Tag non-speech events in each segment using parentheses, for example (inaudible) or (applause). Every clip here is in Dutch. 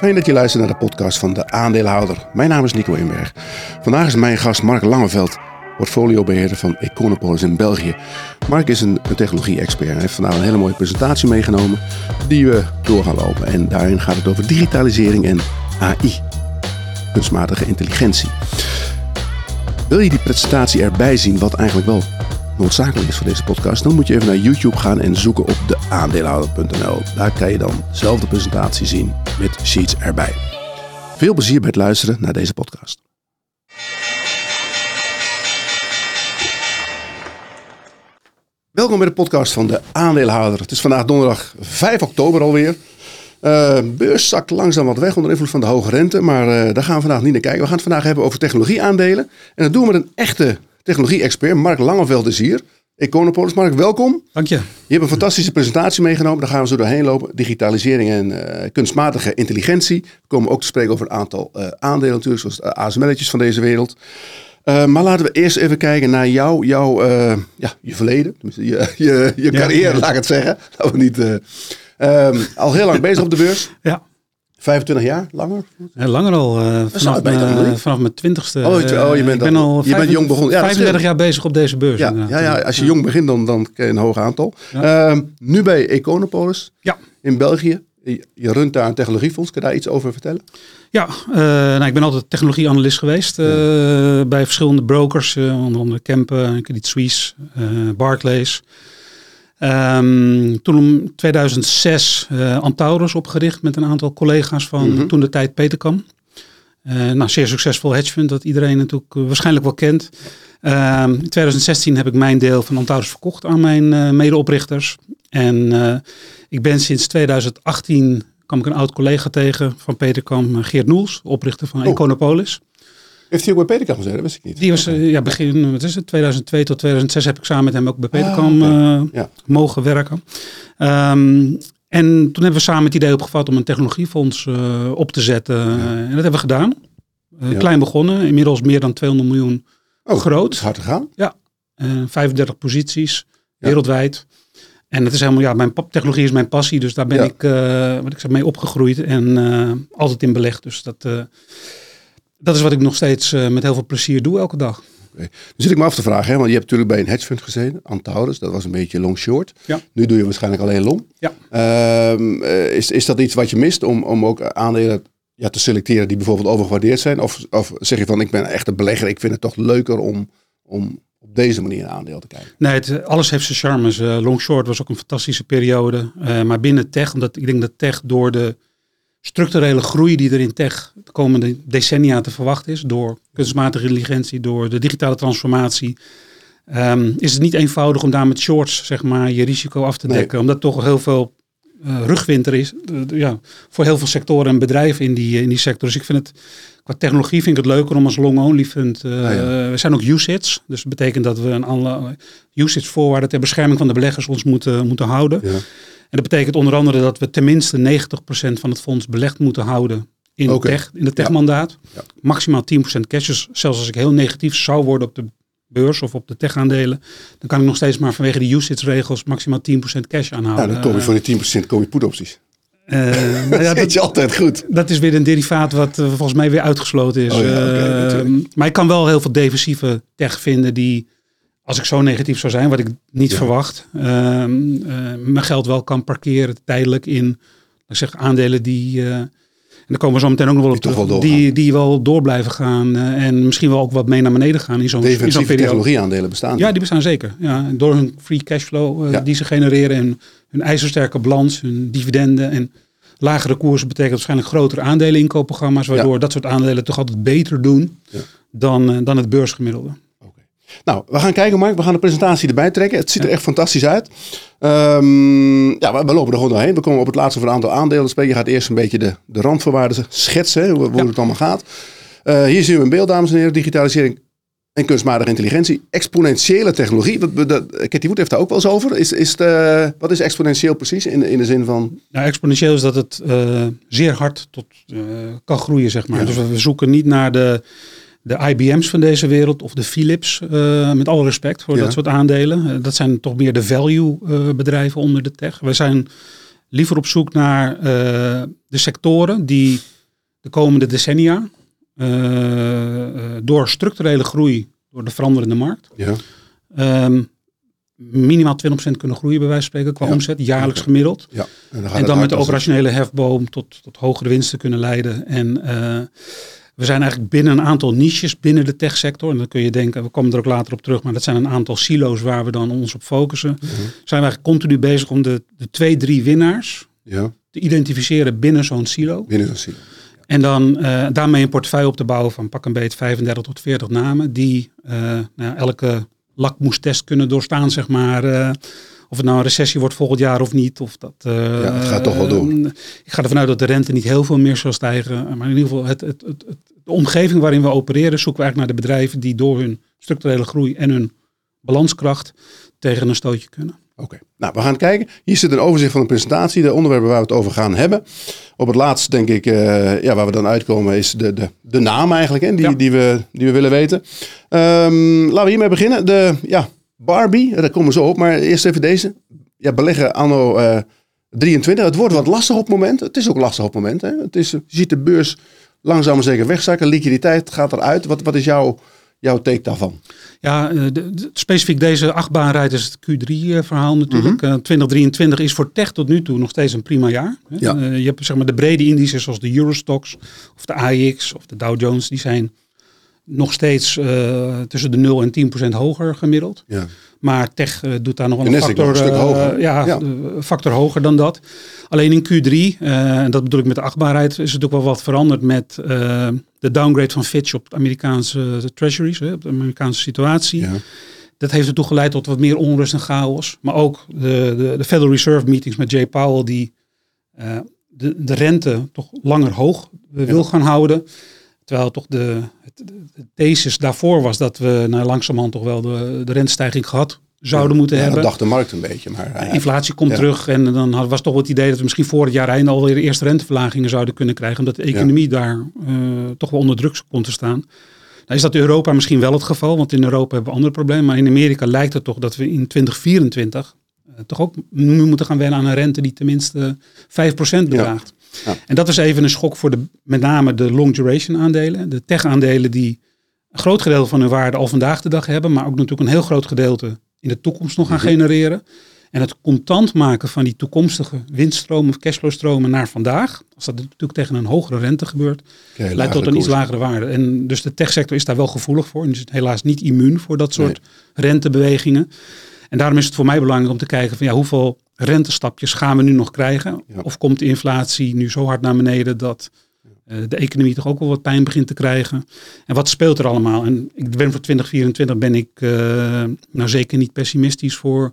Fijn dat je luistert naar de podcast van de aandeelhouder. Mijn naam is Nico Inberg. Vandaag is mijn gast Mark Langeveld, portfoliobeheerder van Econopolis in België. Mark is een, technologie-expert en heeft vandaag een hele mooie presentatie meegenomen die we door gaan lopen. En daarin gaat het over digitalisering en AI, kunstmatige intelligentie. Wil je die presentatie erbij zien, wat eigenlijk wel noodzakelijk is voor deze podcast, dan moet je even naar YouTube gaan en zoeken op de aandeelhouder.nl. Daar kan je dan zelf de presentatie zien met sheets erbij. Veel plezier bij het luisteren naar deze podcast. Welkom bij de podcast van de aandeelhouder. Het is vandaag donderdag 5 oktober alweer. Uh, beurs zakt langzaam wat weg onder invloed van de hoge rente, maar uh, daar gaan we vandaag niet naar kijken. We gaan het vandaag hebben over technologieaandelen. En dat doen we met een echte technologie-expert. Mark Langeveld is hier. Econopolis. Mark, welkom. Dank je. Je hebt een fantastische presentatie meegenomen. Daar gaan we zo doorheen lopen. Digitalisering en uh, kunstmatige intelligentie. We komen ook te spreken over een aantal aandelen natuurlijk, zoals de ASML'tjes van deze wereld. Uh, maar laten we eerst even kijken naar jou, jouw, uh, ja, je verleden, je, je, je carrière, ja. laat ik het zeggen. Laten we niet, um, al heel lang bezig op de beurs. Ja. 25 jaar, langer? Ja, langer al, vanaf, mijn, vanaf mijn twintigste. Oh, je, oh, je bent, ben al je bent jong begonnen. Ja, 35 jaar bezig op deze beurs. Ja, ja, ja, als je jong begint, dan, dan ken je een hoog aantal. Ehm, nu bij Econopolis ja. in België. Je, je runt daar een technologiefonds. Kun je daar iets over vertellen? Ja, uh, nou, ik ben altijd technologieanalist geweest bij verschillende brokers, onder andere Kempen, Credit Suisse, Barclays. Um, toen in 2006 Antaurus opgericht met een aantal collega's van mm -hmm. toen de tijd Peterkam. nou, zeer succesvol hedge fund dat iedereen natuurlijk waarschijnlijk wel kent. Um, in 2016 heb ik mijn deel van Antaurus verkocht aan mijn medeoprichters. En ik ben sinds 2018 kwam ik een oud collega tegen van Peterkam, Geert Noels, oprichter van oh. Econopolis. Heeft hij ook bij Peterkam gezeten? Dat wist ik niet. Die was, uh, ja, begin, wat is het, 2002 tot 2006 heb ik samen met hem ook bij ah, okay. uh, ja. mogen werken. Um, en toen hebben we samen het idee opgevat om een technologiefonds uh, op te zetten. Ja. en dat hebben we gedaan. Ja. Klein begonnen, inmiddels meer dan 200 miljoen oh, groot. hard gegaan. Ja, 35 posities wereldwijd. En het is helemaal, ja, mijn technologie is mijn passie, dus daar ben ik, wat ik zeg, mee opgegroeid en altijd in belegd. Dus dat, dat is wat ik nog steeds met heel veel plezier doe elke dag. Okay. Dan zit ik me af te vragen, hè, want je hebt natuurlijk bij een hedge fund gezeten, Antaurus, dat was een beetje long-short. Ja. Nu doe je waarschijnlijk alleen long. Ja. Ehm, is, is dat iets wat je mist om, om ook aandelen ja, te selecteren die bijvoorbeeld overgewaardeerd zijn? Of, of zeg je van, ik ben echt een belegger, ik vind het toch leuker om, om op deze manier een aandeel te kijken. Nee, het, alles heeft zijn charmes. Uh, long short was ook een fantastische periode. Uh, maar binnen tech, omdat ik denk dat tech door de structurele groei die er in tech de komende decennia te verwachten is, door kunstmatige intelligentie, door de digitale transformatie, um, is het niet eenvoudig om daar met shorts zeg maar je risico af te dekken. Nee. Omdat toch heel veel uh, rugwind er is uh, ja, voor heel veel sectoren en bedrijven in die, in die sector. Dus ik vind het Qua technologie vind ik het leuker om als long-only fund. Uh, ah, ja. We zijn ook USITS. Dus dat betekent dat we een alle USITS voorwaarden ter bescherming van de beleggers ons moeten, moeten houden. Ja. En dat betekent onder andere dat we tenminste 90% van het fonds belegd moeten houden in, okay. tech, in de techmandaat. Ja. Maximaal 10% cash. Dus zelfs als ik heel negatief zou worden op de beurs of op de tech-aandelen, dan kan ik nog steeds maar vanwege de USITS-regels maximaal 10% cash aanhouden. Ja, dan kom je voor die 10% kom je put-opties. Uh, nou ja, (laughs) dat is altijd goed. Dat is weer een derivaat wat uh, volgens mij weer uitgesloten is. Oh ja, okay, uh, maar ik kan wel heel veel defensieve tech vinden die, als ik zo negatief zou zijn, wat ik niet Ja. verwacht, ehm, mijn geld wel kan parkeren tijdelijk in ik zeg, aandelen die, eh, daar komen we zo meteen ook nog wel op Die terug, wel die, die wel door blijven gaan eh, en misschien wel ook wat mee naar beneden gaan in zo'n Defensieve technologieaandelen bestaan. Ja, die bestaan zeker. Ja, door hun free cashflow uh, Ja. die ze genereren en hun ijzersterke balans, hun dividenden en lagere koersen betekent waarschijnlijk grotere aandeleninkoopprogramma's, waardoor dat soort aandelen toch altijd beter doen dan, eh, dan het beursgemiddelde. Nou, we gaan kijken, Mark. We gaan de presentatie erbij trekken. Het ziet er echt fantastisch uit. Ehm, ja, we, we lopen er gewoon doorheen. We komen op het laatste over een aantal aandelen spreken. Je gaat eerst een beetje de, de randvoorwaarden schetsen, hè, hoe, hoe Ja. het allemaal gaat. Eh, hier zien we een beeld, dames en heren. Digitalisering en kunstmatige intelligentie. Exponentiële technologie. Cathy Wood heeft daar ook wel eens over. Is, is eh, wat is exponentieel precies in, in de zin van... Nou, exponentieel is dat het eh, zeer hard tot, eh, kan groeien, zeg maar. Ja. Dus we zoeken niet naar de, de IBM's van deze wereld of de Philips, eh, met alle respect voor Ja. dat soort aandelen. Eh, dat zijn toch meer de value eh, bedrijven onder de tech. We zijn liever op zoek naar de sectoren die de komende decennia door structurele groei, door de veranderende markt, Ja. ehm, minimaal 20% kunnen groeien bij wijze van spreken qua Ja. omzet, jaarlijks gemiddeld. ja. En dan, En dan met de operationele hefboom tot, tot hogere winsten kunnen leiden. En we zijn eigenlijk binnen een aantal niches binnen de techsector. En dan kun je denken, we komen er ook later op terug, maar dat zijn een aantal silo's waar we dan ons op focussen. Mhm. Zijn we eigenlijk continu bezig om de, de twee, drie winnaars Ja, te identificeren binnen zo'n silo. binnen zo'n silo. En dan eh, daarmee een portefeuille op te bouwen van pak een beet 35 tot 40 namen. Die eh, nou, elke lakmoestest kunnen doorstaan, zeg maar. eh, of het nou een recessie wordt volgend jaar of niet. Of dat, eh, Ja, het gaat toch wel door. eh, ik ga ervan uit dat de rente niet heel veel meer zal stijgen. Maar in ieder geval, het, het, het, de omgeving waarin we opereren, zoeken we eigenlijk naar de bedrijven die door hun structurele groei en hun balanskracht tegen een stootje kunnen. Oké, nou we gaan kijken. Hier zit een overzicht van de presentatie, de onderwerpen waar we het over gaan hebben. Op het laatst denk ik, eh, ja, waar we dan uitkomen is de, de, de naam eigenlijk, hè, die, Ja. die, we, die we willen weten. Ehm, laten we hiermee beginnen. De, ja, Barbie, daar komen we zo op, maar eerst even deze. Ja, beleggen anno eh 23. Het wordt wat lastig op het moment. Het is ook lastig op het moment. Hè. Het is, je ziet de beurs langzaam maar zeker wegzakken. Liquiditeit gaat eruit. Wat, wat is jouw, jouw take daarvan? Ja, eh, de- de- specifiek deze achtbaanrijd is het Q3-verhaal natuurlijk. Eh, 2023 is voor tech tot nu toe nog steeds een prima jaar. hè. Ja. Eh, je hebt zeg maar de brede indices zoals de Eurostox of de AIX of de Dow Jones. Die zijn nog steeds eh, tussen de 0 en 10 procent hoger gemiddeld. Ja. Maar tech eh, doet daar nog wel een factor, nog een stuk eh, hoger. ja, factor hoger dan dat. Alleen in Q3, eh, en dat bedoel ik met de achtbaarheid, is het ook wel wat veranderd met de downgrade van Fitch op de Amerikaanse treasuries, hè, op de Amerikaanse situatie. Ja. Dat heeft ertoe geleid tot wat meer onrust en chaos. Maar ook de, de, de Federal Reserve meetings met Jay Powell, die de, de rente toch langer hoog wil gaan houden. Terwijl toch de, de thesis daarvoor was dat we nou, langzamerhand toch wel de, de rentestijging gehad zouden moeten Ja, hebben. Dat dacht de markt een beetje. Maar, eh, Inflatie komt terug en dan had- was toch het idee dat we misschien voor het jaar einde alweer de eerste renteverlagingen zouden kunnen krijgen. Omdat de economie daar eh, toch wel onder druk komt te staan. Nou is dat in Europa misschien wel het geval, want in Europa hebben we andere problemen. Maar in Amerika lijkt het toch dat we in 2024 eh, toch ook nu moeten gaan wennen aan een rente die tenminste 5% bedraagt. Ja. En dat is even een schok voor de, met name de long duration aandelen. De tech aandelen die een groot gedeelte van hun waarde al vandaag de dag hebben, maar ook natuurlijk een heel groot gedeelte in de toekomst nog gaan Mhm. genereren. En het contant maken van die toekomstige winststromen of cashflowstromen naar vandaag, als dat natuurlijk tegen een hogere rente gebeurt, leidt tot een iets lagere waarde. En dus de techsector is daar wel gevoelig voor. En is helaas niet immuun voor dat soort rentebewegingen. En daarom is het voor mij belangrijk om te kijken van ja, hoeveel rentestapjes gaan we nu nog krijgen? Ja. Of komt de inflatie nu zo hard naar beneden dat eh, de economie toch ook wel wat pijn begint te krijgen? En wat speelt er allemaal? En ik ben voor 2024 ben ik eh, nou zeker niet pessimistisch voor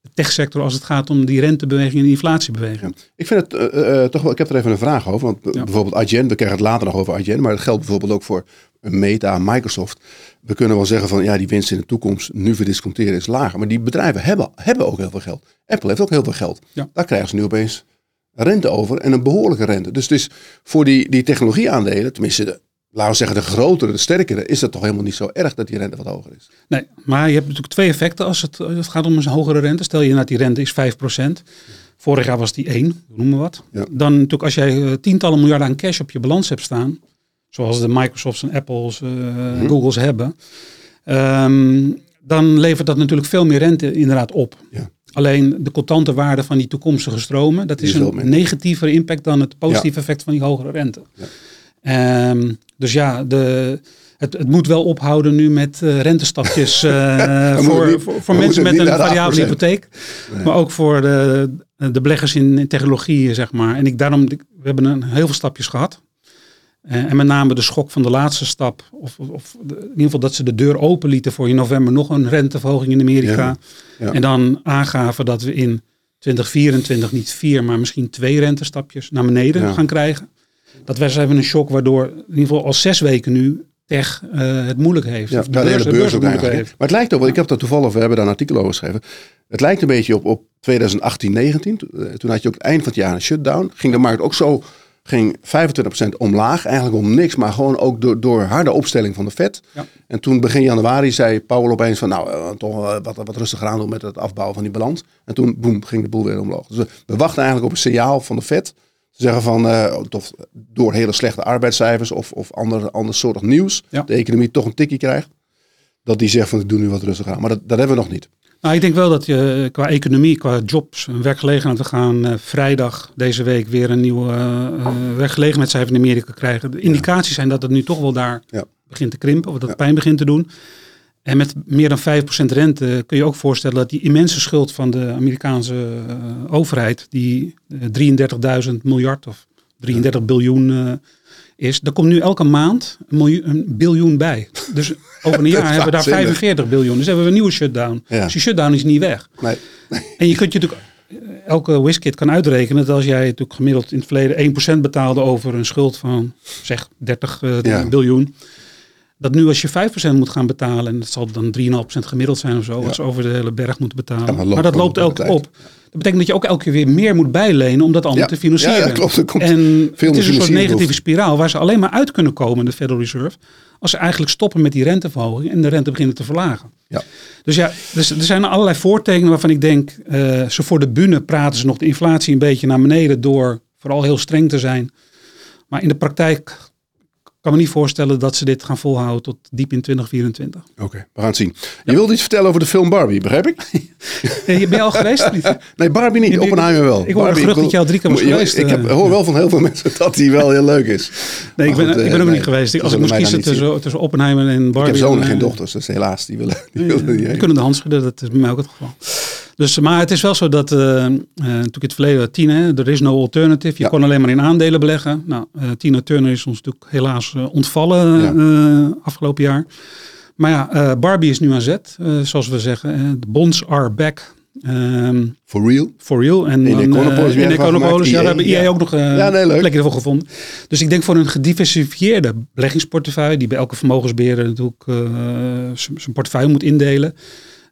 de techsector als het gaat om die rentebeweging en die inflatiebeweging. Ik vind het eh, toch wel, ik heb er even een vraag over. Want Ja. bijvoorbeeld Adyen, we krijgen het later nog over Adyen, maar dat geldt bijvoorbeeld ook voor Meta, Microsoft. We kunnen wel zeggen van ja, die winst in de toekomst nu verdisconteren is lager. Maar die bedrijven hebben, hebben ook heel veel geld. Apple heeft ook heel veel geld. Ja. Daar krijgen ze nu opeens rente over en een behoorlijke rente. Dus het is voor die, die technologieaandelen, tenminste, de, laten we zeggen de grotere, de sterkere, is dat toch helemaal niet zo erg dat die rente wat hoger is. Nee, maar je hebt natuurlijk twee effecten als het, als het gaat om een hogere rente. Stel je dat die rente is 5%. Vorig jaar was die 1, noem maar wat. Ja. Dan natuurlijk als jij eh, tientallen miljarden aan cash op je balans hebt staan, zoals de Microsofts en Apples, Mhm. Googles hebben, ehm, dan levert dat natuurlijk veel meer rente inderdaad op. Ja. Alleen de contante waarde van die toekomstige stromen, dat is een negatievere impact dan het positieve effect van die hogere rente. Ja. Ehm, dus ja, de, het, het moet wel ophouden nu met eh, rentestapjes (laughs) eh, voor, niet- voor, mensen met een variabele 8%. hypotheek. Nee. Maar ook voor de, de beleggers in, in technologie, zeg maar. En ik daarom, we hebben een, heel veel stapjes gehad. Eh, en met name de schok van de laatste stap, of, of in ieder geval dat ze de deur open lieten voor in november nog een renteverhoging in Amerika. Ja, ja. En dan aangaven dat we in 2024 niet vier, maar misschien twee rentestapjes naar beneden Ja. gaan krijgen. Dat was even een shock waardoor in ieder geval al zes weken nu tech eh, het moeilijk heeft. Ja, Of de de hele de beurs ook moeilijk eigenlijk. Maar het lijkt ook, wel, ik heb dat toevallig, we hebben daar een artikel over geschreven. Het lijkt een beetje op, op 2018, 19. Toen had je ook het eind van het jaar een shutdown. Ging de markt ook zo ging 25% omlaag. Eigenlijk om niks, maar gewoon ook door, door harde opstelling van de Fed. Ja. En toen begin januari zei Powell opeens van nou, uh, toch uh, wat, wat rustiger aan doen met het afbouwen van die balans. En toen boem, ging de boel weer omhoog. Dus we, we wachten eigenlijk op een signaal van de Fed. Te zeggen van, uh, toch door hele slechte arbeidscijfers of, of ander, ander soort nieuws, Ja. de economie toch een tikkie krijgt. Dat die zegt van ik doe nu wat rustiger aan. Maar dat, dat hebben we nog niet. Nou, ik denk wel dat je qua economie, qua jobs en werkgelegenheid, we gaan uh, vrijdag deze week weer een nieuwe uh, werkgelegenheidscijfer in Amerika krijgen. De indicaties zijn dat het nu toch wel daar Ja. begint te krimpen, of dat Ja. pijn begint te doen. En met meer dan 5% rente kun je ook voorstellen dat die immense schuld van de Amerikaanse uh, overheid, die 33.000 miljard of 33 biljoen is, er komt nu elke maand een, miljoen, een biljoen bij. Dus (laughs) over een jaar hebben we daar 45 biljoen. Dus hebben we een nieuwe shutdown. Ja. Dus die shutdown is niet weg. Nee. En je kunt je natuurlijk elke WISKIT kan uitrekenen dat als jij natuurlijk gemiddeld in het verleden 1% betaalde over een schuld van zeg 30 uh, Ja. biljoen. Dat nu als je 5% moet gaan betalen, en dat zal dan 3,5% gemiddeld zijn of zo, als ze over de hele berg moeten betalen. Maar dat loopt op elke keer tijd. op. Dat betekent dat je ook elke keer weer meer moet bijlenen om dat allemaal te financieren. Ja, klopt. Er komt en veel het is een soort negatieve spiraal waar ze alleen maar uit kunnen komen, de Federal Reserve, als ze eigenlijk stoppen met die renteverhoging en de rente beginnen te verlagen. Ja. Dus ja, dus er zijn allerlei voortekenen waarvan ik denk, eh zo voor de bühne praten ze nog de inflatie een beetje naar beneden door vooral heel streng te zijn. Maar in de praktijk kan me niet voorstellen dat ze dit gaan volhouden tot diep in 2024. Oké, we gaan het zien. Je wilde iets vertellen over de film Barbie, begrijp ik? (laughs) Ben je al geweest niet? Nee, Barbie niet. Oppenheimer wel. ik hoor Barbie, gerucht wil- dat je al drie keer was geweest, Ik heb, eh. hoor wel van heel veel (laughs) mensen dat die wel heel leuk is. Nee, ik ben, goed, ik eh, ben ook nee, niet geweest. Als ik moest kiezen tussen, tussen Oppenheimer en Barbie. Ik heb zoon en geen eh, dochters, dus helaas, die willen, die Ja, willen niet die kunnen de hand schudden, dat is bij mij ook het geval. Dus, maar het is wel zo dat, uh, uh, toen ik het verleden tien, hè, er is no alternative. Je Ja. kon alleen maar in aandelen beleggen. Nou, uh, Tina Turner is ons natuurlijk helaas uh, ontvallen Ja. afgelopen jaar. Maar ja, Barbie is nu aan zet, zoals we zeggen. De bonds are back. Um, For real? For real. En In Econopolis uh, in Econopolis, ja, we hebben EA, EA ja. ook nog uh, Ja, nee, leuk. ervoor gevonden. Dus ik denk voor een gediversifieerde beleggingsportefeuille, die bij elke vermogensbeheerder natuurlijk uh, zijn portefeuille moet indelen.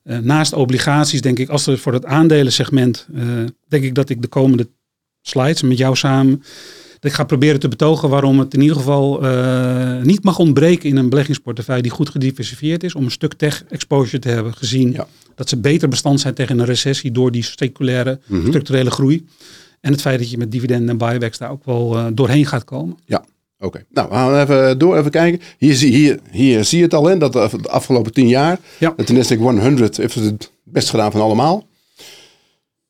Uh, naast obligaties denk ik, als er voor het aandelensegment, uh, denk ik dat ik de komende slides met jou samen, dat ik ga proberen te betogen waarom het in ieder geval uh, niet mag ontbreken in een beleggingsportefeuille die goed gediversifieerd is, om een stuk tech exposure te hebben gezien Ja. dat ze beter bestand zijn tegen een recessie door die seculaire Mhm. structurele groei. En het feit dat je met dividenden en buybacks daar ook wel doorheen gaat komen. Oké, nou we gaan even door, even kijken. Hier, zie- hier, hier zie je het al in, dat de de afgelopen tien jaar, Ja. het Nasdaq 100 heeft het best gedaan van allemaal.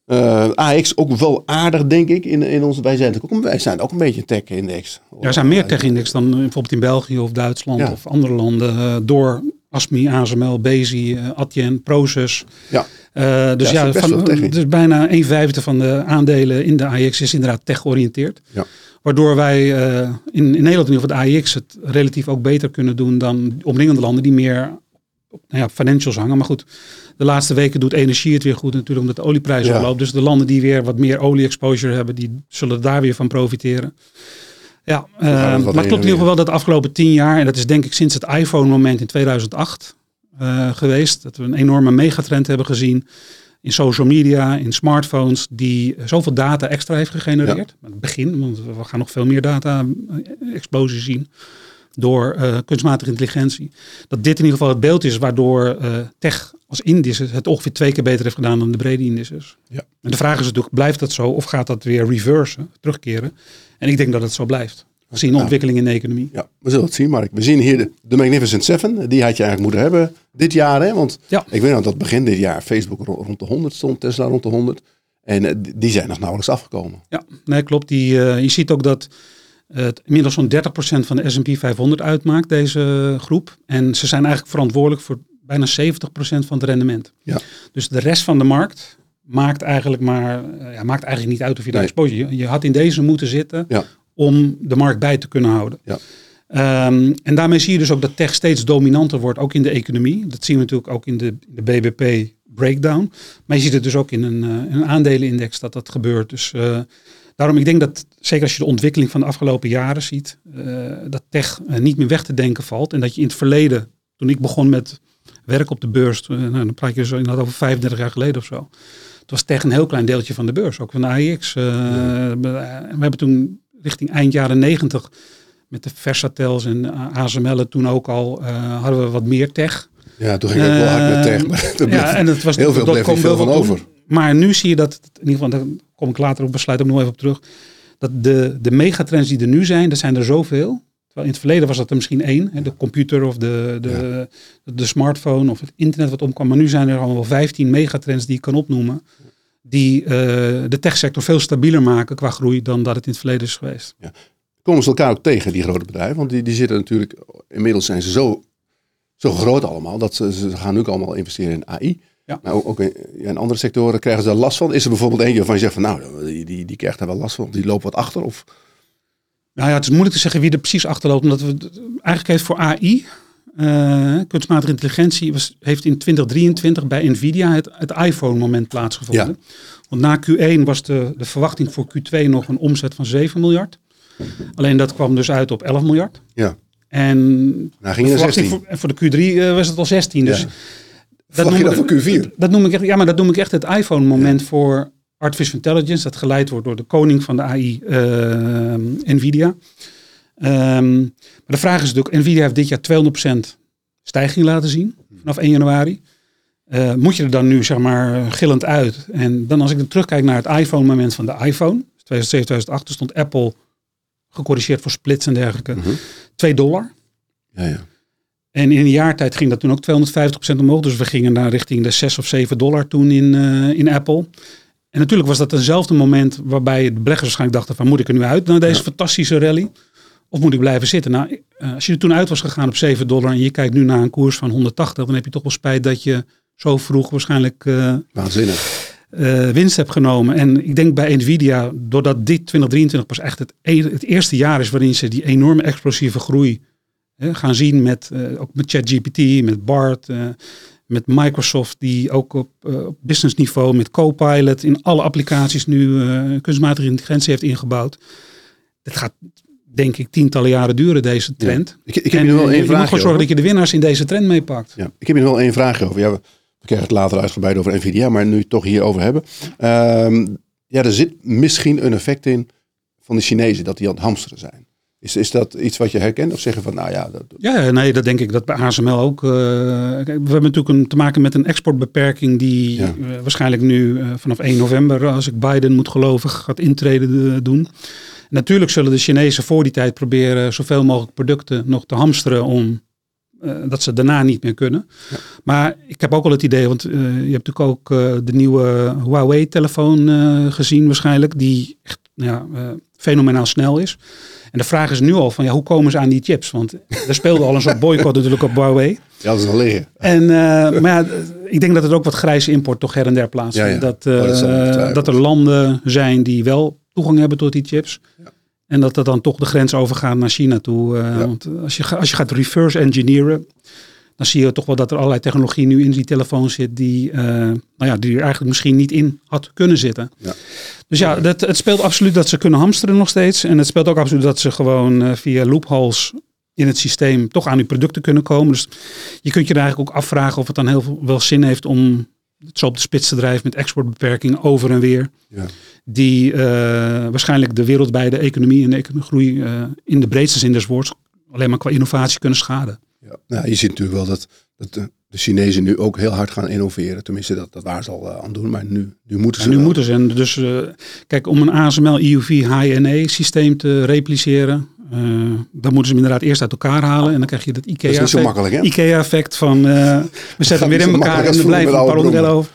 Eh, AX ook wel aardig, denk ik. In, in ons, wij, zijn ook, een- wij zijn ook een beetje tech-index. Ja, er zijn meer tech-index dan uh, bijvoorbeeld in België of Duitsland Ja. of andere landen. uh, door ASMI, ASML, Bezi, uh, Adyen, Proces. Ja. Uh, dus Ja, van, dus bijna een vijfde van de aandelen in de AX is inderdaad tech georiënteerd. Ja. Waardoor wij uh, in, in Nederland in ieder geval de AX het relatief ook beter kunnen doen dan omringende landen die meer op nou ja, financials hangen. Maar goed, de laatste weken doet energie het weer goed natuurlijk omdat de olieprijs Ja. oploopt. Dus de landen die weer wat meer olie-exposure hebben, die zullen daar weer van profiteren. Ja, uh, wat maar het klopt in ieder geval wel dat de afgelopen tien jaar, en dat is denk ik sinds het iPhone-moment in 2008 uh, geweest, dat we een enorme megatrend hebben gezien in social media, in smartphones, die zoveel data extra heeft gegenereerd. Ja. Het begin, want we gaan nog veel meer data-explosie zien door uh, kunstmatige intelligentie. Dat dit in ieder geval het beeld is waardoor uh, tech als indices het ongeveer twee keer beter heeft gedaan dan de brede indices. Ja. En de vraag is natuurlijk, blijft dat zo of gaat dat weer reversen, terugkeren? En ik denk dat het zo blijft. Gezien de ontwikkeling in de economie. Ja, we zullen het zien, Mark. We zien hier de, de Magnificent Seven. Die had je eigenlijk moeten hebben dit jaar. Hè? Want ja. ik weet nog dat begin dit jaar Facebook rond de 100 stond, Tesla rond de 100. En uh, die zijn nog nauwelijks afgekomen. Ja, nee, klopt. Die, uh, je ziet ook dat het inmiddels zo'n 30% van de S&P 500 uitmaakt, deze groep. En ze zijn eigenlijk verantwoordelijk voor bijna 70% van het rendement. Ja. Dus de rest van de markt maakt eigenlijk maar, uh, ja, maakt eigenlijk niet uit of je daar Nee. exposure. Je, je had in deze moeten zitten Ja. Om de markt bij te kunnen houden. Ja. Um, en daarmee zie je dus ook dat tech steeds dominanter wordt, ook in de economie. Dat zien we natuurlijk ook in de, de BBP breakdown. Maar je ziet het dus ook in een, uh, een aandelenindex dat dat gebeurt. Dus uh, daarom, ik denk dat zeker als je de ontwikkeling van de afgelopen jaren ziet, uh, dat tech niet meer weg te denken valt. En dat je in het verleden, toen ik begon met werk op de beurs, nou, dan praat je dus inderdaad over 35 jaar geleden of zo. Het was tech een heel klein deeltje van de beurs, ook van de AIX. Ja. We hebben toen richting eind jaren negentig met de Versatels en ASML toen ook al hadden we wat meer tech. Ja, toen ging het wel hard met tech. Maar (laughs) ja, en het was heel veel bleef niet veel van over. Maar nu zie je dat, in ieder geval, daar kom ik later op besluit ook nog even op terug, dat de, de megatrends die er nu zijn, dat zijn er zoveel. Terwijl in het verleden was dat er misschien één, hè, de computer of de, de, de smartphone of het internet wat omkwam. Maar nu zijn er al wel 15 megatrends die ik kan opnoemen, die uh, de techsector veel stabieler maken qua groei dan dat het in het verleden is geweest. Ja. Komen ze elkaar ook tegen, die grote bedrijven? Want die, die zitten natuurlijk, inmiddels zijn ze zo, zo groot allemaal, dat ze, ze gaan nu ook allemaal investeren in AI. Ja. Maar ook, in, in, andere sectoren krijgen ze daar last van. Is er bijvoorbeeld eentje waarvan je zegt van nou, die, die, die krijgt daar wel last van, die loopt wat achter? Of... Nou ja, het is moeilijk te zeggen wie er precies achterloopt, omdat we eigenlijk heeft voor AI, uh, eh, kunstmatige intelligentie, was, heeft in 2023 bij Nvidia het, het iPhone-moment plaatsgevonden. Ja. Want na Q1 was de, de verwachting voor Q2 nog een omzet van 7 miljard. Alleen dat kwam dus uit op 11 miljard. Ja. En nou, ging de 16. Voor, voor de Q3 uh, was het al 16. Dus ja. Dat noem, dat voor Q4? Dat noem ik echt, ja, maar dat noem ik echt het iPhone-moment voor artificial intelligence. Dat geleid wordt door de koning van de AI, uh, eh, Nvidia. Um, maar de vraag is natuurlijk, Nvidia heeft dit jaar 200% stijging laten zien vanaf 1 januari. Uh, moet je er dan nu zeg maar gillend uit? En dan als ik dan terugkijk naar het iPhone-moment van de iPhone, 2007, 2008, stond Apple gecorrigeerd voor splits en dergelijke, mm 2 dollar. Ja, ja. En in een jaar tijd ging dat toen ook 250% omhoog. Dus we gingen naar richting de 6 of 7 dollar toen in, uh, in Apple. En natuurlijk was dat eenzelfde moment waarbij de beleggers waarschijnlijk dachten van moet ik er nu uit naar deze fantastische rally? Of moet ik blijven zitten? Nou, uh, als je er toen uit was gegaan op 7 dollar en je kijkt nu naar een koers van 180, dan heb je toch wel spijt dat je zo vroeg waarschijnlijk uh, Waanzinnig. winst hebt genomen. En ik denk bij Nvidia, doordat dit 2023 pas echt het, e-, het eerste jaar is waarin ze die enorme explosieve groei gaan zien met, uh, ook met ChatGPT, met BART, met Microsoft, die ook op, op businessniveau met Copilot in alle applicaties nu kunstmatige intelligentie heeft ingebouwd. Het gaat denk ik tientallen jaren duren, deze trend. Ik, ik, heb en, wel één vraag. Je moet gewoon zorgen dat je de winnaars in deze trend meepakt. Ja, ik heb nog wel één vraag over. Ja, we, krijgen het later uitgebreid over Nvidia, maar nu toch hierover hebben. Ehm, ja, er zit misschien een effect in van de Chinezen, dat die aan het hamsteren zijn. Is, is dat iets wat je herkent? Of zeggen van, nou ja... Dat... Ja, nee, dat denk ik dat bij ASML ook. Uh, we hebben natuurlijk een, te maken met een exportbeperking die uh, waarschijnlijk nu uh, vanaf 1 november, als ik Biden moet geloven, gaat intreden doen. Natuurlijk zullen de Chinezen voor die tijd proberen zoveel mogelijk producten nog te hamsteren om dat ze daarna niet meer kunnen. Ja. Maar ik heb ook al het idee, want je hebt natuurlijk ook de nieuwe Huawei-telefoon gezien waarschijnlijk, die echt ja, fenomenaal snel is. En de vraag is nu al van ja, hoe komen ze aan die chips? Want er speelde al een soort boycott (laughs) natuurlijk op Huawei. Ja, dat is al liggen. En, maar ja, ik denk dat het ook wat grijze import toch her en der plaatsvindt. Ja, Dat, uh, dat, dat, er landen zijn die wel toegang hebben tot die chips. Ja. En dat dat dan toch de grens overgaan naar China toe. Uh, want als je, als je gaat reverse engineeren, dan zie je toch wel dat er allerlei technologie nu in die telefoon zit die, uh, nou ja, die er eigenlijk misschien niet in had kunnen zitten. Ja. Dus ja, dat, het speelt absoluut dat ze kunnen hamsteren nog steeds. En het speelt ook absoluut dat ze gewoon uh, via loopholes in het systeem toch aan die producten kunnen komen. Dus je kunt je er eigenlijk ook afvragen of het dan heel veel wel zin heeft om zo op de spits te drijven met exportbeperkingen over en weer. Ja. Die uh, waarschijnlijk de wereldwijde economie en de economie groei in de breedste zin des woords alleen maar qua innovatie kunnen schaden. Ja. Nou, je ziet natuurlijk wel dat, dat de, de, Chinezen nu ook heel hard gaan innoveren. Tenminste, dat, dat waren ze al uh, aan doen. Maar nu, nu moeten ze. En nu moeten ze. En dus, kijk, om een ASML EUV HNE systeem te repliceren. Uh, dan moeten ze hem inderdaad eerst uit elkaar halen. En dan krijg je dat IKEA-effect IKEA van we zetten hem weer in elkaar en er blijven een paar onderdelen over.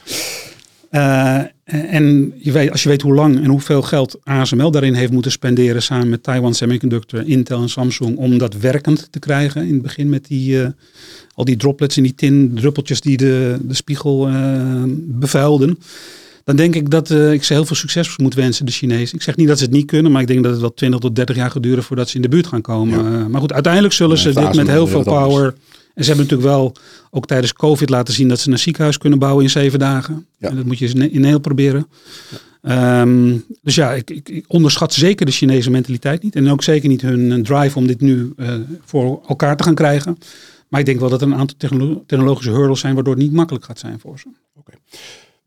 Uh, en je weet, als je weet hoe lang en hoeveel geld ASML daarin heeft moeten spenderen samen met Taiwan Semiconductor, Intel en Samsung om dat werkend te krijgen in het begin met die, al die droplets en die tin druppeltjes die de, de spiegel bevuilden. Dan denk ik dat ik ze heel veel succes moet wensen, de Chinezen. Ik zeg niet dat ze het niet kunnen, maar ik denk dat het wel 20 tot 30 jaar gaat duren voordat ze in de buurt gaan komen. Ja. maar goed, uiteindelijk zullen ze dit met heel veel power en ze hebben natuurlijk wel ook tijdens COVID laten zien dat ze een ziekenhuis kunnen bouwen in zeven dagen. Ja. En dat moet je in heel proberen. Um, dus ja, ik, ik, onderschat zeker de Chinese mentaliteit niet. En ook zeker niet hun drive om dit nu uh, voor elkaar te gaan krijgen. Maar ik denk wel dat er een aantal technolo technologische hurdles zijn waardoor het niet makkelijk gaat zijn voor ze. Okay.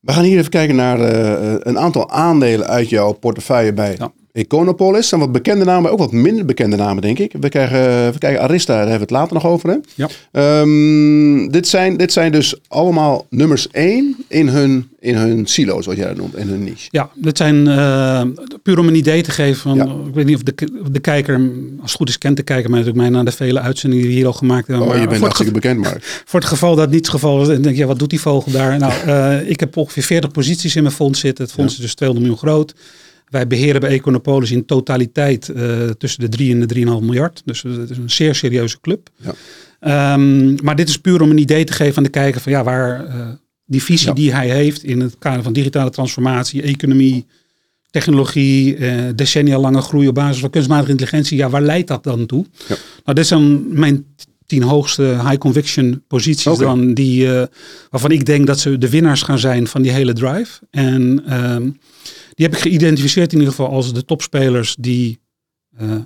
We gaan hier even kijken naar uh, een aantal aandelen uit jouw portefeuille bij. Econopolis zijn wat bekende namen, maar ook wat minder bekende namen, denk ik. We krijgen, we krijgen Arista, daar hebben we het later nog over. Hè? Ja. Ehm, dit, zijn, dit zijn dus allemaal nummers één in hun, in hun silo's, wat jij dat noemt, in hun niche. Ja, dit zijn uh, puur om een idee te geven. Van, Ja. Ik weet niet of de, of de kijker, als het goed is, kent de kijker mij natuurlijk mij na de vele uitzendingen die hier al gemaakt hebben. Oh, Maar je bent hartstikke bekend, ge- (laughs) voor het geval dat niet het geval is, dan denk je, ja, wat doet die vogel daar? Nou, (laughs) eh, ik heb ongeveer 40 posities in mijn fonds zitten. Het fonds is dus 200 miljoen groot. Wij beheren bij Econopolis in totaliteit eh, tussen de 3 en de 3,5 miljard. Dus het is een zeer serieuze club. Ja. Ehm, maar dit is puur om een idee te geven aan de kijker van ja, waar eh, die visie Ja. die hij heeft in het kader van digitale transformatie, economie, technologie, eh, decennia lange groei op basis van kunstmatige intelligentie, ja, waar leidt dat dan toe? Ja. Nou, dit zijn mijn tien hoogste high conviction posities dan die, eh, waarvan ik denk dat ze de winnaars gaan zijn van die hele drive. En ehm, die heb ik geïdentificeerd in ieder geval als de topspelers die eh,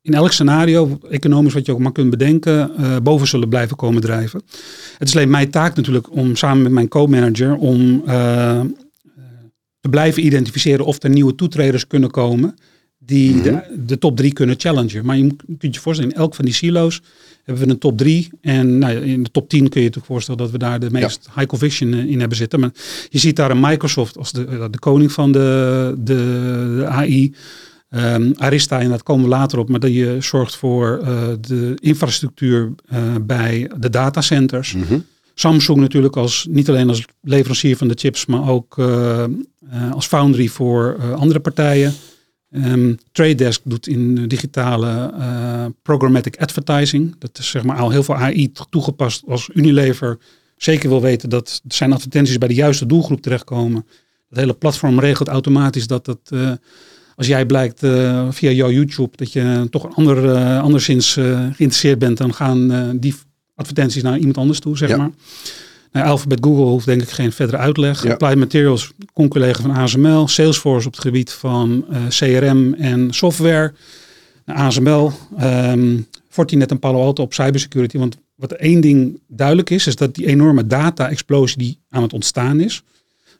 in elk scenario, economisch wat je ook maar kunt bedenken, eh, boven zullen blijven komen drijven. Het is alleen mijn taak natuurlijk om samen met mijn co-manager om eh, te blijven identificeren of er nieuwe toetreders kunnen komen die Mhm. de, de top drie kunnen challengen. Maar je moet- je kunt je voorstellen, in elk van die silo's hebben we een top drie. En nou, in de top 10 kun je je toch voorstellen dat we daar de meest high conviction eh, in hebben zitten. Maar je ziet daar een Microsoft als de, eh, de koning van de, de, de AI. Ehm, Arista, en dat komen we later op, maar dat je zorgt voor eh, de infrastructuur bij de datacenters. Mhm. Samsung natuurlijk als niet alleen als leverancier van de chips, maar ook als foundry voor andere partijen. Ehm Trade Desk doet in digitale eh, programmatic advertising. Dat is zeg maar al heel veel AI toegepast als Unilever zeker wil weten dat zijn advertenties bij de juiste doelgroep terechtkomen. Het hele platform regelt automatisch dat het, eh, als jij blijkt eh, via jouw YouTube dat je toch ander, eh, anderszins eh, geïnteresseerd bent, dan gaan eh, die advertenties naar iemand anders toe, zeg Ja. maar. Nou, Alphabet Google hoeft denk ik geen verdere uitleg. Ja. Applied Materials, con-collega van ASML. Salesforce op het gebied van eh, CRM en software. Nou, ASML, ehm Fortinet en Palo Alto op cybersecurity. Want wat één ding duidelijk is, is dat die enorme data-explosie die aan het ontstaan is.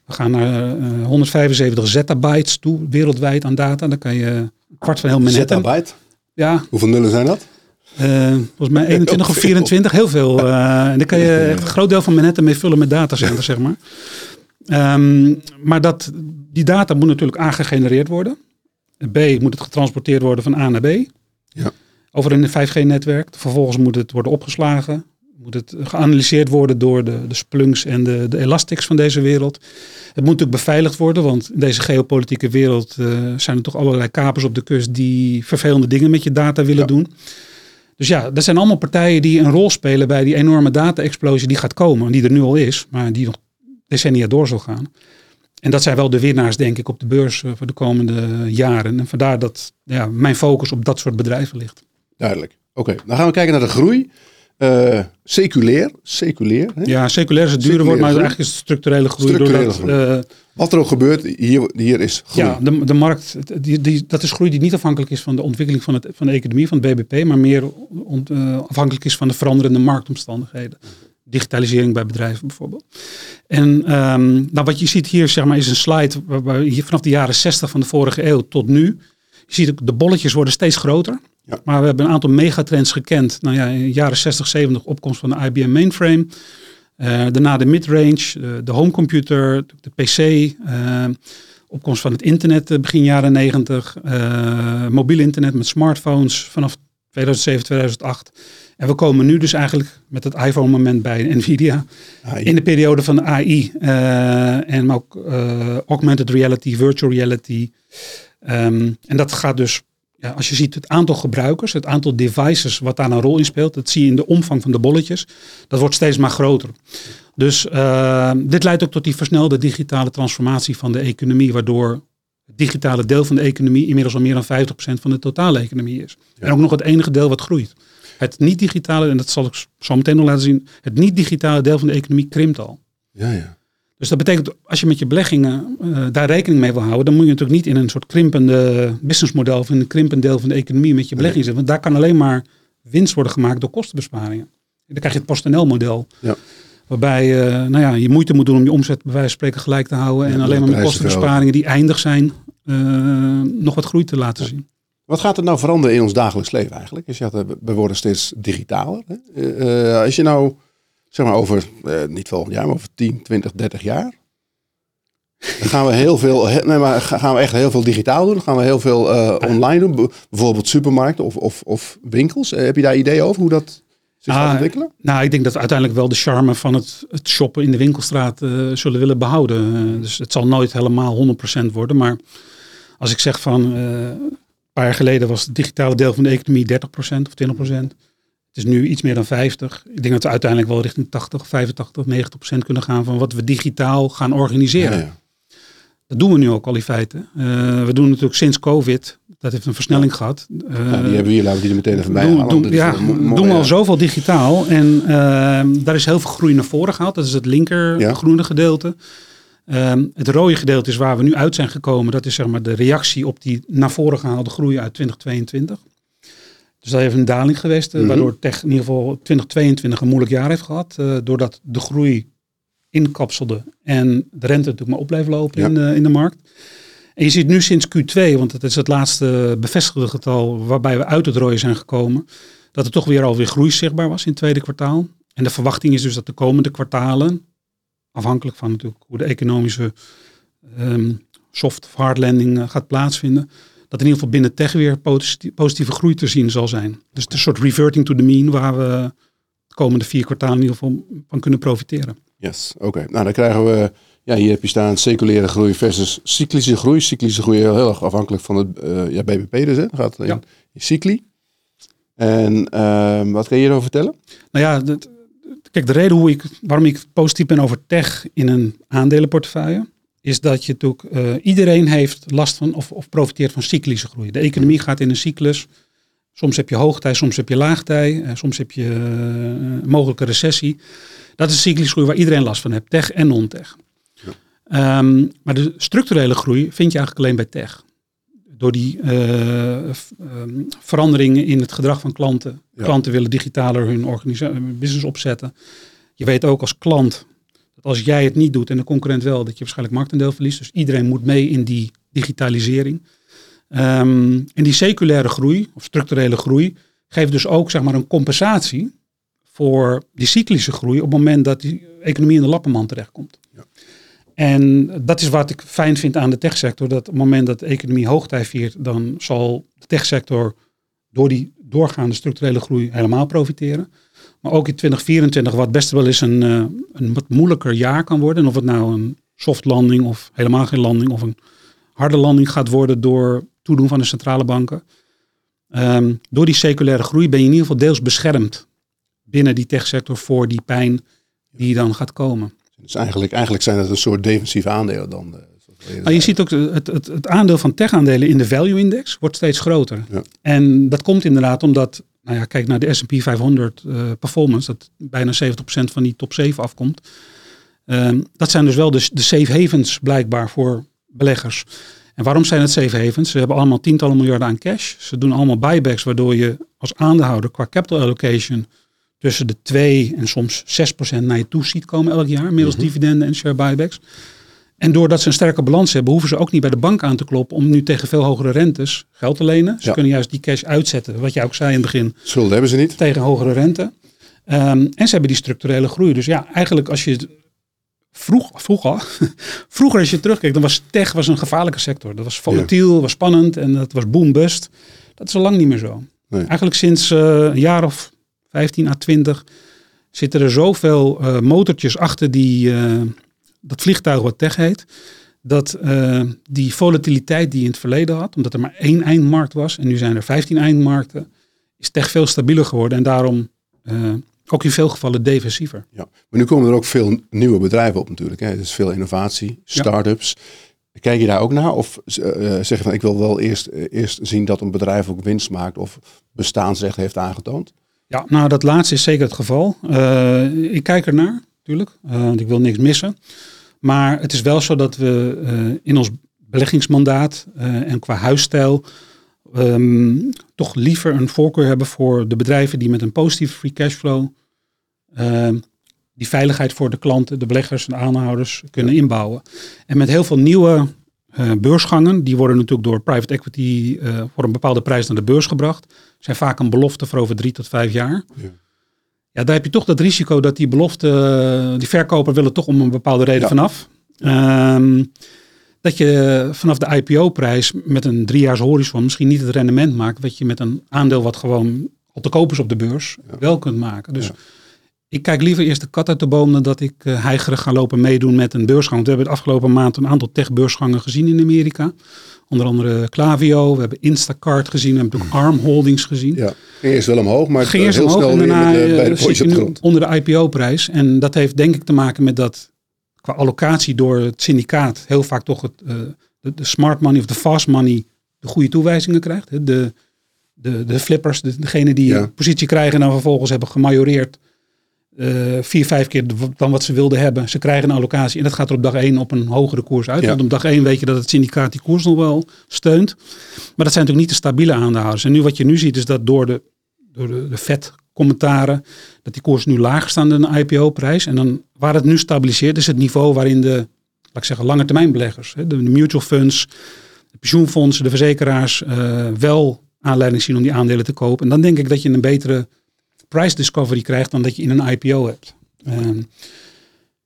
We gaan naar eh, 175 zettabytes toe, wereldwijd aan data. Dan kan je een kwart van heel Manhattan. Zettabyte. Ja, Hoeveel nullen zijn dat? Eh, volgens mij 21 of Heel veel. 24, heel veel. eh, en daar kan je echt een groot deel van Manhattan mee vullen met datacenters, zeg maar. Ehm, maar dat, die data moet natuurlijk A gegenereerd worden. B moet het getransporteerd worden van A naar B. Ja. Over een 5G-netwerk. Vervolgens moet het worden opgeslagen. Moet het geanalyseerd worden door de, de Splunks en de, de Elastics van deze wereld. Het moet natuurlijk beveiligd worden, want in deze geopolitieke wereld eh, zijn er toch allerlei kapers op de kust die vervelende dingen met je data willen Ja. doen. Dus ja, dat zijn allemaal partijen die een rol spelen bij die enorme data-explosie die gaat komen. Die er nu al is, maar die nog decennia door zal gaan. En dat zijn wel de winnaars, denk ik, op de beurs eh, voor de komende jaren. En vandaar dat ja, mijn focus op dat soort bedrijven ligt. Duidelijk. Oké, dan gaan we kijken naar de groei. Eh seculair. Seculair. Hè? Ja, seculair is het dure woord, maar eigenlijk is het structurele groei. Structurele doordat, groei. eh, Wat er ook gebeurt, hier, hier is groei. Ja, de, de markt, die, die, dat is groei die niet afhankelijk is van de ontwikkeling van, het, van de economie, van het BBP, maar meer eh, afhankelijk is van de veranderende marktomstandigheden. Digitalisering bij bedrijven bijvoorbeeld. En ehm, nou, wat je ziet hier zeg maar, is een slide waarbij je vanaf de jaren 60 van de vorige eeuw tot nu, je ziet ook de bolletjes worden steeds groter. Ja. Maar we hebben een aantal megatrends gekend. Nou ja, in de jaren 60, 70 opkomst van de IBM mainframe. Eh, daarna de midrange, de homecomputer, de PC, eh, opkomst van het internet eh, begin jaren 90, eh, mobiel internet met smartphones vanaf 2007, 2008. En we komen nu dus eigenlijk met het iPhone-moment bij Nvidia AI. in de periode van de AI en ook augmented reality, virtual reality. Ehm, en dat gaat dus, ja, als je ziet het aantal gebruikers, het aantal devices wat daar een rol in speelt, dat zie je in de omvang van de bolletjes, dat wordt steeds maar groter. Dus eh, dit leidt ook tot die versnelde digitale transformatie van de economie, waardoor het digitale deel van de economie inmiddels al meer dan 50% van de totale economie is. Ja. En ook nog het enige deel wat groeit. Het niet-digitale, en dat zal ik zo meteen nog laten zien, het niet-digitale deel van de economie krimpt al. Ja, ja. Dus dat betekent, als je met je beleggingen eh, daar rekening mee wil houden, dan moet je natuurlijk niet in een soort krimpende businessmodel of in een krimpend deel van de economie met je beleggingen zitten. Want daar kan alleen maar winst worden gemaakt door kostenbesparingen. Dan krijg je het PostNL-model. Ja. Waarbij eh, nou ja, je moeite moet doen om je omzet bij wijze van spreken gelijk te houden. Ja, en alleen maar met kostenbesparingen die eindig zijn, nog wat groei te laten zien. Wat gaat er nou veranderen in ons dagelijks leven eigenlijk? Had, we worden steeds digitaler. Hè? als je nou, zeg maar over, niet volgend jaar, maar over 10, 20, 30 jaar. Dan gaan we heel veel, nee, maar gaan we echt heel veel digitaal doen? Gaan we heel veel online doen? Bijvoorbeeld supermarkten of, of, of winkels. heb je daar ideeën over hoe dat zich ah, ontwikkelen? Nou, ik denk dat we uiteindelijk wel de charme van het, het shoppen in de winkelstraat uh, zullen willen behouden. Dus het zal nooit helemaal 100% worden. Maar als ik zeg van een paar jaar geleden was het digitale deel van de economie 30% of 20%. Het is nu iets meer dan 50. Ik denk dat we uiteindelijk wel richting 80, 85, 90% kunnen gaan van wat we digitaal gaan organiseren. Ja, ja. Dat doen we nu ook al in feite. we doen natuurlijk sinds COVID dat heeft een versnelling gehad. Uh, die hebben we hier, laten we die er meteen even bij doen, doen, ja, doen we al zoveel digitaal. En uh, daar is heel veel groei naar voren gehaald. Dat is het linker groene gedeelte. Um, het rode gedeelte is waar we nu uit zijn gekomen. Dat is zeg maar de reactie op die naar voren gehaalde groei uit 2022. Dus dat heeft een daling geweest, mm -hmm. waardoor tech in ieder geval 2022 een moeilijk jaar heeft gehad. Uh, doordat de groei inkapselde en de rente natuurlijk maar op bleef lopen ja. in, in de markt. En je ziet nu sinds Q2, want het is het laatste bevestigde getal waarbij we uit het rode zijn gekomen, dat er toch weer alweer groei zichtbaar was in het tweede kwartaal. En de verwachting is dus dat de komende kwartalen, afhankelijk van natuurlijk hoe de economische um, soft of hard landing gaat plaatsvinden, dat in ieder geval binnen tech weer positieve groei te zien zal zijn. Dus het is een soort reverting to the mean waar we de komende vier kwartalen in ieder geval van kunnen profiteren. Yes, oké. Nou, dan krijgen we ja, hier heb je staan seculiere groei versus cyclische groei. Cyclische groei heel erg afhankelijk van het uh, ja, BBP dus. Hè. gaat in, ja. in cycli. En uh, wat kan je hierover vertellen? Nou ja, dat, kijk, de reden hoe ik, waarom ik positief ben over tech in een aandelenportefeuille, is dat je natuurlijk, uh, iedereen heeft last van of, of profiteert van cyclische groei. De economie gaat in een cyclus. Soms heb je hoogtij, soms heb je laagtij, uh, soms heb je uh, mogelijke recessie. Dat is cyclische groei waar iedereen last van heeft, tech en non-tech. Um, maar de structurele groei vind je eigenlijk alleen bij tech. Door die um, veranderingen in het gedrag van klanten. Ja. Klanten willen digitaler hun business opzetten. Je weet ook als klant als jij het niet doet en de concurrent wel, dat je waarschijnlijk marktendeel verliest. Dus iedereen moet mee in die digitalisering. Um, en die seculaire groei, of structurele groei, geeft dus ook zeg maar, een compensatie voor die cyclische groei op het moment dat die economie in de lappenmand terechtkomt. Ja. En dat is wat ik fijn vind aan de techsector. Dat op het moment dat de economie hoogtij viert, dan zal de techsector door die doorgaande structurele groei helemaal profiteren. Maar ook in 2024, wat best wel eens een, uh, een wat moeilijker jaar kan worden. En of het nou een soft landing of helemaal geen landing of een harde landing gaat worden door toedoen van de centrale banken. Um, door die seculaire groei ben je in ieder geval deels beschermd binnen die techsector voor die pijn die dan gaat komen. Dus eigenlijk, eigenlijk zijn het een soort defensieve aandelen dan. Eh, nou, je ziet ook het, het, het aandeel van tech-aandelen in de value index wordt steeds groter. Ja. En dat komt inderdaad omdat, nou ja, kijk naar de S&P 500 uh, performance, dat bijna 70% van die top 7 afkomt. Um, dat zijn dus wel de, de safe havens blijkbaar voor beleggers. En waarom zijn het safe havens? Ze hebben allemaal tientallen miljarden aan cash. Ze doen allemaal buybacks, waardoor je als aandeelhouder qua capital allocation tussen de 2 en soms 6% naar je toe ziet komen elk jaar, middels mm dividenden en share buybacks. En doordat ze een sterke balans hebben, hoeven ze ook niet bij de bank aan te kloppen om nu tegen veel hogere rentes geld te lenen. Ze kunnen juist die cash uitzetten, wat jij ook zei in het begin. Schulden hebben ze niet. Tegen hogere rente. Um, en ze hebben die structurele groei. Dus ja, eigenlijk als je vroeg, vroeger, (laughs) vroeger als je terugkijkt, dan was tech was een gevaarlijke sector. Dat was volatiel, ja. was spannend en dat was boom-bust. Dat is al lang niet meer zo. Nee. Eigenlijk sinds uh, een jaar of 15 à 20, zitten er zoveel uh, motortjes achter die, uh, dat vliegtuig wat tech heet. Dat uh, die volatiliteit die je in het verleden had, omdat er maar één eindmarkt was en nu zijn er 15 eindmarkten, is tech veel stabieler geworden en daarom ook in veel gevallen defensiever. Ja, maar nu komen er ook veel nieuwe bedrijven op natuurlijk. Hè. Er is veel innovatie, start-ups. Ja. Kijk je daar ook naar? Of uh, zeg je van ik wil wel eerst, eerst zien dat een bedrijf ook winst maakt of bestaansrecht heeft aangetoond? Ja, nou dat laatste is zeker het geval. Ik kijk ernaar, natuurlijk, want ik wil niks missen. Maar het is wel zo dat we uh, in ons beleggingsmandaat en qua huisstijl um, toch liever een voorkeur hebben voor de bedrijven die met een positieve free cashflow ehm, die veiligheid voor de klanten, de beleggers en aanhouders kunnen inbouwen. En met heel veel nieuwe uh, beursgangen. Die worden natuurlijk door private equity uh, voor een bepaalde prijs naar de beurs gebracht. Zijn vaak een belofte voor over drie tot vijf jaar. Ja. Ja daar heb je toch dat risico dat die belofte, die verkoper willen toch om een bepaalde reden vanaf. Um, dat je vanaf de IPO-prijs met een driejaars horizon misschien niet het rendement maakt wat je met een aandeel wat gewoon al te koop is op de beurs wel kunt maken. Dus ik kijk liever eerst de kat uit de boom dan dat ik uh, heigerig ga lopen meedoen met een beursgang. We hebben het afgelopen maand een aantal tech-beursgangen gezien in Amerika. Onder andere Clavio, we hebben Instacart gezien, we hebben ook Arm Holdings gezien. Ja, ging eerst wel omhoog, maar ging eerst heel omhoog snel en daarna, de, bij de onder de IPO-prijs. En dat heeft denk ik te maken met dat qua allocatie door het syndicaat heel vaak toch het, uh, de, de, smart money of de fast money de goede toewijzingen krijgt. De, de, de flippers, de, degene die ja. positie krijgen en dan vervolgens hebben gemajoreerd uh, vier, vijf keer dan wat ze wilden hebben. Ze krijgen een allocatie en dat gaat er op dag één op een hogere koers uit. Ja. Want op dag één weet je dat het syndicaat die koers nog wel steunt. Maar dat zijn natuurlijk niet de stabiele aandeelhouders. En nu wat je nu ziet is dat door de, door de, de vet commentaren dat die koers nu lager staan dan de IPO-prijs. En dan waar het nu stabiliseert is het niveau waarin de, laat ik zeggen, lange termijn beleggers, de, de mutual funds, de pensioenfondsen, de verzekeraars uh, wel aanleiding zien om die aandelen te kopen. En dan denk ik dat je een betere price discovery krijgt dan dat je in een IPO hebt. Uh,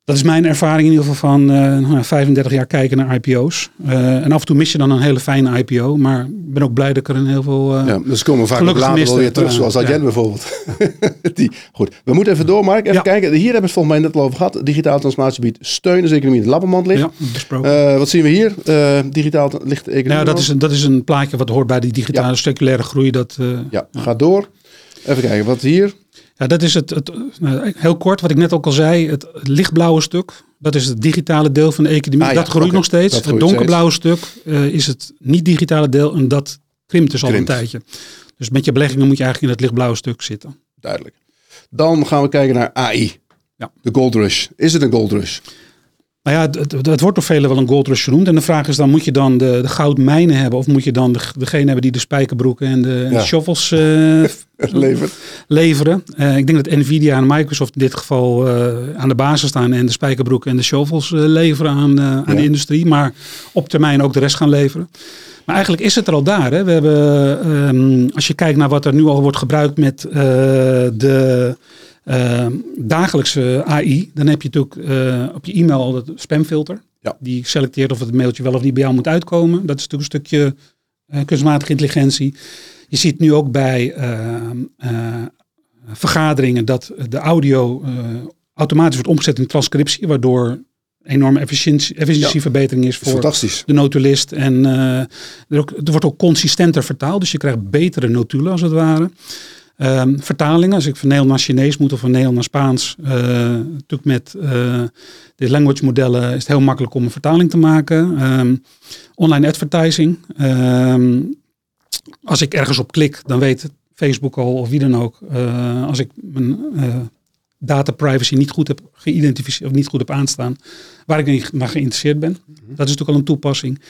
dat is mijn ervaring in ieder geval van uh, 35 jaar kijken naar IPO's. Uh, en af en toe mis je dan een hele fijne IPO. Maar ik ben ook blij dat ik er een heel veel. Uh, ja, dus komen we vaak ook later wel weer terug, zoals Adyen ja. bijvoorbeeld. (laughs) Die, goed, we moeten even door, Mark. Even ja. kijken. Hier hebben we het volgens mij net al over gehad. Digitaal transformatie biedt steun als economie in het lappenmand ligt. Ja, besproken. wat zien we hier? digitaal ligt economie. Nou, dat is, een, dat is een plaatje wat hoort bij die digitale circulaire groei. Dat, ja, gaat door. Even kijken, wat hier? Ja, dat is het, het, heel kort wat ik net ook al zei. Het lichtblauwe stuk, dat is het digitale deel van de economie. Ah, ja, dat groeit okay. nog steeds. Groeit het donkerblauwe steeds. stuk uh, is het niet-digitale deel en dat krimpt dus al een tijdje. Dus met je beleggingen moet je eigenlijk in het lichtblauwe stuk zitten. Duidelijk. Dan gaan we kijken naar AI. Ja. De gold rush. Is het een gold rush? Nou ja, het, het, wordt door velen wel een gold rush genoemd. En de vraag is dan, moet je dan de, de goudmijnen hebben? Of moet je dan de, degene hebben die de spijkerbroeken en de, ja. de shovels uh, (laughs) leveren? leveren. Uh, ik denk dat Nvidia en Microsoft in dit geval uh, aan de basis staan en de spijkerbroeken en de shovels leveren aan, aan ja. de industrie. Maar op termijn ook de rest gaan leveren. Maar eigenlijk is het er al daar. Hè. We hebben, um, als je kijkt naar wat er nu al wordt gebruikt met de uh, dagelijkse AI, dan heb je natuurlijk uh, op je e-mail al het spamfilter. Ja. Die selecteert of het mailtje wel of niet bij jou moet uitkomen. Dat is natuurlijk een stukje uh, kunstmatige intelligentie. Je ziet nu ook bij vergaderingen dat de audio automatisch wordt omgezet in transcriptie, waardoor enorme efficiëntie, efficiëntieverbetering is voor de notulist. En er, ook, er, wordt ook consistenter vertaald, dus je krijgt betere notulen als het ware. Um, vertalingen, als ik van Nederlands naar Chinees moet of van Nederlands naar Spaans, uh, natuurlijk met uh, de language modellen is het heel makkelijk om een vertaling te maken. Um, online advertising. Um, als ik ergens op klik, dan weet Facebook al of wie dan ook, uh, als ik mijn data privacy niet goed heb geïdentificeerd of niet goed heb aanstaan, waar ik naar geïnteresseerd ben. Dat is natuurlijk al een toepassing.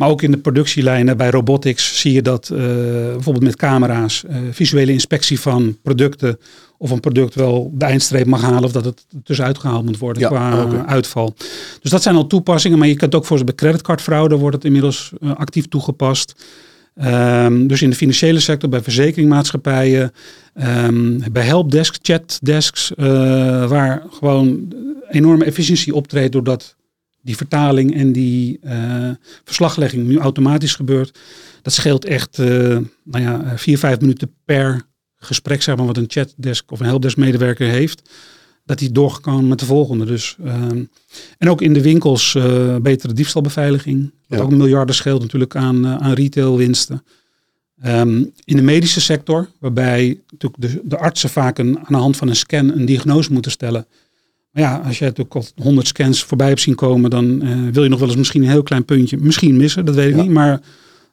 Maar ook in de productielijnen bij robotics zie je dat uh, bijvoorbeeld met camera's uh, visuele inspectie van producten of een product wel de eindstreep mag halen of dat het tussenuit gehaald moet worden ja, qua okay. uitval. Dus dat zijn al toepassingen, maar je kunt ook voor bij creditcardfraude wordt het inmiddels uh, actief toegepast. Um, dus in de financiële sector, bij verzekeringmaatschappijen, um, bij helpdesk, chatdesks, waar gewoon enorme efficiëntie optreedt doordat die vertaling en die uh, verslaglegging nu automatisch gebeurt. Dat scheelt echt uh, nou ja, vier, vijf minuten per gesprek, zeg maar, wat een chatdesk of een helpdesk medewerker heeft. Dat hij door kan met de volgende. Dus, uh, en ook in de winkels betere diefstalbeveiliging. Wat ja. ook miljarden scheelt natuurlijk aan, aan retailwinsten. Um, in de medische sector, waarbij natuurlijk de, de artsen vaak een, aan de hand van een scan een diagnose moeten stellen maar ja, als je natuurlijk al 100 scans voorbij hebt zien komen, dan uh, wil je nog wel eens misschien een heel klein puntje misschien missen, dat weet ik ja. niet. Maar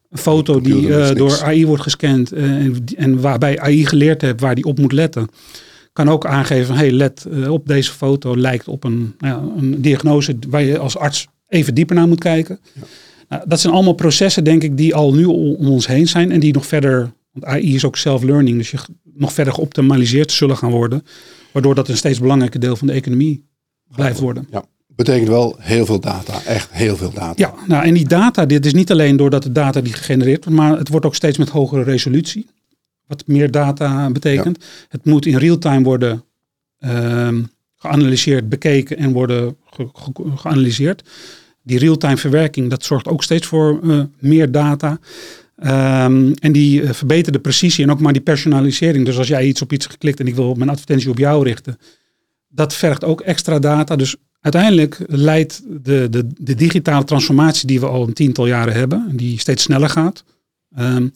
een foto die uh, door AI wordt gescand uh, en, en, waarbij AI geleerd heeft waar die op moet letten, kan ook aangeven, hey, let op deze foto lijkt op een, ja, een diagnose waar je als arts even dieper naar moet kijken. Ja. Nou, dat zijn allemaal processen, denk ik, die al nu om ons heen zijn en die nog verder, want AI is ook self-learning, dus je nog verder geoptimaliseerd zullen gaan worden. Waardoor dat een steeds belangrijker deel van de economie blijft worden. Ja, Betekent wel heel veel data, echt heel veel data. Ja, nou, en die data, dit is niet alleen doordat de data die gegenereerd wordt, maar het wordt ook steeds met hogere resolutie. Wat meer data betekent. Het moet in real time worden ehm, geanalyseerd, bekeken en worden ge- ge- geanalyseerd. Die real-time verwerking, dat zorgt ook steeds voor eh, meer data. Ehm, en die eh, verbetert de precisie en ook maar die personalisering. Dus als jij iets op iets geklikt en ik wil mijn advertentie op jou richten, dat vergt ook extra data. Dus uiteindelijk leidt de, de, de digitale transformatie die we al een tiental jaren hebben, en die steeds sneller gaat, ehm,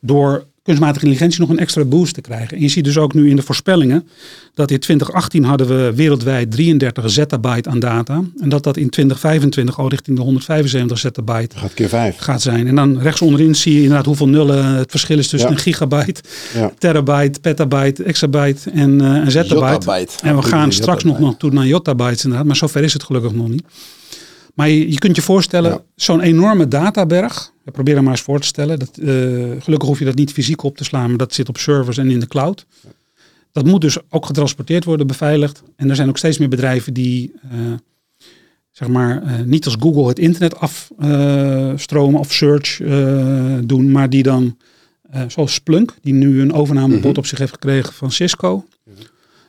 door kunstmatige intelligentie nog een extra boost te krijgen. En je ziet dus ook nu in de voorspellingen dat in 2018 hadden we wereldwijd 33 zettabyte aan data. En dat dat in 2025 al richting de 175 zettabyte Gaat keer vijf. gaat zijn. En dan rechts onderin zie je inderdaad hoeveel nullen het verschil is tussen Ja. een gigabyte, Ja. terabyte, petabyte, exabyte en eh een zettabyte. Jottabyte. En we gaan straks nog, nog toe naar jottabytes inderdaad, maar zover is het gelukkig nog niet. Maar je, je kunt je voorstellen, Ja. zo'n enorme databerg, probeer er maar eens voor te stellen. Dat, eh, gelukkig hoef je dat niet fysiek op te slaan, maar dat zit op servers en in de cloud. Dat moet dus ook getransporteerd worden, beveiligd. En er zijn ook steeds meer bedrijven die, eh, zeg maar, eh, niet als Google het internet afstromen of search doen, maar die dan, zoals Splunk, die nu een overnamebod Mhm. op zich heeft gekregen van Cisco.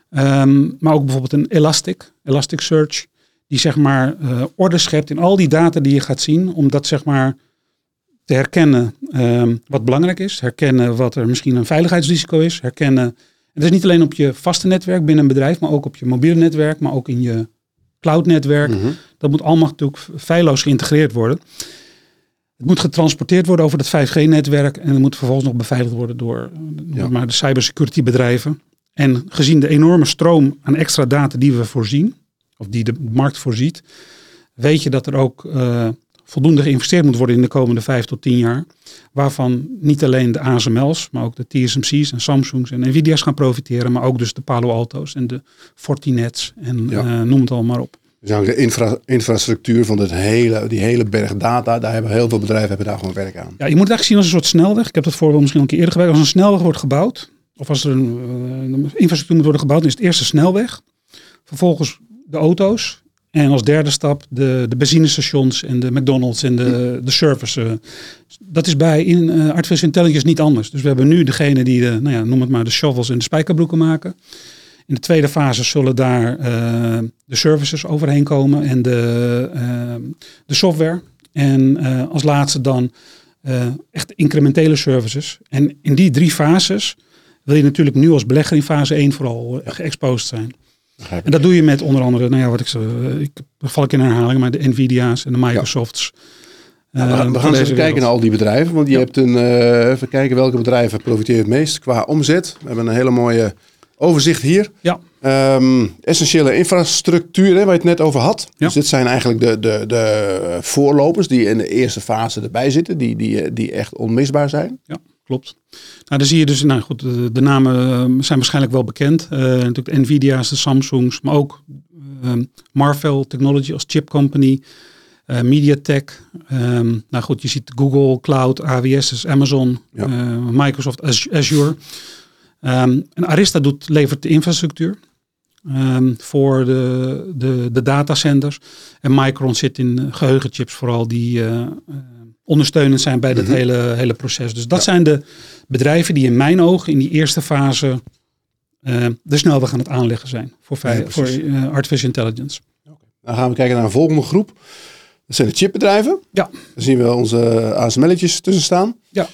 Ehm, maar ook bijvoorbeeld een Elastic, Elasticsearch, die zeg maar eh, orde schept in al die data die je gaat zien, om dat zeg maar te herkennen ehm, wat belangrijk is, herkennen wat er misschien een veiligheidsrisico is, herkennen. En dat is niet alleen op je vaste netwerk binnen een bedrijf, maar ook op je mobiele netwerk, maar ook in je cloudnetwerk. Mhm. Dat moet allemaal natuurlijk feilloos geïntegreerd worden. Het moet getransporteerd worden over het 5G-netwerk en het moet vervolgens nog beveiligd worden door eh, Ja. maar de cybersecurity bedrijven. En gezien de enorme stroom aan extra data die we voorzien, of die de markt voorziet, weet je dat er ook eh, voldoende geïnvesteerd moet worden in de komende vijf tot tien jaar. Waarvan niet alleen de ASML's, maar ook de TSMC's en Samsung's en Nvidia's gaan profiteren, maar ook dus de Palo Alto's en de Fortinets en Ja. eh, noem het allemaal maar op. Dus eigenlijk de infra- infrastructuur van dit hele, die hele berg data, daar hebben heel veel bedrijven hebben daar gewoon werk aan. Ja, je moet het eigenlijk zien als een soort snelweg. Ik heb dat voorbeeld misschien al een keer eerder gebruikt. Als een snelweg wordt gebouwd, of als er een eh, infrastructuur moet worden gebouwd, dan is het eerst de snelweg. Vervolgens de auto's. En als derde stap de, de benzinestations en de McDonald's en de, de service. eh. Dat is bij in eh, artificial intelligence niet anders. Dus we hebben nu degene die de, nou ja, noem het maar, de shovels en de spijkerbroeken maken. In de tweede fase zullen daar eh, de services overheen komen en de, de software. En als laatste dan echt incrementele services. En in die drie fases wil je natuurlijk nu als belegger in fase 1 vooral geëxposed zijn. En dat doe je met onder andere, nou ja, wat ik zo, eh, ik val ik in herhaling, maar de Nvidia's en de Microsofts. Nou, we eh, gaan, we van gaan eens even kijken naar al die bedrijven. Want je Ja. hebt een, eh, even kijken welke bedrijven profiteren het meest qua omzet. We hebben een hele mooie overzicht hier. Ja. Ehm, essentiële infrastructuur, hè, waar je het net over had. Ja. Dus dit zijn eigenlijk de, de, de voorlopers die in de eerste fase erbij zitten. Die, die, die echt onmisbaar zijn. Ja, klopt. Nou, dan zie je dus, nou goed, de, de namen eh, zijn waarschijnlijk wel bekend. Eh, natuurlijk de Nvidia's, de Samsungs, maar ook ehm, Marvell Technology als chip company, eh, MediaTek. Ehm, nou goed, je ziet Google Cloud, AWS, dus Amazon, Ja. Microsoft Az- Azure. Ehm, en Arista doet, levert de infrastructuur voor de, de, de datacenters. En Micron zit in eh, geheugenchips vooral die ondersteunend zijn bij dat Mhm. hele, hele proces. Dus dat Ja. zijn de bedrijven die in mijn ogen in die eerste fase eh, de snelweg aan het aanleggen zijn voor, Ja, voor eh, artificial intelligence. Dan gaan we kijken naar een volgende groep. Dat zijn de chipbedrijven. Ja. Daar zien we onze ASML'tjes tussen staan. Ja.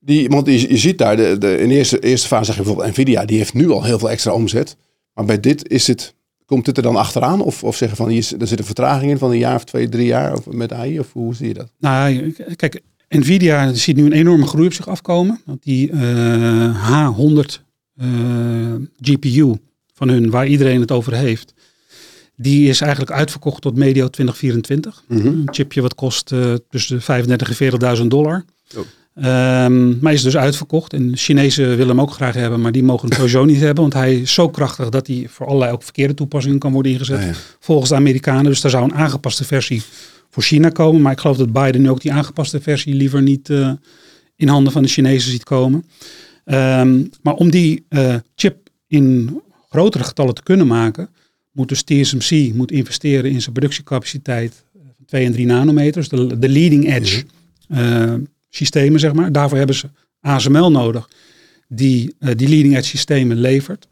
Die, want je, je ziet daar, de, de, in de eerste, eerste fase zeg je bijvoorbeeld Nvidia, die heeft nu al heel veel extra omzet. Maar bij dit is het, komt dit er dan achteraan? Of, of zeggen van, hier, er zit een vertraging in van een jaar of twee, drie jaar of met AI? Of hoe zie je dat? Nou, kijk, Nvidia ziet nu een enorme groei op zich afkomen. Want die eh, H100 eh, GPU van hun, waar iedereen het over heeft, die is eigenlijk uitverkocht tot medio 2024. Mhm. Een chipje wat kost eh, tussen de 35 en 40.000 dollar. Oh. Ehm, maar is dus uitverkocht. En de Chinezen willen hem ook graag hebben, maar die mogen hem sowieso niet hebben. Want hij is zo krachtig dat hij voor allerlei ook verkeerde toepassingen kan worden ingezet. Ja. Volgens de Amerikanen. Dus daar zou een aangepaste versie voor China komen. Maar ik geloof dat Biden nu ook die aangepaste versie liever niet eh, in handen van de Chinezen ziet komen. Ehm, maar om die eh, chip in grotere getallen te kunnen maken, moet dus TSMC moet investeren in zijn productiecapaciteit van 2 en 3 nanometers, de, de leading edge uh, systemen, zeg maar. Daarvoor hebben ze ASML nodig, die uh, die leading edge systemen levert.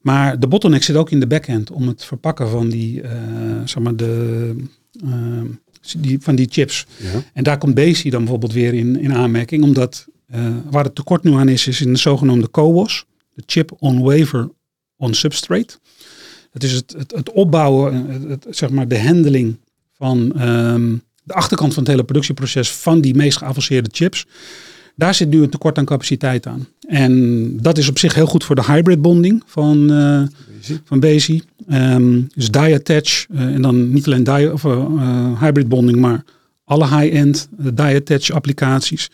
Maar de bottleneck zit ook in de backend om het verpakken van die, uh, zeg maar de, die, van die chips. Ja. En daar komt BASI dan bijvoorbeeld weer in, in aanmerking, omdat waar het tekort nu aan is, is in de zogenaamde CoWoS, de chip on wafer on substrate. Het is het, het, het opbouwen, het, zeg maar de handling van um, de achterkant van het hele productieproces van die meest geavanceerde chips. Daar zit nu een tekort aan capaciteit aan. En dat is op zich heel goed voor de hybrid bonding van, uh, van BASI. Um, dus die attach, uh, en dan niet alleen die, of, uh, hybrid bonding, maar alle high-end die attach applicaties.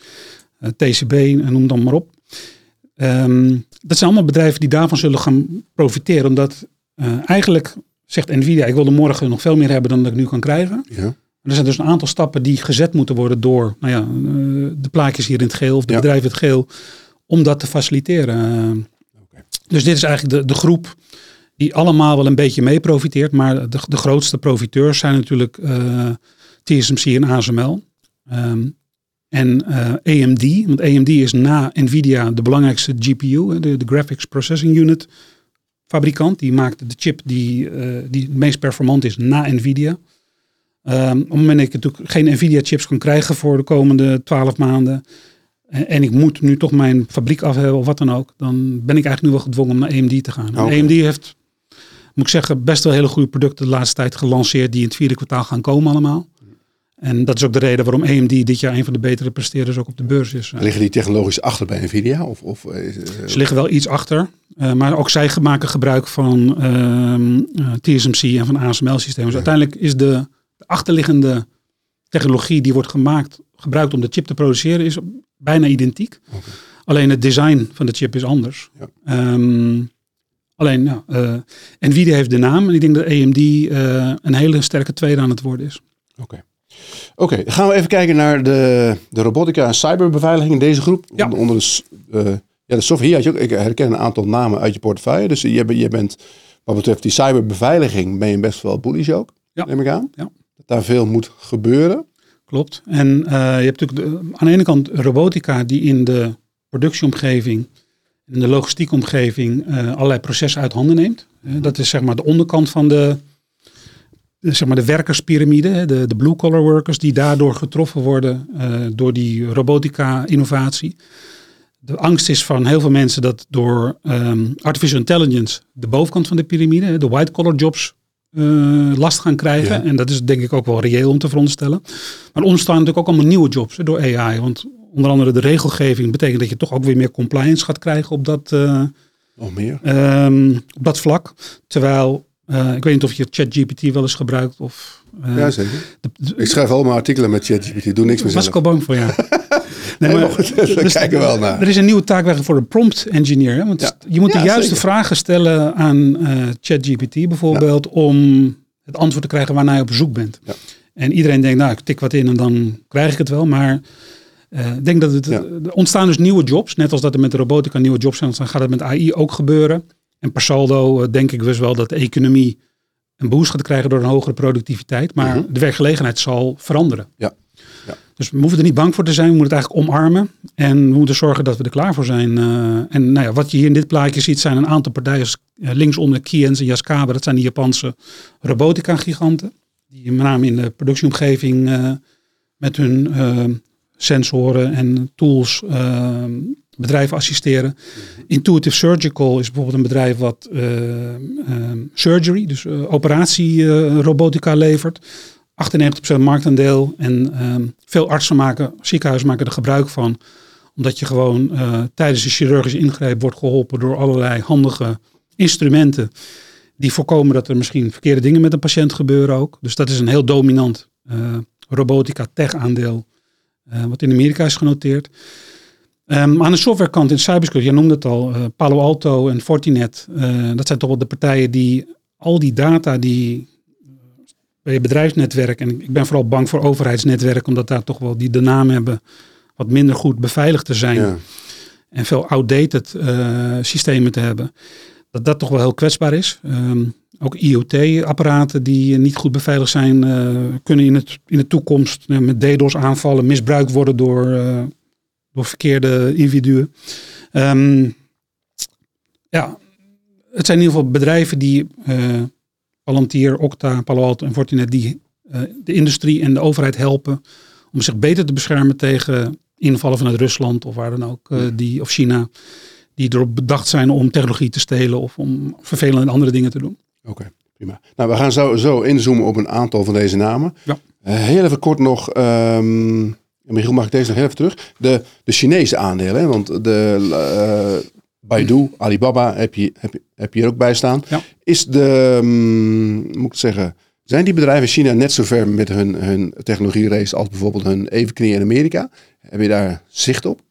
TCB, noem dan maar op. Um, dat zijn allemaal bedrijven die daarvan zullen gaan profiteren. Omdat eigenlijk zegt Nvidia, ik wil er morgen nog veel meer hebben dan dat ik nu kan krijgen. Ja. Er zijn dus een aantal stappen die gezet moeten worden door nou ja, eh, de plaatjes hier in het geel of de bedrijven in het geel, om dat te faciliteren. Dus dit is eigenlijk de, de groep die allemaal wel een beetje mee profiteert, maar de, de grootste profiteurs zijn natuurlijk uh, eh, TSMC en ASML. Um, en uh, eh, AMD, want AMD is na Nvidia de belangrijkste GPU, de, de Graphics Processing Unit fabrikant. Die maakt de chip die, uh, die het meest performant is na Nvidia. Um, op het moment dat ik natuurlijk geen Nvidia chips kan krijgen voor de komende twaalf maanden. En, en, ik moet nu toch mijn fabriek af hebben of wat dan ook. Dan ben ik eigenlijk nu wel gedwongen om naar AMD te gaan. Okay. AMD heeft, moet ik zeggen, best wel hele goede producten de laatste tijd gelanceerd. Die in het vierde kwartaal gaan komen allemaal. En dat is ook de reden waarom AMD dit jaar een van de betere presteerders ook op de beurs is. Liggen die technologisch achter bij Nvidia? Of, of, uh, Ze liggen wel iets achter. Uh, maar ook zij maken gebruik van uh, TSMC en van ASML-systemen. Dus uiteindelijk is de de achterliggende technologie die wordt gemaakt, gebruikt om de chip te produceren, is bijna identiek. Alleen het design van de chip is anders. Ja. Um, alleen, nou, uh, Nvidia heeft de naam en ik denk dat AMD uh, een hele sterke tweede aan het worden is. Oké. Oké, gaan we even kijken naar de, de robotica en cyberbeveiliging in deze groep. Ja. Onder, de, uh, ja, de software. Had je ook, ik herken een aantal namen uit je portefeuille. Dus je, je bent, wat betreft die cyberbeveiliging, ben je best wel bullish ook, ja. neem ik aan. Ja daar veel moet gebeuren. Klopt. En uh, je hebt natuurlijk aan de ene kant robotica die in de productieomgeving, in de logistieke omgeving uh, allerlei processen uit handen neemt. Uh, dat is zeg maar de onderkant van de, zeg maar de werkerspyramide, de, de blue collar workers die daardoor getroffen worden door die robotica innovatie. De angst is van heel veel mensen dat door um, artificial intelligence de bovenkant van de piramide, de white collar jobs, uh, last gaan krijgen. En dat is denk ik ook wel reëel om te veronderstellen. Maar er ontstaan natuurlijk ook allemaal nieuwe jobs hè, door AI. Want onder andere de regelgeving betekent dat je toch ook weer meer compliance gaat krijgen op dat, uh, meer. Um, op dat vlak. Terwijl, uh, ik weet niet of je ChatGPT wel eens gebruikt. Of, ja, zeker. ik schrijf allemaal artikelen met ChatGPT, doe niks meer Was ik al bang voor, ja. (laughs) Nee, maar, (laughs) we dus kijken wel naar. Er is een nieuwe taak voor de prompt engineer. Hè? Want je moet de juiste vragen stellen aan uh, ChatGPT bijvoorbeeld om het antwoord te krijgen waarnaar je op zoek bent. En iedereen denkt, nou, ik tik wat in en dan krijg ik het wel. Maar uh, ik denk dat het, er ontstaan dus nieuwe jobs. Net als dat er met de robotica nieuwe jobs zijn, dan gaat het met AI ook gebeuren. En per saldo uh, denk ik dus wel dat de economie een boost gaat krijgen door een hogere productiviteit. Maar mhm. de werkgelegenheid zal veranderen. Ja. Dus we hoeven er niet bang voor te zijn. We moeten het eigenlijk omarmen. En we moeten zorgen dat we er klaar voor zijn. Uh, en nou ja, wat je hier in dit plaatje ziet zijn een aantal partijen. Uh, linksonder Kiens en Yaskawa. Dat zijn die Japanse robotica giganten. Die met name in de productieomgeving uh, met hun sensoren en tools bedrijven assisteren. Intuitive Surgical is bijvoorbeeld een bedrijf wat surgery, dus operatierobotica levert 98% marktaandeel. En um, veel artsen maken, ziekenhuizen maken er gebruik van. Omdat je gewoon uh, tijdens de chirurgische ingreep wordt geholpen door allerlei handige instrumenten. Die voorkomen dat er misschien verkeerde dingen met een patiënt gebeuren ook. Dus dat is een heel dominant uh, robotica tech aandeel. Uh, wat in Amerika is genoteerd. Um, aan de softwarekant in cybersecurity, je noemde het al, Palo Alto en Fortinet. dat zijn toch wel de partijen die al die data die bij je bedrijfsnetwerk. En ik ben vooral bang voor overheidsnetwerk, omdat daar toch wel die de naam hebben wat minder goed beveiligd te zijn. Ja. En veel outdated uh, systemen te hebben. dat dat toch wel heel kwetsbaar is. Ehm, ook IoT-apparaten die niet goed beveiligd zijn, kunnen in, het, in de toekomst met DDoS-aanvallen misbruikt worden door, door verkeerde individuen. Um, ja, het zijn in ieder geval bedrijven die Palantir, Okta, Palo Alto en Fortinet, die uh, de industrie en de overheid helpen om zich beter te beschermen tegen invallen vanuit Rusland of waar dan ook, uh, die, of China, die erop bedacht zijn om technologie te stelen of om vervelende andere dingen te doen. Oké, prima. Nou, we gaan zo, zo inzoomen op een aantal van deze namen. Ja. heel even kort nog, um, Michiel, mag ik deze nog heel even terug? De, de Chinese aandelen, want de Baidu, Alibaba heb je, heb, je, heb je er ook bij staan. Ja. Is de, um, moet ik zeggen, zijn die bedrijven in China net zo ver met hun, hun technologie-race als bijvoorbeeld hun evenknie in Amerika? Heb je daar zicht op?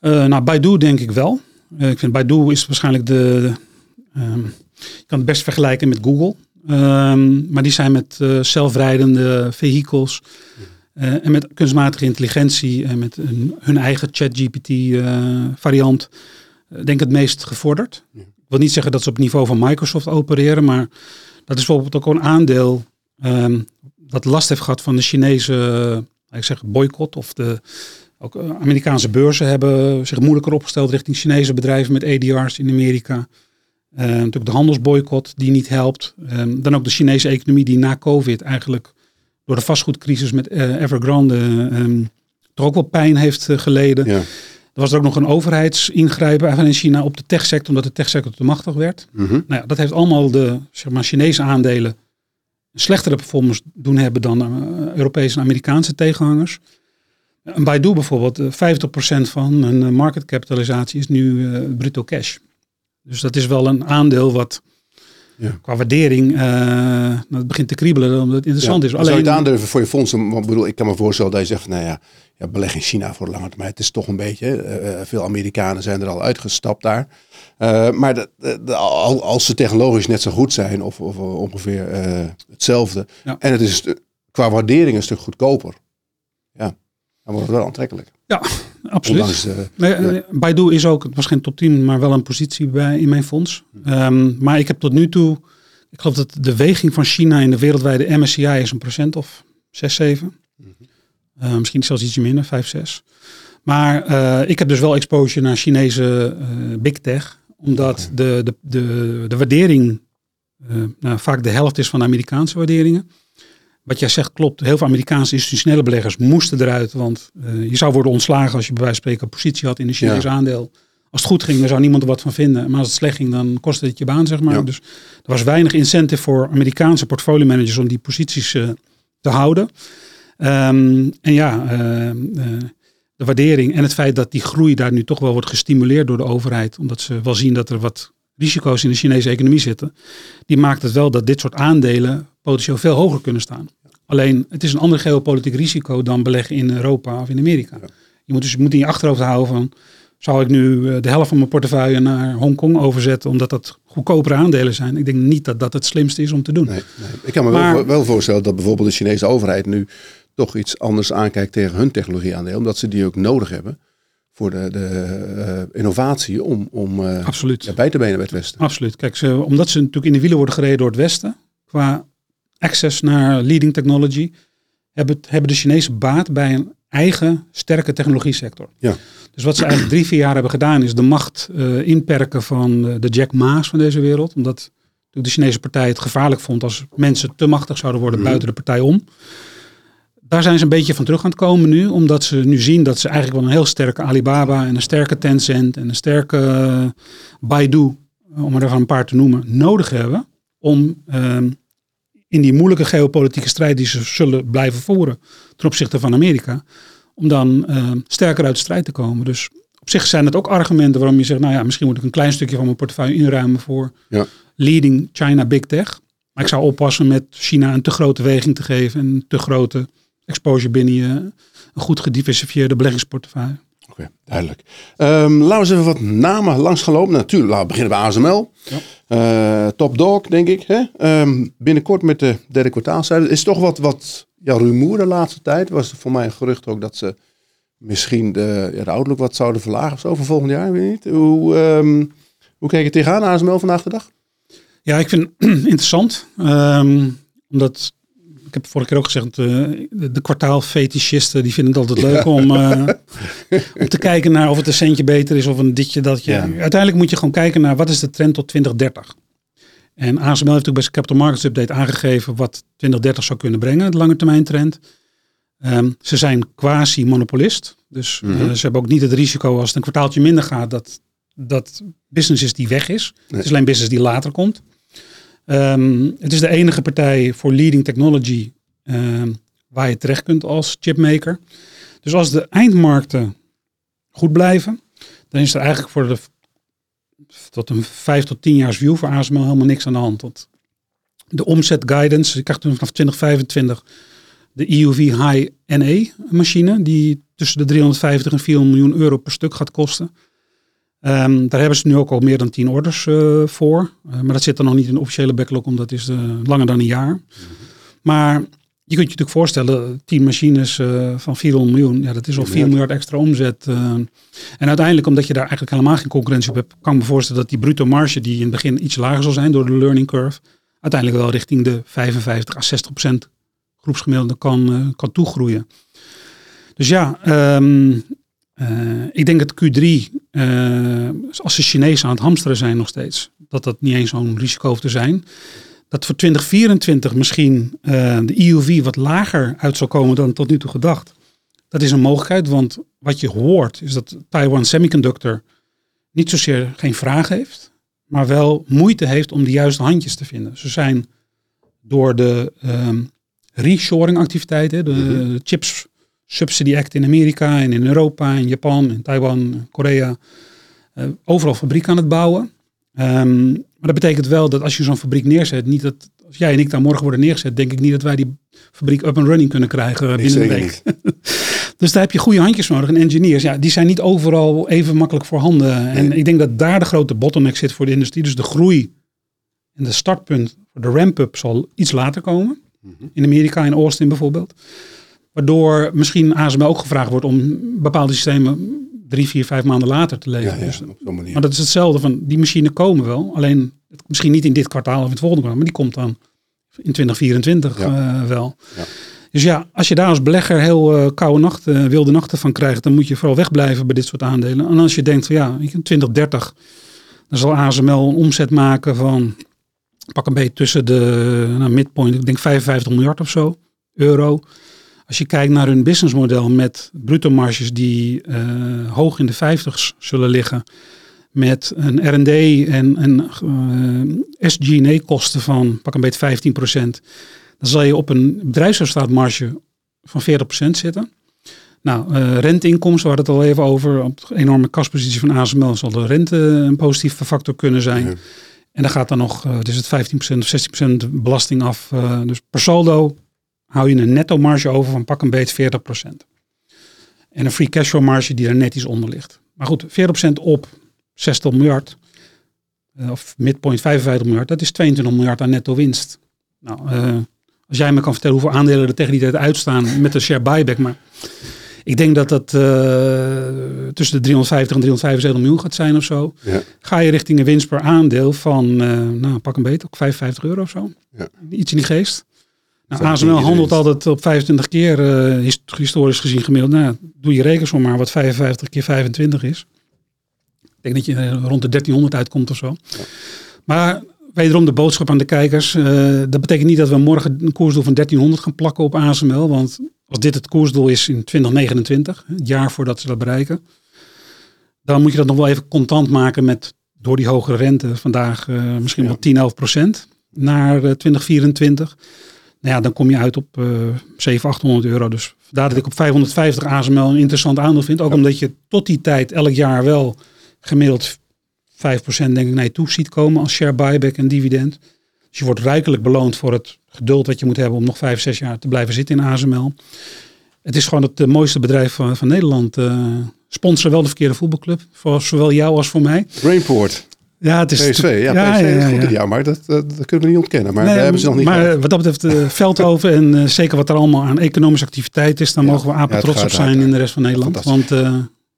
Uh, nou, Baidu denk ik wel. Uh, ik vind Baidu is waarschijnlijk de, um, je kan het best vergelijken met Google. Um, maar die zijn met uh, zelfrijdende vehicles en met kunstmatige intelligentie en met hun, hun eigen ChatGPT variant eh, denk het meest gevorderd. Ik wil niet zeggen dat ze op het niveau van Microsoft opereren, maar dat is bijvoorbeeld ook een aandeel um, dat last heeft gehad van de Chinese uh, ik zeg boycott. Of de ook uh, Amerikaanse beurzen hebben zich moeilijker opgesteld richting Chinese bedrijven met ADR's in Amerika. Uh, natuurlijk de handelsboycott die niet helpt. Um, dan ook de Chinese economie die na COVID eigenlijk door de vastgoedcrisis met Evergrande um, toch ook wel pijn heeft geleden. Ja. Was er ook nog een overheidsingrijpen in China op de techsector, omdat de techsector te machtig werd. Mm nou ja, dat heeft allemaal de zeg maar, Chinese aandelen een slechtere performance doen hebben dan uh, Europese en Amerikaanse tegenhangers. Een Baidu bijvoorbeeld, 50% eh, van een uh, market capitalisatie is nu uh, bruto cash. Dus dat is wel een aandeel wat ja. qua waardering uh, het begint te kriebelen omdat het interessant is. Alleen, zou je het aandurven voor je fondsen? Want bedoel, ik kan me voorstellen dat je zegt, nou ja, ja, beleg in China voor de lange termijn. Het is toch een beetje, uh, veel Amerikanen zijn er al uitgestapt daar. Uh, maar de, de, als ze technologisch net zo goed zijn of, of ongeveer hetzelfde. Ja. En het is qua waardering een stuk goedkoper. Ja, dan wordt het wel aantrekkelijk. Ja, absoluut. Baidu is ook, het was geen top 10, maar wel een positie bij, in mijn fonds. Um, maar ik heb tot nu toe, ik geloof dat de weging van China in de wereldwijde MSCI is een procent of 6, 7. Mm -hmm. Uh, misschien zelfs ietsje minder, 5, 6. Maar uh, ik heb dus wel exposure naar Chinese uh, big tech. Omdat de, de, de, de waardering nou, vaak de helft is van de Amerikaanse waarderingen. Wat jij zegt klopt. Heel veel Amerikaanse institutionele beleggers moesten eruit. Want je zou worden ontslagen als je bij wijze van spreken een positie had in een Chinese ja. aandeel. Als het goed ging, dan zou niemand er wat van vinden. Maar als het slecht ging, dan kostte het je baan, zeg maar. Ja. Dus er was weinig incentive voor Amerikaanse portfolio managers om die posities te houden. Um, en ja, uh, uh, de waardering en het feit dat die groei daar nu toch wel wordt gestimuleerd door de overheid, omdat ze wel zien dat er wat risico's in de Chinese economie zitten, die maakt het wel dat dit soort aandelen potentieel veel hoger kunnen staan. Alleen, het is een ander geopolitiek risico dan beleggen in Europa of in Amerika. Je moet dus je moet in je achterhoofd houden van, zou ik nu eh, de helft van mijn portefeuille naar Hongkong overzetten, omdat dat goedkopere aandelen zijn? Ik denk niet dat dat het slimste is om te doen. Nee, nee. Ik kan me maar, wel, wel voorstellen dat bijvoorbeeld de Chinese overheid nu toch iets anders aankijkt tegen hun technologieaandeel. Omdat ze die ook nodig hebben voor de, de uh, innovatie om, om uh, Absoluut. Ja, bij te benen bij het Westen. Absoluut. Kijk, ze, omdat ze natuurlijk in de wielen worden gereden door het Westen, qua access naar leading technology, hebben, hebben de Chinezen baat bij een eigen sterke technologie sector. Ja. Dus wat ze eigenlijk drie, vier jaar hebben gedaan, is de macht uh, inperken van de Jack Ma's van deze wereld. Omdat de Chinese partij het gevaarlijk vond als mensen te machtig zouden worden mm. buiten de partij om daar zijn ze een beetje van terug aan het komen nu. Omdat ze nu zien dat ze eigenlijk wel een heel sterke Alibaba en een sterke Tencent en een sterke uh, Baidu, eh, om er een paar te noemen, nodig hebben. Om uh, in die moeilijke geopolitieke strijd die ze zullen blijven voeren ten opzichte van Amerika. Om dan uh, sterker uit de strijd te komen. Dus op zich zijn het ook argumenten waarom je zegt, nou ja, misschien moet ik een klein stukje van mijn portefeuille inruimen voor ja. leading China Big Tech. Maar ik zou oppassen met China een te grote weging te geven en een te grote exposure binnen je een goed gediversifieerde beleggingsportefeuille. Oké, duidelijk. Um, laten we eens even wat namen langs gaan lopen. Natuurlijk, laten we beginnen bij ASML. Ja. Uh, top Dog, denk ik. Hè? Um, binnenkort met de derde kwartaalcijfer. Is toch wat, wat ja, rumoer de laatste tijd. Was voor mij een gerucht ook dat ze misschien de, ja, de outlook wat zouden verlagen of zo voor volgend jaar. Weet niet. Hoe, um, Hoe kijk je tegenaan ASML vandaag de dag? Ja, ik vind het (clears throat) interessant. Omdat, ik heb vorige keer ook gezegd, uh, de, de kwartaalfetischisten die vinden het altijd leuk om, uh, om te kijken naar of het een centje beter is of een ditje datje. Ja. Uiteindelijk moet je gewoon kijken naar wat is de trend tot 2030. En ASML heeft ook bij zijn Capital Markets Update aangegeven wat 2030 zou kunnen brengen, de lange termijn trend. Um, ze zijn quasi-monopolist. Dus mm -hmm. uh, ze hebben ook niet het risico als het een kwartaaltje minder gaat dat dat business is die weg is. Nee. Het is alleen business die later komt. Um, het is de enige partij voor leading technology um, waar je terecht kunt als chipmaker. Dus als de eindmarkten goed blijven, dan is er eigenlijk voor de tot een 5 tot 10 jaar view voor ASML helemaal niks aan de hand. Want de omzet guidance, ik krijg toen vanaf 2025 de EUV High NA machine, die tussen de 350 en 400 miljoen euro per stuk gaat kosten. Um, daar hebben ze nu ook al meer dan 10 orders uh, voor. Uh, maar dat zit dan nog niet in de officiële backlog, omdat dat is uh, langer dan een jaar. Mm -hmm. Maar je kunt je natuurlijk voorstellen, 10 machines van 400 miljoen, ja, dat is al 4 miljard extra omzet. en uiteindelijk, omdat je daar eigenlijk helemaal geen concurrentie op hebt, kan ik me voorstellen dat die bruto marge, die in het begin iets lager zal zijn door de learning curve, uiteindelijk wel richting de 55 à 60 procent groepsgemiddelde kan, kan toegroeien. Dus ja, um, uh, ik denk dat Q3, uh, als de Chinezen aan het hamsteren zijn nog steeds, dat dat niet eens zo'n risico hoeft te zijn. Dat voor 2024 misschien uh, de EUV wat lager uit zal komen dan tot nu toe gedacht. Dat is een mogelijkheid, want wat je hoort is dat Taiwan Semiconductor niet zozeer geen vraag heeft, maar wel moeite heeft om de juiste handjes te vinden. Ze zijn door de um, reshoring activiteiten, de, mm -hmm. de chips Subsidy Act in Amerika en in Europa, in Japan, in Taiwan, Korea. Uh, overal fabriek aan het bouwen. Um, maar dat betekent wel dat als je zo'n fabriek neerzet, niet dat als jij en ik daar morgen worden neergezet, denk ik niet dat wij die fabriek up and running kunnen krijgen binnen een week. (laughs) dus daar heb je goede handjes nodig. En engineers, ja, die zijn niet overal even makkelijk voorhanden. Nee. En ik denk dat daar de grote bottleneck zit voor de industrie. Dus de groei en de startpunt voor de ramp-up zal iets later komen. Mm -hmm. In Amerika, in Austin bijvoorbeeld. Waardoor misschien ASML ook gevraagd wordt om bepaalde systemen drie, vier, vijf maanden later te leveren. Ja, ja, dus, op zo'n manier. maar dat is hetzelfde van, die machine komen wel. Alleen misschien niet in dit kwartaal of in het volgende kwartaal, maar die komt dan in 2024 ja. uh, wel. Ja. Dus ja, als je daar als belegger heel uh, koude nachten, uh, wilde nachten van krijgt, dan moet je vooral wegblijven bij dit soort aandelen. En als je denkt van ja, in 2030, dan zal ASML een omzet maken van pak een beetje tussen de nou, midpoint, ik denk 55 miljard of zo, euro. Als je kijkt naar hun businessmodel met bruto marges die uh, hoog in de 50's zullen liggen, met een R&D en, en uh, SG&A kosten van pak een beetje 15%, dan zal je op een bedrijfsresultaatmarge van 40% zitten. Nou, uh, renteinkomsten, we hadden het al even over. Op de enorme kaspositie van ASML zal de rente een positieve factor kunnen zijn. Ja. En dan gaat dan nog, uh, dus het 15% of 16% belasting af. Uh, dus per saldo hou je een netto marge over van pak een beet 40%. En een free cashflow marge die er net iets onder ligt. Maar goed, 40% op 60 miljard, of midpoint 55 miljard, dat is 22 miljard aan netto winst. Nou, uh, als jij me kan vertellen hoeveel aandelen er tegen die tijd uitstaan met de share buyback, maar ik denk dat dat uh, tussen de 350 en 375 miljoen gaat zijn of zo. Ja. Ga je richting een winst per aandeel van, uh, nou pak een beet, ook 55 euro of zo. Ja. Iets in die geest. Nou, ASML handelt altijd op 25 keer uh, historisch gezien gemiddeld. Nou, doe je rekensom maar wat 55 keer 25 is. Ik denk dat je rond de 1300 uitkomt of zo. Ja. Maar wederom de boodschap aan de kijkers. Uh, dat betekent niet dat we morgen een koersdoel van 1300 gaan plakken op ASML. Want als dit het koersdoel is in 2029, het jaar voordat ze dat bereiken. Dan moet je dat nog wel even contant maken met door die hogere rente vandaag uh, misschien ja. wel 10, 11 procent naar 2024 nou ja, dan kom je uit op uh, 700, 800 euro. Dus vandaar dat ik op 550 ASML een interessant aandeel vind. Ook ja. omdat je tot die tijd elk jaar wel gemiddeld 5% denk ik naar je toe ziet komen als share buyback en dividend. Dus je wordt rijkelijk beloond voor het geduld dat je moet hebben om nog 5, 6 jaar te blijven zitten in ASML. Het is gewoon het mooiste bedrijf van, van Nederland. Uh, sponsoren wel de verkeerde voetbalclub. Voor zowel jou als voor mij. Brainport. Ja, het is PSV. Ja, ja, PSV ja, ja, is goed maar dat, dat, dat, kunnen we niet ontkennen. Maar nee, daar hebben ze nog niet Maar gehad. wat dat betreft uh, Veldhoven en uh, zeker wat er allemaal aan economische activiteit is, daar mogen we apen trots op zijn in de rest van Nederland. Want uh,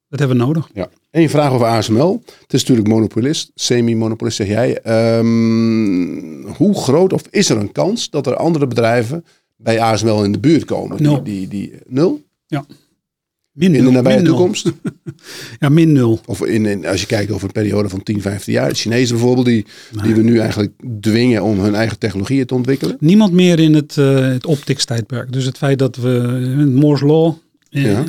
Dat hebben we nodig. Ja. Eén vraag over ASML. Het is natuurlijk monopolist, semi-monopolist zeg jij. Ehm, hoe groot of is er een kans dat er andere bedrijven bij ASML in de buurt komen? Nul. Die, die, die, nul? Min In de nabije toekomst? (laughs) Ja, min nul. Of in, in, als je kijkt over een periode van 10, 15 jaar. De Chinezen bijvoorbeeld, die, die we nu eigenlijk dwingen om hun eigen technologieën te ontwikkelen. Niemand meer in het, eh het optics tijdperk. Dus het feit dat we eh, Moore's Law, eh, Ja.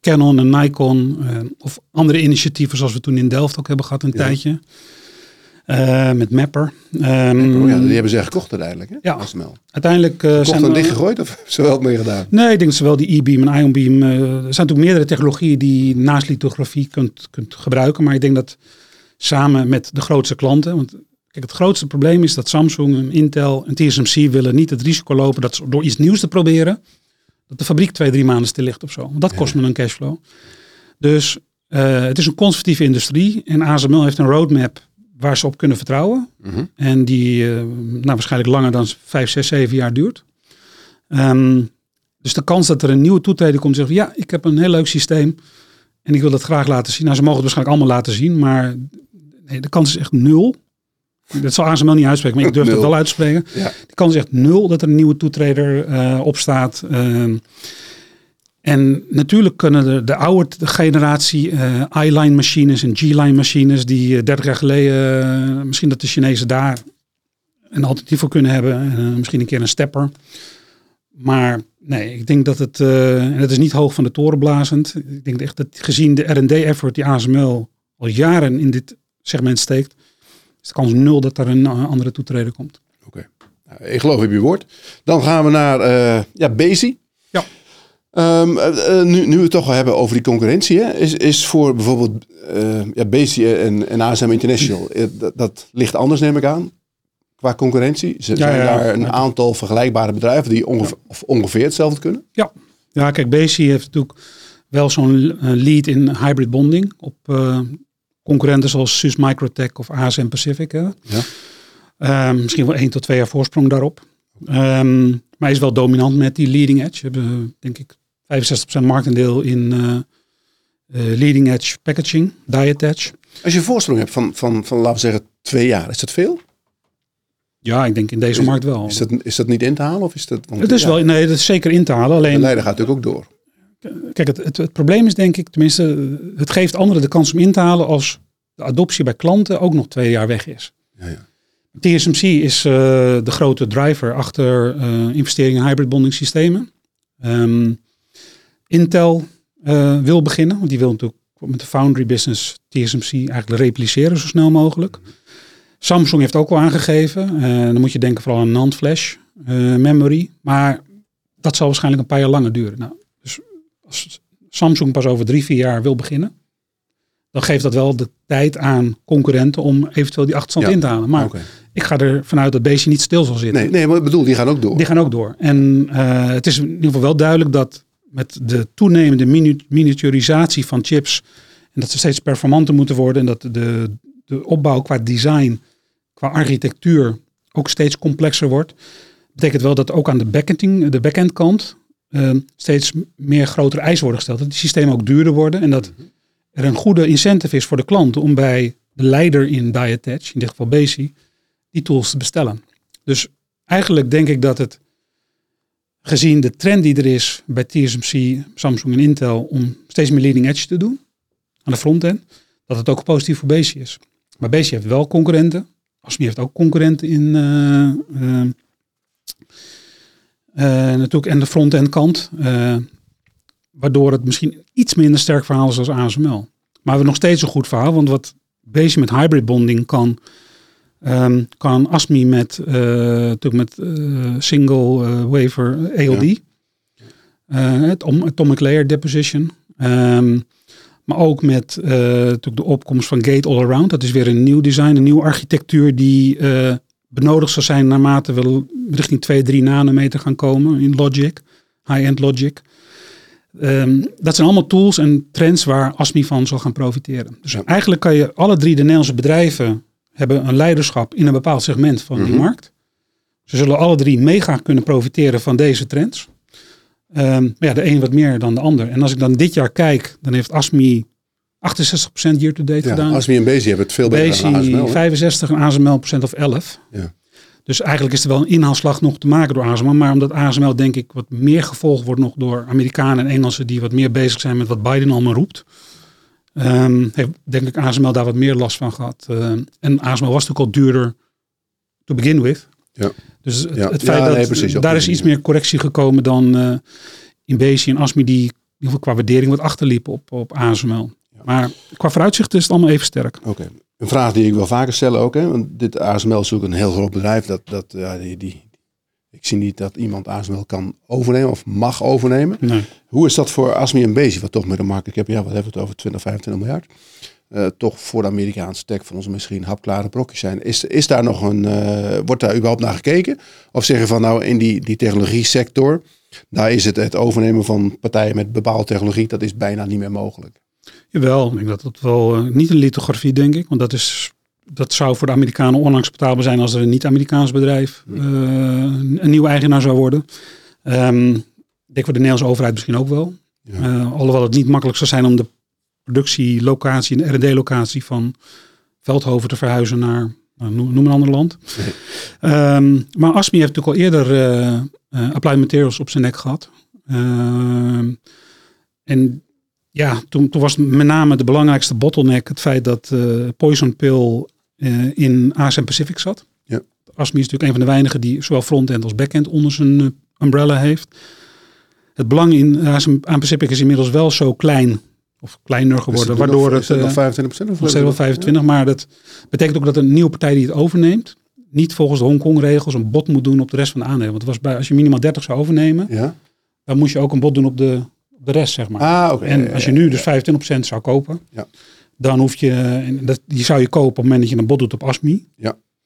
Canon en Nikon of andere initiatieven zoals we toen in Delft ook hebben gehad een Ja. tijdje. Eh, met Mapper. Ehm, Oh ja, die hebben ze gekocht uiteindelijk, hè? Ja. ASML. Uiteindelijk Kocht zijn en er- dichtgegooid of (laughs) ze wel mee gedaan? Nee, ik denk zowel die e-beam en ion-beam. eh, er zijn natuurlijk meerdere technologieën die je naast lithografie kunt, kunt gebruiken. Maar ik denk dat samen met de grootste klanten. Want kijk, het grootste probleem is dat Samsung, en Intel en TSMC willen niet het risico lopen dat ze door iets nieuws te proberen. dat de fabriek twee, drie maanden stil ligt of zo. Want dat kost me een cashflow. Dus het is een conservatieve industrie. En ASML heeft een roadmap waar ze op kunnen vertrouwen. Mhm. En die eh, nou, waarschijnlijk langer dan 5, 6, 7 jaar duurt. Ehm, dus de kans dat er een nieuwe toetreder komt en zegt, ja, ik heb een heel leuk systeem en ik wil dat graag laten zien. Nou, ze mogen het waarschijnlijk allemaal laten zien, maar nee, de kans is echt nul. Dat zal ASML niet uitspreken, maar ik durf het wel uit te spreken. Ja. De kans is echt nul dat er een nieuwe toetreder eh opstaat. Ehm, en natuurlijk kunnen de, de oude generatie eh I-line machines en G-line machines die eh, 30 jaar geleden, eh, misschien dat de Chinezen daar een alternatief voor kunnen hebben. misschien een keer een stepper. Maar nee, ik denk dat het, en het is niet hoog van de toren blazend. Ik denk echt dat gezien de R&D effort die ASML al jaren in dit segment steekt, is de kans nul dat er een andere toetreder komt. Nou, ik geloof op je woord. Dan gaan we naar ja, Bezi. Ja. Ehm, eh, eh, nu, nu we het toch wel hebben over die concurrentie, hè, is, is voor bijvoorbeeld eh ja, Bezi en, en ASM International, dat, dat ligt anders neem ik aan, qua concurrentie. Ze, Ja, zijn ja. daar een aantal vergelijkbare bedrijven die ongeveer, of ongeveer hetzelfde kunnen? Ja, kijk, BC heeft natuurlijk wel zo'n lead in hybrid bonding op concurrenten zoals SUS Microtech of ASM Pacific. Hè. Ja. Ehm, misschien wel één tot twee jaar voorsprong daarop. Ehm, maar hij is wel dominant met die leading edge. Hebben denk ik 65% marktaandeel in eh, eh, leading edge packaging, die attach. Als je een voorsprong hebt van, van, van, laten we zeggen, twee jaar, is dat veel? Ja, ik denk in deze Is- markt wel. Is dat, is dat niet in te halen? Of is dat, het is ja, wel, nee, dat is zeker in te halen. De Alleen leider gaat natuurlijk ook door. Kijk, het, het, het probleem is denk ik, tenminste, het geeft anderen de kans om in te halen als de adoptie bij klanten ook nog twee jaar weg is. Ja, ja. TSMC is eh, de grote driver achter investeringen in hybrid bonding systemen. Ehm, Intel eh, wil beginnen, want die wil natuurlijk met de foundry business TSMC eigenlijk repliceren zo snel mogelijk. Samsung heeft ook al aangegeven, eh, dan moet je denken vooral aan NAND flash eh, memory, maar dat zal waarschijnlijk een paar jaar langer duren. Nou, dus als Samsung pas over drie, vier jaar wil beginnen, dan geeft dat wel de tijd aan concurrenten om eventueel die achterstand Ja. in te halen. Maar ik ga er vanuit dat beestje niet stil zal zitten. Nee, nee, maar ik bedoel, die gaan ook door. Die gaan ook door. En het is in ieder geval wel duidelijk dat met de toenemende miniaturisatie van chips en dat ze steeds performanter moeten worden en dat de, de opbouw qua design, qua architectuur ook steeds complexer wordt, betekent wel dat ook aan de backend kant eh, steeds meer grotere eisen worden gesteld. Dat die systemen ook duurder worden en dat er een goede incentive is voor de klant om bij de leider in die attach, in dit geval Bezi, die tools te bestellen. Dus eigenlijk denk ik dat het, gezien de trend die er is bij TSMC, Samsung en Intel, om steeds meer leading edge te doen aan de frontend, dat het ook positief voor Bezi is. Maar Bezi heeft wel concurrenten. ASMI heeft ook concurrenten in eh, eh, eh, natuurlijk en de front-end kant. waardoor het misschien iets minder sterk verhaal is als ASML. Maar we hebben nog steeds een goed verhaal, want wat Bezi met hybrid bonding kan, Ehm, kan ASMI met, eh, natuurlijk met eh, single eh, wafer ALD. Eh, het om- atomic layer deposition. Ehm, maar ook met eh, natuurlijk de opkomst van gate all around. Dat is weer een nieuw design, een nieuwe architectuur die eh, benodigd zal zijn naarmate we richting 2, 3 nanometer gaan komen in logic, high-end logic. Ehm, dat zijn allemaal tools en trends waar ASMI van zal gaan profiteren. Dus Ja. eigenlijk kan je alle drie de Nederlandse bedrijven hebben een leiderschap in een bepaald segment van die Mhm. markt. Ze zullen alle drie mega kunnen profiteren van deze trends. Ehm, maar ja, de een wat meer dan de ander. En als ik dan dit jaar kijk, dan heeft ASMI 68% year-to-date Ja, gedaan. Asmi en Bezi hebben het veel beter dan ASML. hè? 65 en ASML procent of 11. Ja. Dus eigenlijk is er wel een inhaalslag nog te maken door ASML. Maar omdat ASML denk ik wat meer gevolgd wordt nog door Amerikanen en Engelsen die wat meer bezig zijn met wat Biden allemaal roept. Ehm, heeft denk ik ASML daar wat meer last van gehad. Eh, en ASML was natuurlijk al duurder to begin with. Ja. Dus het, Ja. het feit Ja, dat nee, precies, op daar is iets meer correctie gekomen dan eh, in Bezi en Asmi die in qua waardering wat achterliepen op, op ASML. Maar qua vooruitzicht is het allemaal even sterk. Oké. Een vraag die ik wel vaker stel ook. Hè? Want dit ASML is ook een heel groot bedrijf. Dat, dat, ja, die, die, ik zie niet dat iemand ASML kan overnemen of mag overnemen. Nee. Hoe is dat voor Asmi en Bezi? Wat toch met een market cap, ja, wat hebben we het over 20, 25 miljard? Eh, toch voor de Amerikaanse tech van ons misschien hapklare brokjes zijn. Is, is daar nog een, eh, wordt daar überhaupt naar gekeken? Of zeggen van nou in die, die technologie sector, daar is het, het overnemen van partijen met bepaalde technologie, dat is bijna niet meer mogelijk. Jawel, ik denk dat het wel eh, niet een lithografie, denk ik. Want dat, is, dat zou voor de Amerikanen onlangs betaalbaar zijn als er een niet-Amerikaans bedrijf eh, een nieuwe eigenaar zou worden. Ehm, ik denk voor de Nederlandse overheid misschien ook wel. Ja. Eh, alhoewel het niet makkelijk zou zijn om de productielocatie en de R&D-locatie van Veldhoven te verhuizen naar, nou, noem, een ander land. Nee. Ehm, maar ASMI heeft natuurlijk al eerder eh, Applied Materials op zijn nek gehad. Ehm, en ja, toen, toen was met name de belangrijkste bottleneck het feit dat Poison Pill in ASM Pacific zat. Ja. ASMI is natuurlijk een van de weinigen die zowel frontend als backend onder zijn eh, umbrella heeft. Het belang in ASM aan Pacific is inmiddels wel zo klein, of kleiner geworden, het waardoor nog, het is het eh, nog 25% of nog steeds wel 25, maar dat betekent ook dat een nieuwe partij die het overneemt, niet volgens de Hongkong-regels een bod moet doen op de rest van de aandelen. Want het was bij, als je minimaal 30 zou overnemen, Ja? dan moest je ook een bod doen op de, op de rest, zeg maar. Ah, oké. en Ja, als je ja, nu ja. dus 25% zou kopen, Ja. Dan hoef je, en dat, die zou je kopen op het moment dat je een bod doet op ASMI.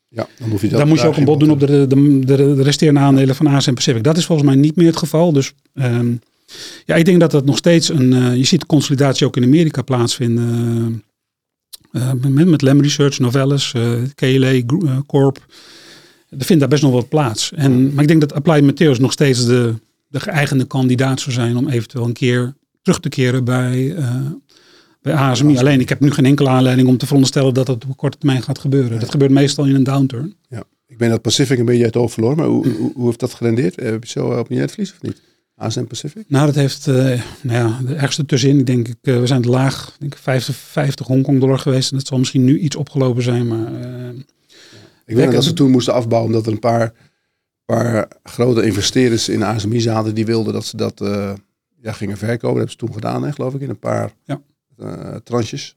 Ja, dan hoef je dat dan moet je ook een bod doen op de, de, de, de resterende aandelen van ASM Pacific. Dat is volgens mij niet meer het geval. Dus ehm, ja, ik denk dat dat nog steeds een, eh, je ziet consolidatie ook in Amerika plaatsvinden. eh, eh, met, met Lem Research, Novellus, eh KLA eh, Corp. Er vindt daar best nog wat plaats. En, maar ik denk dat Applied Materials nog steeds de, de geëigende kandidaat zou zijn om eventueel een keer terug te keren bij, eh, bij ASMI. Alleen ik heb nu geen enkele aanleiding om te veronderstellen dat het op korte termijn gaat gebeuren. Dat gebeurt meestal in een downturn. Ja. Ik ben dat Pacific een beetje uit het oog verloren, maar hoe, hoe, hoe heeft dat gerendeerd? Eh, Heb je zo op je netvlies of niet? ASM Pacific? Nou, dat heeft eh, nou ja, de ergste tussenin. Ik denk, ik, eh, we zijn te laag, ik denk 50, 50 Hongkong dollar geweest. En dat zal misschien nu iets opgelopen zijn, maar eh, Ik weet dat ze toen moesten afbouwen omdat er een paar, paar grote investeerders in ASMI zaten die wilden dat ze dat eh, ja, gingen verkopen. Dat hebben ze toen gedaan, hè, geloof ik, in een paar Ja. Eh, tranches.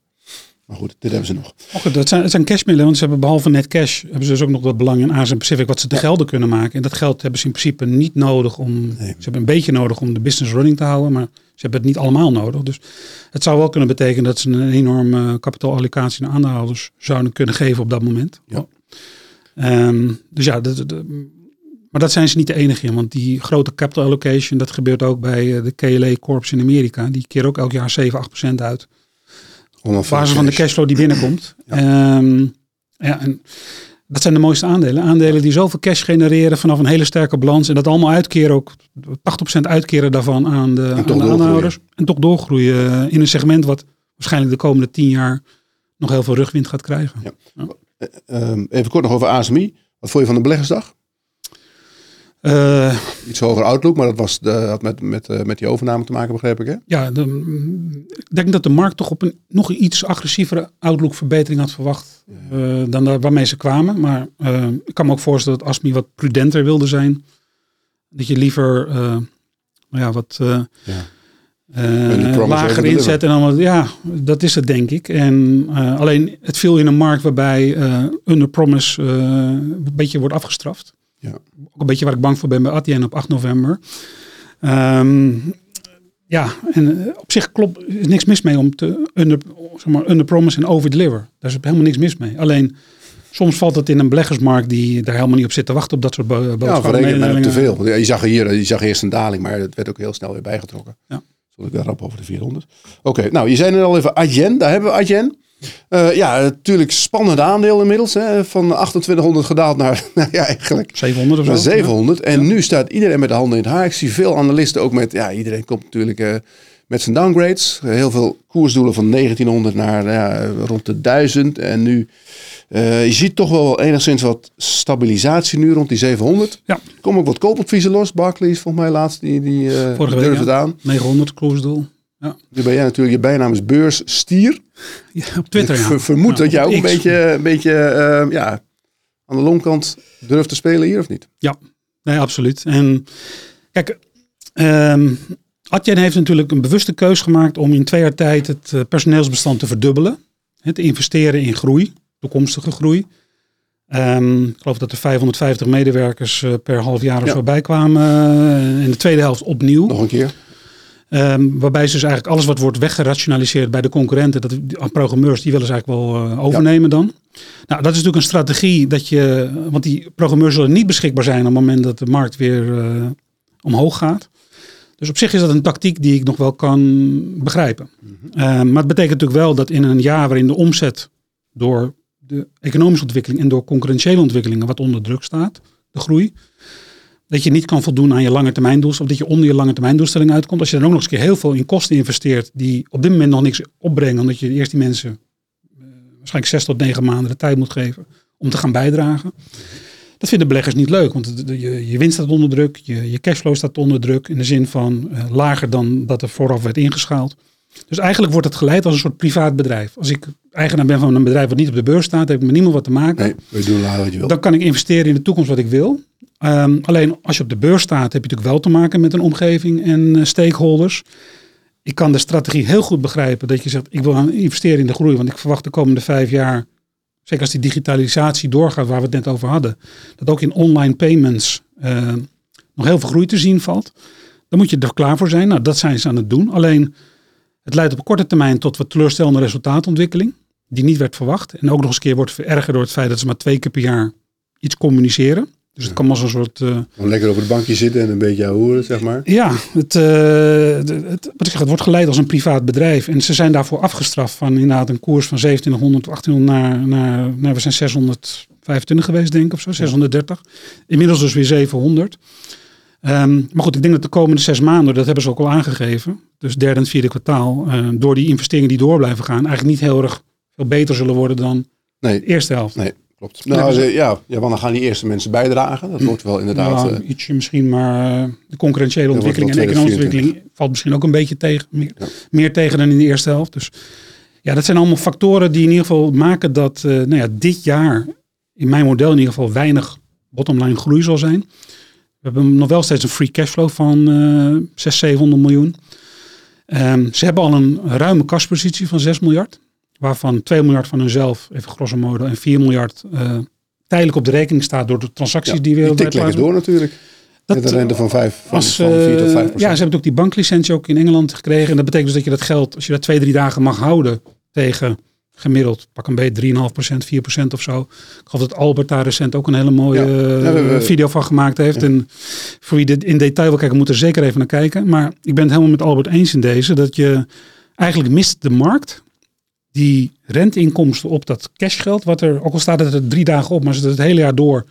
Maar goed, dit hebben ze nog. oh, dat zijn, het zijn cashmiddelen, want ze hebben behalve net cash, hebben ze dus ook nog dat belang in ASM Pacific, wat ze te gelden kunnen maken. En dat geld hebben ze in principe niet nodig om, ze hebben een beetje nodig om de business running te houden, maar ze hebben het niet allemaal nodig. Dus het zou wel kunnen betekenen dat ze een enorme kapitaalallocatie naar aandeelhouders zouden kunnen geven op dat moment. Ja. Ehm, dus ja, dat, dat- maar dat zijn ze niet de enige in, want die grote capital allocation, dat gebeurt ook bij eh, de KLA Corps in Amerika. Die keren ook elk jaar 7, 8 procent uit. Om Op basis van de cashflow die binnenkomt. (clears throat) Ehm, ja, en dat zijn de mooiste aandelen. Aandelen die zoveel cash genereren vanaf een hele sterke balans. En dat allemaal uitkeren, ook 80% uitkeren daarvan aan de, aan de doorgroeien. aandeelhouders. En toch doorgroeien eh, in een segment wat waarschijnlijk de komende 10 jaar nog heel veel rugwind gaat krijgen. Ja. Ehm, even kort nog over ASMI. Wat vond je van de beleggersdag? Eh, Iets hoger outlook, maar dat was de, had met, met, eh, met die overname te maken, begreep ik hè? ja, de, mm, ik denk dat de markt toch op een nog iets agressievere outlook verbetering had verwacht eh, dan daar waarmee ze kwamen. Maar ik kan me ook voorstellen dat ASMI wat prudenter wilde zijn. Dat je liever nou ja, wat Ja. lager inzet. En dan, ja, dat is het denk ik. En alleen het viel in een markt waarbij under promise eh, een beetje wordt afgestraft. Ja. Ook een beetje waar ik bang voor ben bij Adyen op 8 november. Ehm, ja, en eh, op zich klopt is niks mis mee om te under, zeg maar, under promise en over deliver. Daar is helemaal niks mis mee. Alleen soms valt het in een beleggersmarkt die daar helemaal niet op zit te wachten op dat soort bo- Ja, boodschappen. met te veel. Ja, je zag hier, je zag eerst een daling, maar het werd ook heel snel weer bijgetrokken. Ja. Zal ik daar rap over de 400. Oké, nou, je zei net al even Adyen, daar hebben we Adyen. Eh, ja, natuurlijk spannend aandeel inmiddels. Hè, van 2800 gedaald naar, (laughs) nou ja, eigenlijk 700 of zo. naar 700. En nu staat iedereen met de handen in het haar. Ik zie veel analisten ook met, ja, iedereen komt natuurlijk eh, met zijn downgrades. Heel veel koersdoelen van 1900 naar ja, rond de 1000. En nu, uh, je ziet toch wel enigszins wat stabilisatie nu rond die 700. Ja. Kom ook wat koopadviezen los. Barclays volgens mij laatst, die, die durft het aan. 900 koersdoel. Ja. Nu ben jij natuurlijk, je bijnaam is Beurs Stier. ja, op Twitter Ik ja. ver- vermoed Ja, dat jij ook een beetje, een beetje eh, ja, aan de longkant durft te spelen hier, of niet? Nee, absoluut. En kijk, ehm Adyen heeft natuurlijk een bewuste keus gemaakt om in twee jaar tijd het eh, personeelsbestand te verdubbelen. Te investeren in groei, toekomstige groei. Ehm, ik geloof dat er 550 medewerkers eh, per half jaar of Ja. zo bijkwamen. eh, in de tweede helft opnieuw. Nog een keer. Ehm, waarbij ze dus eigenlijk alles wat wordt weggerationaliseerd bij de concurrenten, dat die programmeurs, die willen ze eigenlijk wel eh, overnemen dan. Nou, dat is natuurlijk een strategie dat je, want die programmeurs zullen niet beschikbaar zijn op het moment dat de markt weer eh, omhoog gaat. Dus op zich is dat een tactiek die ik nog wel kan begrijpen. Ehm, maar het betekent natuurlijk wel dat in een jaar waarin de omzet door de economische ontwikkeling en door concurrentiële ontwikkelingen wat onder druk staat, de groei, dat je niet kan voldoen aan je lange termijn doelstelling, of dat je onder je lange termijn doelstelling uitkomt. Als je dan ook nog eens een keer heel veel in kosten investeert die op dit moment nog niks opbrengen, omdat je eerst die mensen eh, waarschijnlijk zes tot negen maanden de tijd moet geven om te gaan bijdragen. Dat vinden beleggers niet leuk, want je, je winst staat onder druk, je, je cashflow staat onder druk, in de zin van eh, lager dan dat er vooraf werd ingeschaald. Dus eigenlijk wordt het geleid als een soort privaat bedrijf. Als ik eigenaar ben van een bedrijf wat niet op de beurs staat, heb ik met niemand wat te maken. Nee, we doen wat je wil. Dan kan ik investeren in de toekomst wat ik wil. Ehm, alleen als je op de beurs staat, heb je natuurlijk wel te maken met een omgeving en eh, stakeholders. Ik kan de strategie heel goed begrijpen dat je zegt, ik wil investeren in de groei, want ik verwacht de komende vijf jaar, zeker als die digitalisatie doorgaat waar we het net over hadden, dat ook in online payments eh, nog heel veel groei te zien valt. Dan moet je er klaar voor zijn. Nou, dat zijn ze aan het doen. Alleen het leidt op korte termijn tot wat teleurstellende resultaatontwikkeling, die niet werd verwacht. En ook nog eens een keer wordt verergerd door het feit dat ze maar twee keer per jaar iets communiceren. Dus het kan als een soort. eh, lekker op het bankje zitten en een beetje horen, zeg maar. ja, het, eh, het, wat ik zeg, het wordt geleid als een privaat bedrijf. En ze zijn daarvoor afgestraft van inderdaad een koers van 2700 of 1800 naar, naar, naar we zijn 625 geweest, denk ik, of zo, 630. Inmiddels dus weer 700. Ehm, maar goed, ik denk dat de komende zes maanden, dat hebben ze ook al aangegeven, dus derde en vierde kwartaal, eh, door die investeringen die door blijven gaan, eigenlijk niet heel erg veel beter zullen worden dan Nee, de eerste helft. nee, klopt. Nou, ze- ja, ja, want dan gaan die eerste mensen bijdragen. Dat wordt wel inderdaad... Nou, eh, ietsje misschien, maar eh, de concurrentiële ontwikkeling en economische 2024. ontwikkeling valt misschien ook een beetje tegen. Meer, Ja. meer tegen dan in de eerste helft. Dus ja, dat zijn allemaal factoren die in ieder geval maken dat eh, nou ja, dit jaar in mijn model in ieder geval weinig bottomline groei zal zijn. We hebben nog wel steeds een free cashflow van eh 600, 700 miljoen. Ehm, ze hebben al een ruime kaspositie van 6 miljard. Waarvan 2 miljard van hunzelf, even grosso modo, en 4 miljard eh, tijdelijk op de rekening staat door de transacties ja, die die wereldwijd plaatsvinden. door natuurlijk. Dat, Met een rente van, vijf, van, als, van 4 tot eh, 5% ja, ze procent. hebben ook die banklicentie ook in Engeland gekregen. En dat betekent dus dat je dat geld, als je dat twee, drie dagen mag houden tegen gemiddeld, pak een beetje 3,5%, 4% of zo. Ik geloof dat Albert daar recent ook een hele mooie Ja. eh, we video van gemaakt heeft. Ja. En voor wie dit in detail wil kijken, moet er zeker even naar kijken. Maar ik ben het helemaal met Albert eens in deze, dat je eigenlijk mist de markt die renteinkomsten op dat cashgeld, wat er, ook al staat het er drie dagen op, maar als het het hele jaar door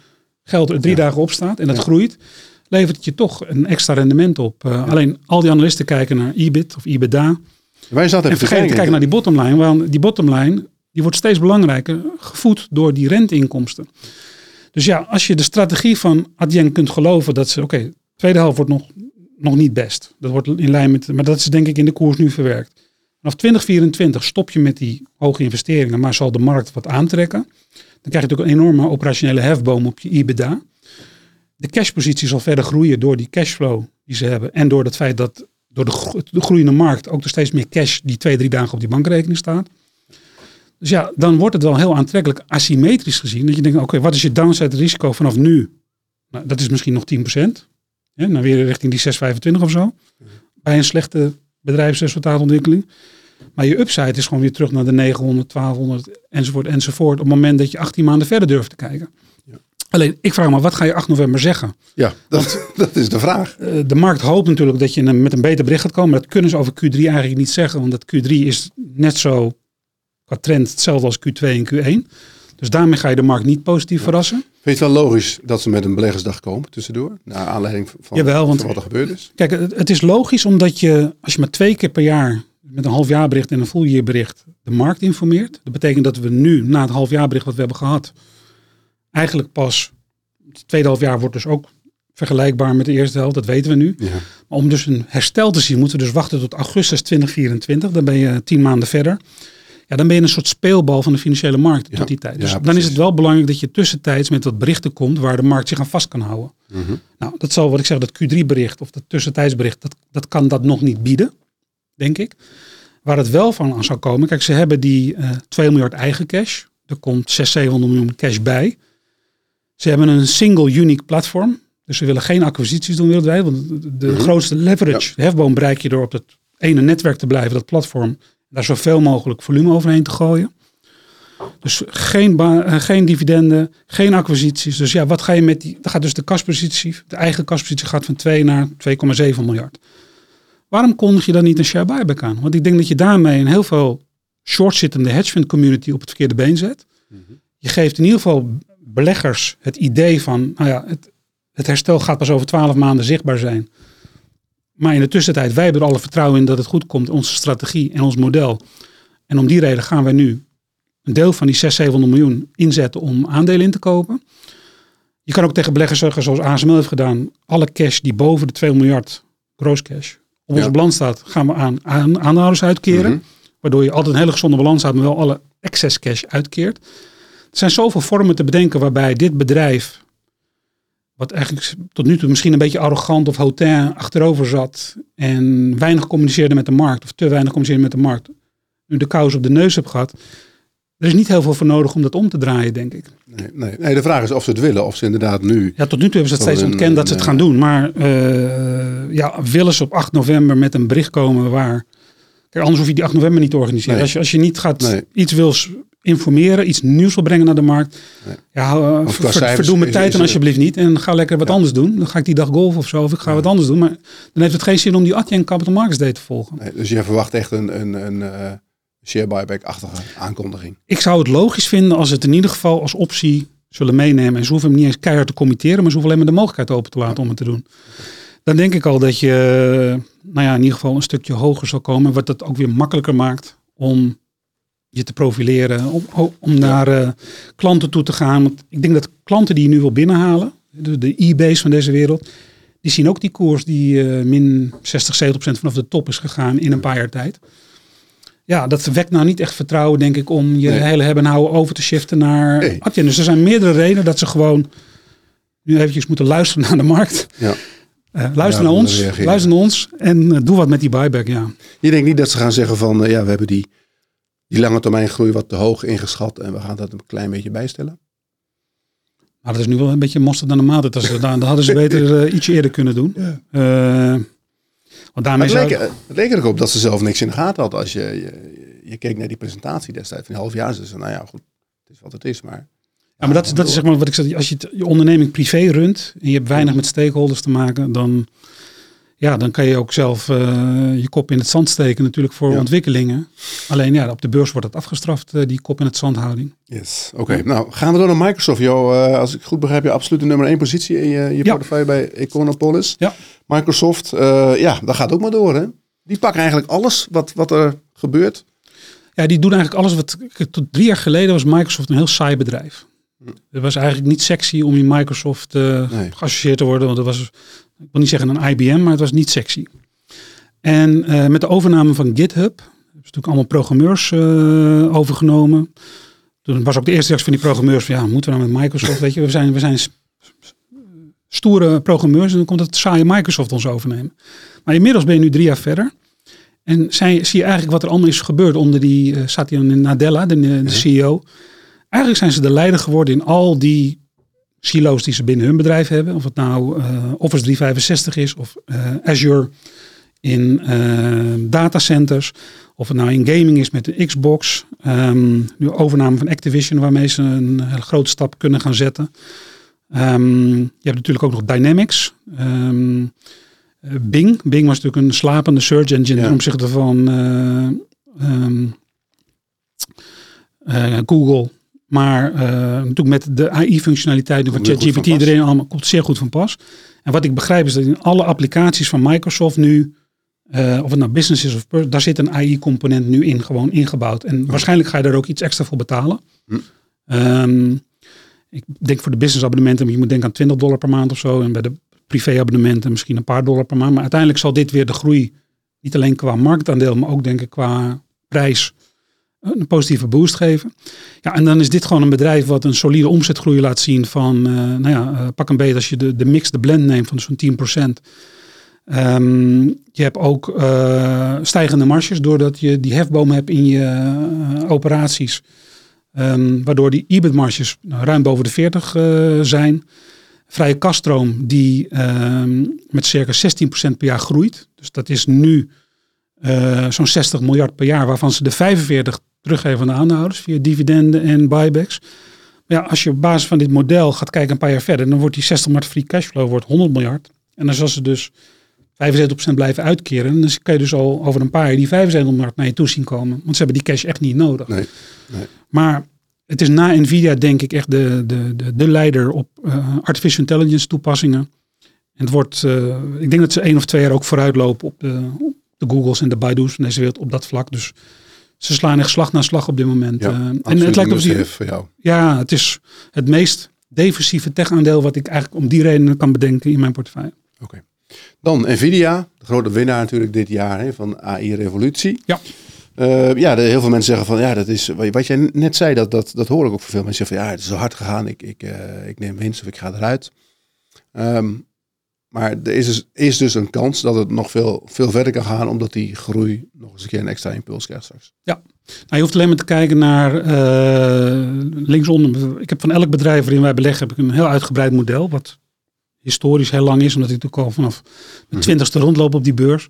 geld er drie Ja. dagen op staat en dat Ja. groeit, levert het je toch een extra rendement op. Eh, Alleen al die analisten kijken naar EBIT of EBITDA Wij zaten en vergeten te kijken naar die bottomline, want die bottomline die wordt steeds belangrijker, gevoed door die renteinkomsten. Dus ja, als je de strategie van Adyen kunt geloven dat ze, oké, tweede helft wordt nog, nog niet best. Dat wordt in lijn met, maar dat is denk ik in de koers nu verwerkt. Vanaf 2024 stop je met die hoge investeringen, maar zal de markt wat aantrekken. Dan krijg je natuurlijk een enorme operationele hefboom op je EBITDA. De cashpositie zal verder groeien door die cashflow die ze hebben. En door het feit dat door de, de groeiende markt ook er steeds meer cash die twee, drie dagen op die bankrekening staat. Dus ja, dan wordt het wel heel aantrekkelijk asymmetrisch gezien. Dat je denkt, oké, wat is je downside risico vanaf nu? Nou, dat is misschien nog 10%. Ja, nou weer richting die 6,25 of zo. Bij een slechte bedrijfsresultaatontwikkeling. Maar je upside is gewoon weer terug naar de 900, 1200 enzovoort enzovoort. Op het moment dat je 18 maanden verder durft te kijken. Ja. Alleen, ik vraag me, wat ga je 8 november zeggen? Ja, dat, (laughs) dat is de vraag. Eh, de markt hoopt natuurlijk dat je met een beter bericht gaat komen. Maar dat kunnen ze over Q3 eigenlijk niet zeggen. Want dat Q3 is net zo qua trend hetzelfde als Q2 en Q1. Dus daarmee ga je de markt niet positief verrassen. Vind je het wel logisch dat ze met een beleggersdag komen tussendoor? Naar aanleiding van, Jawel, want- van wat er gebeurd is? Kijk, het, het is logisch omdat je, als je maar twee keer per jaar met een halfjaarbericht en een full-year-bericht de markt informeert. Dat betekent dat we nu, na het halfjaarbericht wat we hebben gehad, eigenlijk pas, het tweede halfjaar wordt dus ook vergelijkbaar met de eerste helft, dat weten we nu. Ja. Maar om dus een herstel te zien, moeten we dus wachten tot augustus 2024. Dan ben je tien maanden verder. Ja, dan ben je een soort speelbal van de financiële markt Ja, tot die tijd. Dus ja, dan is het wel belangrijk dat je tussentijds met wat berichten komt waar de markt zich aan vast kan houden. Mhm. Nou, dat zal wat ik zeg, dat Q3-bericht of dat tussentijdsbericht, dat, dat kan dat nog niet bieden, denk ik. Waar het wel van aan zou komen, kijk, ze hebben die eh 2 miljard eigen cash. Er komt 600, 700 miljoen cash bij. Ze hebben een single unique platform. Dus ze willen geen acquisities doen wereldwijd. Want de, Mhm. grootste leverage, hefboom bereik je door op dat ene netwerk te blijven, dat platform. Daar zoveel mogelijk volume overheen te gooien. Dus geen, eh, geen dividenden, geen acquisities. Dus ja, wat ga je met die. Dan gaat dus de kaspositie, de eigen kaspositie gaat van 2 naar 2,7 miljard. Waarom kondig je dan niet een share buyback aan? Want ik denk dat je daarmee een heel veel shortzittende hedge fund community op het verkeerde been zet. Je geeft in ieder geval beleggers het idee van, nou ja, het, het herstel gaat pas over 12 maanden zichtbaar zijn. Maar in de tussentijd, wij hebben er alle vertrouwen in dat het goed komt, onze strategie en ons model. En om die reden gaan wij nu een deel van die 600, 700 miljoen inzetten om aandelen in te kopen. Je kan ook tegen beleggers zeggen, zoals ASML heeft gedaan, alle cash die boven de 2 miljard gross cash op onze Ja. balans staat, gaan we aan, aan aandeelhouders uitkeren. Mhm. Waardoor je altijd een hele gezonde balans houdt, maar wel alle excess cash uitkeert. Er zijn zoveel vormen te bedenken waarbij dit bedrijf, wat eigenlijk tot nu toe misschien een beetje arrogant of hautain achterover zat en weinig communiceerde met de markt, of te weinig communiceerde met de markt, nu de kous op de neus hebt gehad. Er is niet heel veel voor nodig om dat om te draaien, denk ik. Nee, nee. nee, de vraag is of ze het willen. Of ze inderdaad nu... Ja, tot nu toe hebben ze het steeds een- ontkend dat ze het een, gaan doen. Maar eh, ja, willen ze op 8 november met een bericht komen waar... Kijk, anders hoef je die 8 november niet te organiseren. Nee. Als, je, als je niet gaat iets wil informeren, iets nieuws wil brengen naar de markt. Nee. Ja, eh, qua ver- verdoe mijn tijd er- alsjeblieft niet. En ga lekker wat Ja. anders doen. Dan ga ik die dag golf of zo. Of ik ga wat anders doen. Maar dan heeft het geen zin om die Adyen Capital Markets Day te volgen. Nee, dus jij verwacht echt een, een, een eh, share buyback-achtige aankondiging. Ik zou het logisch vinden als het in ieder geval als optie zullen meenemen. En ze hoeven hem niet eens keihard te committeren, maar ze hoeven alleen maar de mogelijkheid open te laten om het te doen. Dan denk ik al dat je, nou ja, in ieder geval een stukje hoger zal komen. Wat het ook weer makkelijker maakt om je te profileren, om, om naar eh, klanten toe te gaan. Want ik denk dat klanten die je nu wil binnenhalen, de, de e-base van deze wereld, die zien ook die koers die eh, min 60, 70 procent vanaf de top is gegaan in een paar jaar tijd. Ja, dat wekt nou niet echt vertrouwen, denk ik, om je Nee. hele hebben en houden over te shiften naar Nee. Adyen. Dus er zijn meerdere redenen dat ze gewoon nu eventjes moeten luisteren naar de markt. Ja. Eh, luister Ja, naar ons, reageren. luister naar ons en doe wat met die buyback, ja. Je denkt niet dat ze gaan zeggen van... ja, we hebben die, die lange termijn groei wat te hoog ingeschat... en we gaan dat een klein beetje bijstellen. Maar dat is nu wel een beetje mosterd aan de maaltijd. Dat, ze- (laughs) dat hadden ze beter eh, ietsje eerder kunnen doen. Ja. Eh, want daarmee het, zou... het leek er ook op dat ze zelf niks in de gaten had. Als je, je, je keek naar die presentatie destijds van een half jaar. Ze zei, nou ja, goed, het is wat het is. Maar, Ja, maar dat, dat is zeg maar wat ik zeg. Als je het- je onderneming privé runt en je hebt weinig met stakeholders te maken, dan, ja, dan kan je ook zelf eh, je kop in het zand steken natuurlijk voor Ja. ontwikkelingen. Alleen ja, op de beurs wordt dat afgestraft, eh, die kop in het zand houding. Yes, oké. Nou, gaan we door naar Microsoft. Jo, eh, als ik goed begrijp, je absoluut de nummer één positie in je, je Ja. portefeuille bij Econopolis. Ja. Microsoft, ja, dat gaat ook maar door, hè? Die pakken eigenlijk alles wat, wat er gebeurt. Ja, die doen eigenlijk alles wat. Tot drie jaar geleden was Microsoft een heel saai bedrijf. Het was eigenlijk niet sexy om in Microsoft Nee. geassocieerd te worden. Want het was, ik wil niet zeggen een IBM, maar het was niet sexy. En eh, met de overname van GitHub, hebben ze natuurlijk allemaal programmeurs eh, overgenomen. Toen was ook de eerste reactie van die programmeurs van ja, moeten we nou met Microsoft, weet je, we zijn, we zijn stoere programmeurs en dan komt het saaie Microsoft ons overnemen. Maar inmiddels ben je nu drie jaar verder. En zij, zie je eigenlijk wat er allemaal is gebeurd onder die eh Satya Nadella, de, de CEO. Eigenlijk zijn ze de leider geworden in al die silo's die ze binnen hun bedrijf hebben. Of het nou eh, Office 365 is of eh, Azure in eh, datacenters. Of het nou in gaming is met de Xbox. Ehm, nu overname van Activision waarmee ze een hele grote stap kunnen gaan zetten. Ehm, je hebt natuurlijk ook nog Dynamics. Ehm, eh, Bing. Bing was natuurlijk een slapende search engine Ja. ten opzichte van Google, Maar uh, natuurlijk met de AI-functionaliteiten van ChatGPT erin allemaal komt zeer goed van pas. En wat ik begrijp is dat in alle applicaties van Microsoft nu, uh, of het nou business is of daar zit een AI-component nu in, gewoon ingebouwd. En waarschijnlijk ga je daar ook iets extra voor betalen. Hm. Um, ik denk voor de business abonnementen, je moet denken aan 20 dollar per maand of zo. En bij de privé abonnementen misschien een paar dollar per maand. Maar uiteindelijk zal dit weer de groei, niet alleen qua marktaandeel, maar ook denk ik qua prijs, een positieve boost geven. Ja, en dan is dit gewoon een bedrijf wat een solide omzetgroei laat zien van, uh, nou ja, uh, pak een beetje als je de, de mix, de blend neemt van zo'n 10%. Um, je hebt ook uh, stijgende marges doordat je die hefboom hebt in je operaties. Um, waardoor die EBIT-marges ruim boven de 40 uh, zijn. Vrije kaststroom die um, met circa 16% per jaar groeit. Dus dat is nu zo'n 60 miljard per jaar, waarvan ze de 45 teruggeven aan de aandeelhouders via dividenden en buybacks. Maar ja, als je op basis van dit model gaat kijken een paar jaar verder, dan wordt die 60 miljard free cashflow wordt 100 miljard. En dan zal ze dus 75% blijven uitkeren. En dan kan je dus al over een paar jaar die 75 miljard naar je toe zien komen. Want ze hebben die cash echt niet nodig. Nee, nee. Maar het is na Nvidia denk ik echt de, de, de, de leider op uh, artificial intelligence toepassingen. En het wordt, uh, ik denk dat ze één of twee jaar ook vooruitlopen op de, op de Googles en de Baidu's van deze wereld op dat vlak. Dus ze slaan echt slag na slag op dit moment. Ja, uh, en het lijkt op die, voor jou. Ja, het is het meest defensieve tech-aandeel wat ik eigenlijk om die redenen kan bedenken in mijn portefeuille. Oké. Dan Nvidia, de grote winnaar natuurlijk dit jaar hè, van AI-revolutie. Ja. Uh, ja, heel veel mensen zeggen van ja, dat is wat jij net zei, dat, dat, dat hoor ik ook van veel mensen. Zeggen van ja, het is zo hard gegaan, ik, ik, uh, ik neem winst of ik ga eruit. Um, maar er is dus, is dus een kans dat het nog veel, veel verder kan gaan, omdat die groei nog eens een keer een extra impuls krijgt straks. Ja, nou, je hoeft alleen maar te kijken naar uh, linksonder. Ik heb van elk bedrijf waarin wij beleggen, heb ik een heel uitgebreid model, wat historisch heel lang is, omdat ik natuurlijk al vanaf mijn mhm. twintigste rondloop op die beurs.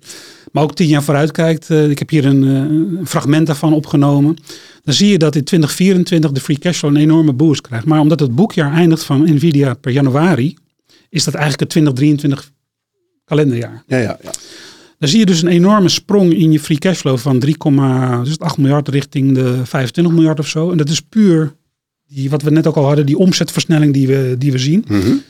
Maar ook tien jaar vooruit kijkt. Uh, ik heb hier een, uh, een, fragment daarvan opgenomen. Dan zie je dat in 2024 de free cash flow een enorme boost krijgt. Maar omdat het boekjaar eindigt van Nvidia per januari, is dat eigenlijk het 2023 kalenderjaar. Ja, ja, ja. Dan zie je dus een enorme sprong in je free cashflow van 3,8 miljard richting de 25 miljard of zo. En dat is puur die, wat we net ook al hadden, die omzetversnelling die we, die we zien. Mm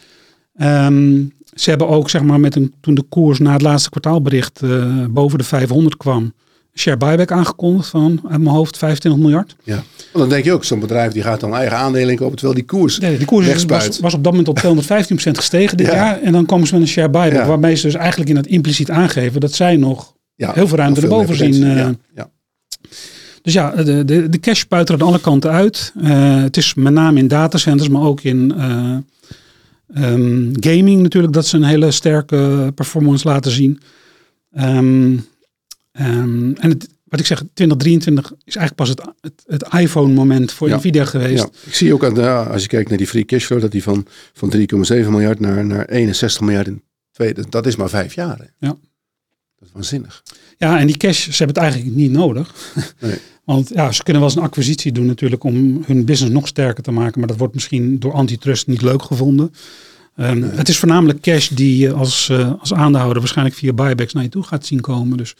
Um, ze hebben ook, zeg maar, met een, toen de koers na het laatste kwartaalbericht uh, boven de 500 kwam, share buyback aangekondigd van, uit mijn hoofd, 25 miljard. Ja, want dan denk je ook, zo'n bedrijf die gaat dan eigen aandelen kopen, terwijl die koers Nee, die koers was, was, op dat moment tot 215% gestegen dit jaar. En dan komen ze met een share buyback, ja. waarmee ze dus eigenlijk in het impliciet aangeven dat zij nog ja, heel veel ruimte erboven zien. Uh, ja. Dus ja, de, de, de cash spuit aan alle kanten uit. Uh, het is met name in datacenters, maar ook in Um, gaming natuurlijk, dat ze een hele sterke performance laten zien. Um, um, en het, wat ik zeg, 2023 is eigenlijk pas het, het, het iPhone-moment voor ja. Nvidia geweest. Ja. Ik zie ook, aan de, als je kijkt naar die free cashflow, dat die van, van 3,7 miljard naar, naar 61 miljard in twee, dat is maar vijf jaar. Ja. Dat is waanzinnig. Ja, en die cash, ze hebben het eigenlijk niet nodig. (laughs) Nee. Want ja, ze kunnen wel eens een acquisitie doen natuurlijk om hun business nog sterker te maken. Maar dat wordt misschien door antitrust niet leuk gevonden. Um, Het is voornamelijk cash die je als, uh, als aandeelhouder waarschijnlijk via buybacks naar je toe gaat zien komen. Dus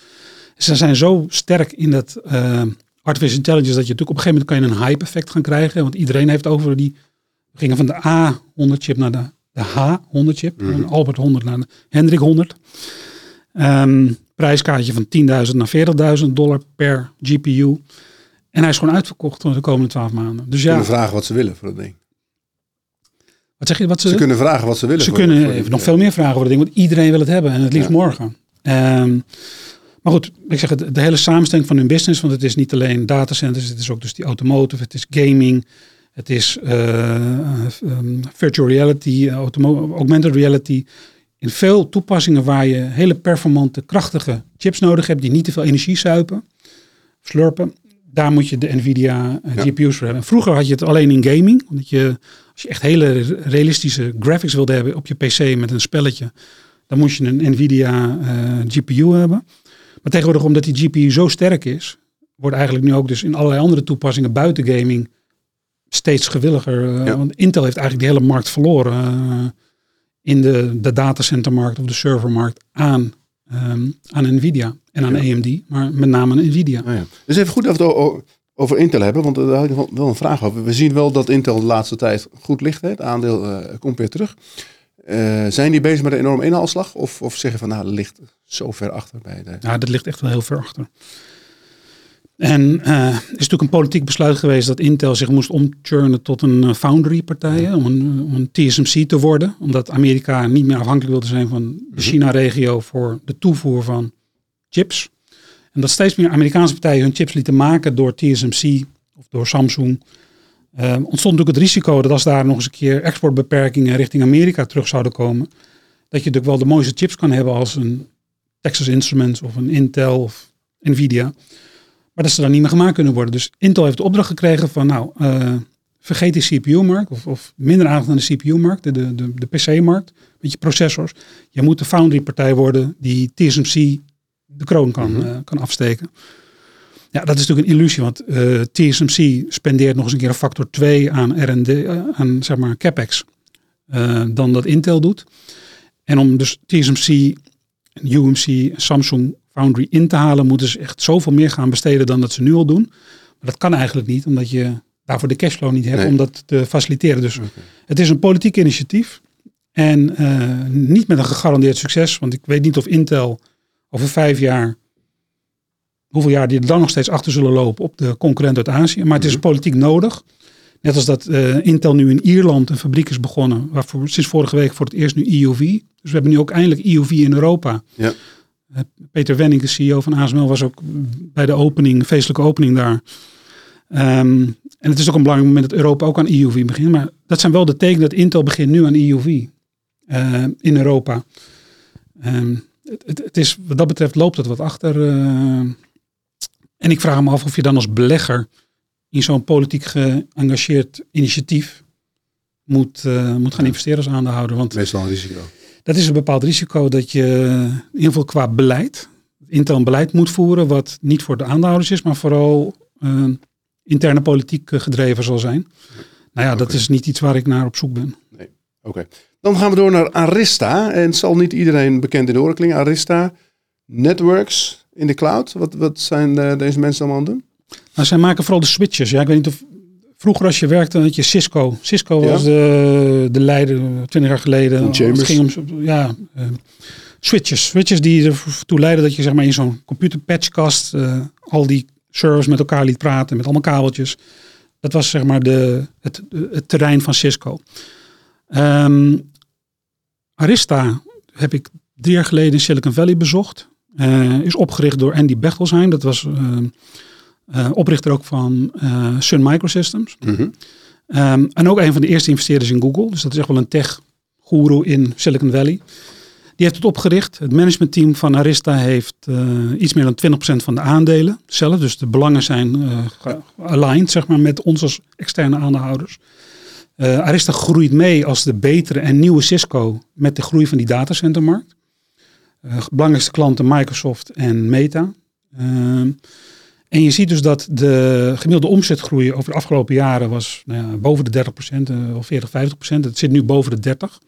ze zijn zo sterk in dat uh, artificial intelligence dat je natuurlijk op een gegeven moment kan je een hype effect gaan krijgen. Want iedereen heeft over die, we gingen van de A100 chip naar de, de H100 chip. Mm -hmm. Albert 100 naar de Hendrik 100. Um, prijskaartje van 10.000 naar 40.000 dollar per GPU. En hij is gewoon uitverkocht voor de komende 12 maanden. Dus ze ja. kunnen vragen wat ze willen voor dat ding. Wat zeg je? Wat ze, ze kunnen vragen wat ze willen. Ze kunnen even nog veel meer vragen voor dat ding, want iedereen wil het hebben en het liefst ja. morgen. Um, maar goed, ik zeg het, de hele samenstelling van hun business, want het is niet alleen datacenters, het is ook dus die automotive, het is gaming, het is uh, um, virtual reality, augmented reality, in veel toepassingen waar je hele performante, krachtige chips nodig hebt die niet te veel energie zuipen, slurpen. Daar moet je de Nvidia uh, ja. GPU's voor hebben. Vroeger had je het alleen in gaming. Omdat je, als je echt hele realistische graphics wilde hebben op je PC met een spelletje, dan moest je een Nvidia uh, GPU hebben. Maar tegenwoordig, omdat die GPU zo sterk is, wordt eigenlijk nu ook dus in allerlei andere toepassingen buiten gaming steeds gewilliger. Ja. Want Intel heeft eigenlijk die hele markt verloren in de, de datacentermarkt of de servermarkt aan, um, aan Nvidia en aan ja. AMD, maar met name aan Nvidia. Oh ja. Dus even goed over de, over Intel hebben, want daar had ik wel een vraag over. We zien wel dat Intel de laatste tijd goed ligt. Hè? Het aandeel uh, komt weer terug. Uh, zijn die bezig met een enorme inhaalslag? Of, of zeggen van nou, dat ligt zo ver achter bij de... Ja, dat ligt echt wel heel ver achter. En uh, is natuurlijk een politiek besluit geweest dat Intel zich moest omturnen tot een foundry-partij, om, een, om een TSMC te worden. Omdat Amerika niet meer afhankelijk wilde zijn van de mhm. China-regio voor de toevoer van chips. En dat steeds meer Amerikaanse partijen hun chips lieten maken door TSMC of door Samsung. Uh, ontstond natuurlijk het risico dat als daar nog eens een keer exportbeperkingen richting Amerika terug zouden komen, dat je natuurlijk wel de mooiste chips kan hebben als een Texas Instruments of een Intel of Nvidia. Maar dat ze dan niet meer gemaakt kunnen worden. Dus Intel heeft de opdracht gekregen van nou, uh, vergeet die CPU-markt of, of, minder aandacht aan de CPU-markt, de, de, de, PC-markt, met je processors. Je moet de foundry-partij worden die TSMC de kroon kan, mhm. eh, kan afsteken. Ja, dat is natuurlijk een illusie, want uh, eh, TSMC spendeert nog eens een keer een factor 2 aan R&D, uh, eh, aan zeg maar capex, dan dat Intel doet. En om dus TSMC, UMC, Samsung Foundry in te halen, moeten ze echt zoveel meer gaan besteden dan dat ze nu al doen. Maar dat kan eigenlijk niet, omdat je daarvoor de cashflow niet hebt om dat te faciliteren. Dus het is een politiek initiatief en niet met een gegarandeerd succes, want ik weet niet of Intel over vijf jaar, hoeveel jaar die er dan nog steeds achter zullen lopen op de concurrent uit Azië. Maar het is mhm. politiek nodig. Net als dat uh, Intel nu in Ierland een fabriek is begonnen, waarvoor sinds vorige week voor het eerst nu EUV. Dus we hebben nu ook eindelijk EUV in Europa. Ja. Uh, Peter Wenning, de CEO van ASML, was ook bij de opening, feestelijke opening daar. Um, en het is ook een belangrijk moment dat Europa ook aan EUV begint. Maar dat zijn wel de tekenen dat Intel begint nu aan EUV uh, eh, in Europa. Um, het, het, is, wat dat betreft loopt het wat achter. En ik vraag me af of je dan als belegger in zo'n politiek geëngageerd initiatief moet, uh, moet gaan investeren als aandeelhouder. Want Meestal een risico. Dat is een bepaald risico dat je in ieder geval qua beleid, intern beleid moet voeren, wat niet voor de aandeelhouders is, maar vooral uh, interne politiek gedreven zal zijn. Nou ja, dat is niet iets waar ik naar op zoek ben. Nee. Oké. Dan gaan we door naar Arista. En het zal niet iedereen bekend in de oren. Arista Networks in de cloud. Wat, wat zijn uh, deze mensen allemaal aan het doen? Nou, zij maken vooral de switches. Ja, ik weet niet of vroeger als je werkte, had je Cisco. Cisco was de, de leider, twintig jaar geleden. Het ging om ja, uh, switches. Switches die ertoe leiden dat je zeg maar in zo'n computer patchkast uh, al die servers met elkaar liet praten met allemaal kabeltjes. Dat was zeg maar de, het, het terrein van Cisco. Um, Arista heb ik drie jaar geleden in Silicon Valley bezocht. Uh, is opgericht door Andy Bechtelsheim. Dat was uh, uh, oprichter ook van Sun Microsystems. Mm -hmm. um, en ook een van de eerste investeerders in Google. Dus dat is echt wel een tech-guru in Silicon Valley. Die heeft het opgericht. Het managementteam van Arista heeft iets meer dan 20% van de aandelen zelf. Dus de belangen zijn aligned zeg maar, met ons als externe aandeelhouders. Uh, Arista groeit mee als de betere en nieuwe Cisco met de groei van die datacentermarkt. Uh, belangrijkste klanten Microsoft en Meta. Uh, en je ziet dus dat de gemiddelde omzetgroei over de afgelopen jaren was nou ja, boven de 30% of 40, 50%. Het zit nu boven de 30.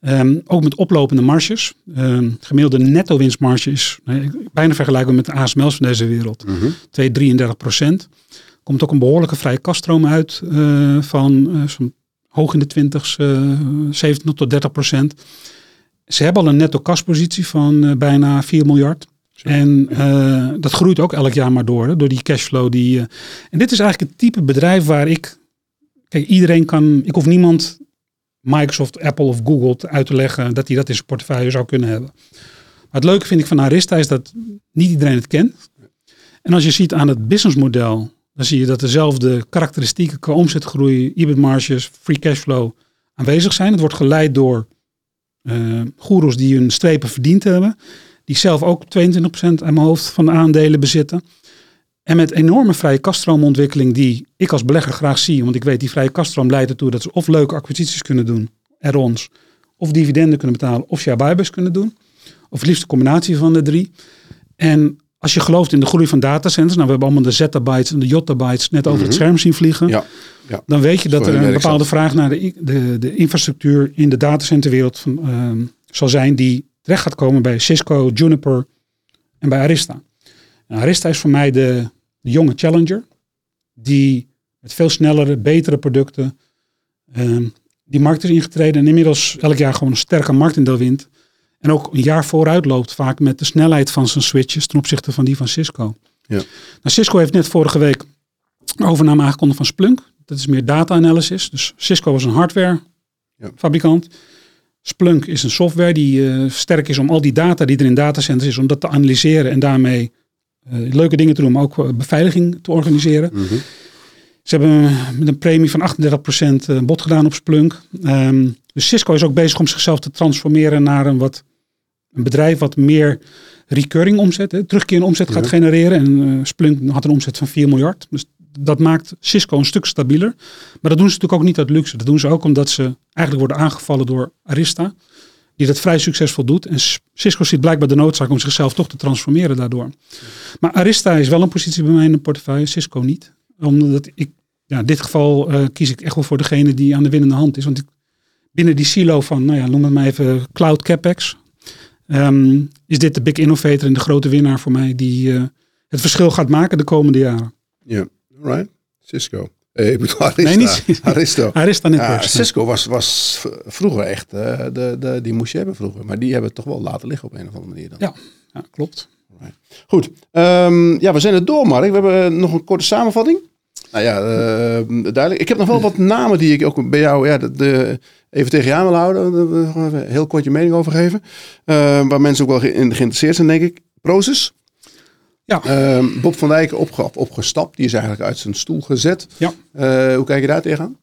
Um, ehm, ook met oplopende marges. Um, gemiddelde netto winstmarge is nou, bijna vergelijkbaar met de ASML's van deze wereld. Mm -hmm. 2, 33 procent komt ook een behoorlijke vrije kaststroom uit uh, van uh, hoog in de 20, uh, 70 tot 30 procent. Ze hebben al een netto kaspositie van uh, bijna 4 miljard. En dat groeit ook elk jaar maar door, hè, door die cashflow. Die, en dit is eigenlijk het type bedrijf waar ik. Kijk, iedereen kan. Ik hoef niemand, Microsoft, Apple of Google, uit te leggen dat hij dat in zijn portefeuille zou kunnen hebben. Maar het leuke vind ik van Arista is dat niet iedereen het kent. En als je ziet aan het businessmodel dan zie je dat dezelfde karakteristieken qua omzetgroei, EBIT-marges, free cashflow aanwezig zijn. Het wordt geleid door goeroes die hun strepen verdiend hebben. Die zelf ook 22% aan mijn hoofd van de aandelen bezitten. En met enorme vrije kaststroomontwikkeling die ik als belegger graag zie. Want ik weet die vrije kaststroom leidt ertoe dat ze of leuke acquisities kunnen doen, er-ons. Of dividenden kunnen betalen of share buybacks kunnen doen. Of liefst een combinatie van de drie. En als je gelooft in de groei van datacenters, nou we hebben allemaal de zettabytes en de jottabytes net over het mhm. scherm zien vliegen, ja, ja. dan weet je dat er een bepaalde vraag naar de, de, de infrastructuur in de datacenterwereld van, uh, zal zijn die terecht gaat komen bij Cisco, Juniper en bij Arista. En Arista is voor mij de, de jonge challenger. die met veel snellere, betere producten ehm, die markt is ingetreden en inmiddels elk jaar gewoon een sterke marktendeel wint. En ook een jaar vooruit loopt vaak met de snelheid van zijn switches ten opzichte van die van Cisco. Ja. Nou, Cisco heeft net vorige week overname aangekondigd van Splunk. Dat is meer data analysis. Dus Cisco is een hardware Ja. fabrikant. Splunk is een software die eh, sterk is om al die data die er in datacenters is, om dat te analyseren en daarmee eh, leuke dingen te doen, maar ook eh, beveiliging te organiseren. Mhm. Ze hebben met een premie van 38% een bod gedaan op Splunk. Ehm, dus Cisco is ook bezig om zichzelf te transformeren naar een, wat, een bedrijf wat meer recurring omzet, hè, terugkerende omzet gaat Ja. genereren. En eh, Splunk had een omzet van 4 miljard. Dus dat maakt Cisco een stuk stabieler. Maar dat doen ze natuurlijk ook niet uit luxe. Dat doen ze ook omdat ze eigenlijk worden aangevallen door Arista. Die dat vrij succesvol doet. En Cisco ziet blijkbaar de noodzaak om zichzelf toch te transformeren daardoor. Maar Arista is wel een positie bij mij in de portefeuille, Cisco niet. Omdat ik, ja, in dit geval eh, kies ik echt wel voor degene die aan de winnende hand is. Want ik, binnen die silo van, nou ja, noem het maar even cloud capex. Ehm, is dit de big innovator en de grote winnaar voor mij die eh, het verschil gaat maken de komende jaren. Ja, alright. Cisco. Eh, ik bedoel Arista. Nee, niet- Aristo. Arista Networks. Cisco was, was vroeger echt, eh, de, de, die moest je hebben vroeger. Maar die hebben het toch wel laten liggen op een of andere manier dan. Ja. ja, klopt. Goed. Ehm, ja, we zijn er door, Mark. We hebben nog een korte samenvatting. Nou ja, eh, duidelijk. Ik heb nog wel wat namen die ik ook bij jou ja, de, de- even tegen je aan wil houden. Even heel kort je mening over geven. Eh, waar mensen ook wel ge- in geïnteresseerd zijn, denk ik. Proces. Ja. Ehm, Bob van Dijk opge opgestapt. Die is eigenlijk uit zijn stoel gezet. Ja. Eh, hoe kijk je daar tegenaan?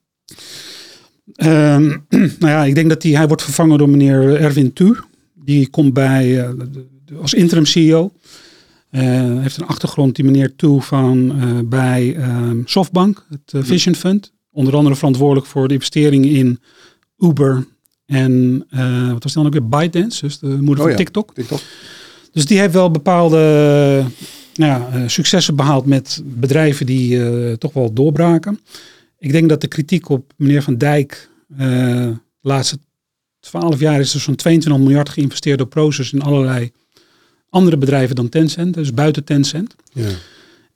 Ehm, (clears throat) nou ja, ik denk dat hij, hij wordt vervangen door meneer Erwin Tu. Die komt bij, eh, als interim CEO. Eh, heeft een achtergrond, die meneer Tu, van eh, bij ehm, Softbank, het eh, Vision Fund. Onder andere verantwoordelijk voor de investeringen in Uber en wat was dan ook weer? ByteDance, dus de moeder Oh van ja. TikTok. TikTok. Dus die heeft wel bepaalde nou ja, successen behaald met bedrijven die toch wel doorbraken. Ik denk dat de kritiek op meneer Van Dijk, de laatste 12 jaar is er zo'n 22 miljard geïnvesteerd door Proces in allerlei andere bedrijven dan Tencent, dus buiten Tencent. Ja.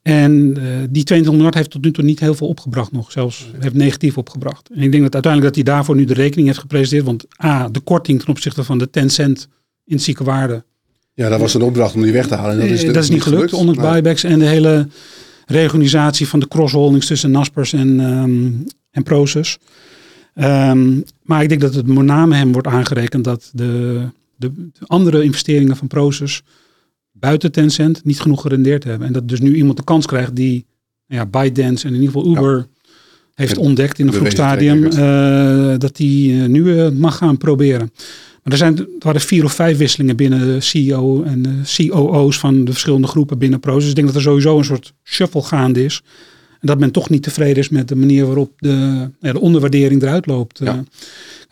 En eh, die 22 miljard heeft tot nu toe niet heel veel opgebracht nog, zelfs heeft negatief opgebracht. En ik denk dat uiteindelijk dat hij daarvoor nu de rekening heeft gepresenteerd, want A, de korting ten opzichte van de Tencent intrinsieke waarde ja, dat was een opdracht om die weg te halen. En dat is, Eh, dat is niet gelukt, onder Nou, buybacks en de hele reorganisatie van de crossholdings tussen Naspers en, ehm en Proces. Ehm, maar ik denk dat het met name hem wordt aangerekend dat de, de, de andere investeringen van Proces buiten Tencent niet genoeg gerendeerd hebben. En dat dus nu iemand de kans krijgt die nou ja, ByteDance en in ieder geval Uber heeft En ontdekt in een vroeg stadium, track eh, dat die eh, nu eh, mag gaan proberen. Maar er, zijn, er waren vier of vijf wisselingen binnen CEO en COO's van de verschillende groepen binnen Proces. Dus ik denk dat er sowieso een soort shuffle gaande is. En dat men toch niet tevreden is met de manier waarop de, ja, de onderwaardering eruit loopt. Ja.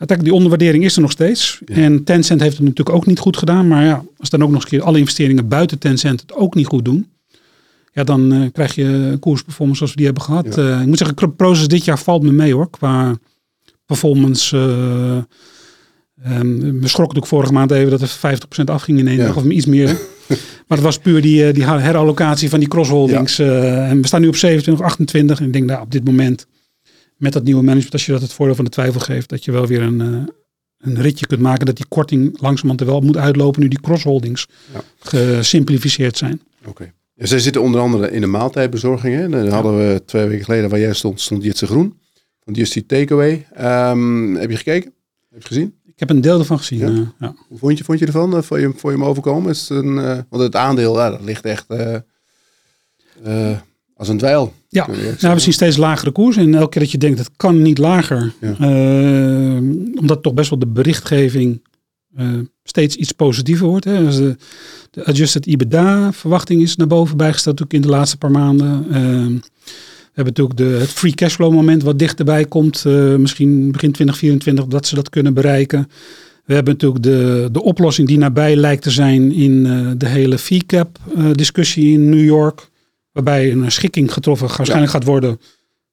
Uiteindelijk, die onderwaardering is er nog steeds. Ja. En Tencent heeft het natuurlijk ook niet goed gedaan. Maar ja, als dan ook nog eens een keer alle investeringen buiten Tencent het ook niet goed doen. Ja, dan eh, krijg je een koersperformance zoals we die hebben gehad. Ja. Eh, ik moet zeggen, Proces dit jaar valt me mee hoor. Qua performance. we schrokken natuurlijk vorige maand even dat er 50% afging in één Ja. dag of iets meer. (laughs) maar het was puur die, eh, die herallocatie van die crossholdings. en we staan nu op 27, 28. En ik denk nou, op dit moment met dat nieuwe management, als je dat het voordeel van de twijfel geeft, dat je wel weer een, eh, een ritje kunt maken. Dat die korting langzamerhand er wel moet uitlopen nu die crossholdings Ja. gesimplificeerd zijn. Oké. Ja, zij zitten onder andere in de maaltijdbezorging. Hè. Dan hadden we twee weken geleden waar jij stond, stond Jitse Groen. Van Justy Takeaway. Ehm, heb je gekeken? Heb je gezien? Ik heb een deel ervan gezien. Ja? eh, ja. Hoe vond je, vond je ervan? Eh, Vond je, vond je hem overkomen? Is het een, want het aandeel, ja, dat ligt echt als een dweil. Ja, nou, we zien steeds lagere koers. En elke keer dat je denkt, het kan niet lager. Ja. eh, omdat toch best wel de berichtgeving eh, steeds iets positiever wordt. Hè. Dus de, de adjusted EBITDA verwachting is naar boven bijgesteld natuurlijk in de laatste paar maanden. Eh, we hebben natuurlijk de, het free cashflow moment wat dichterbij komt. misschien begin 2024 dat ze dat kunnen bereiken. We hebben natuurlijk de, de oplossing die nabij lijkt te zijn in de hele fee cap discussie in New York. Waarbij een schikking getroffen waarschijnlijk gaat worden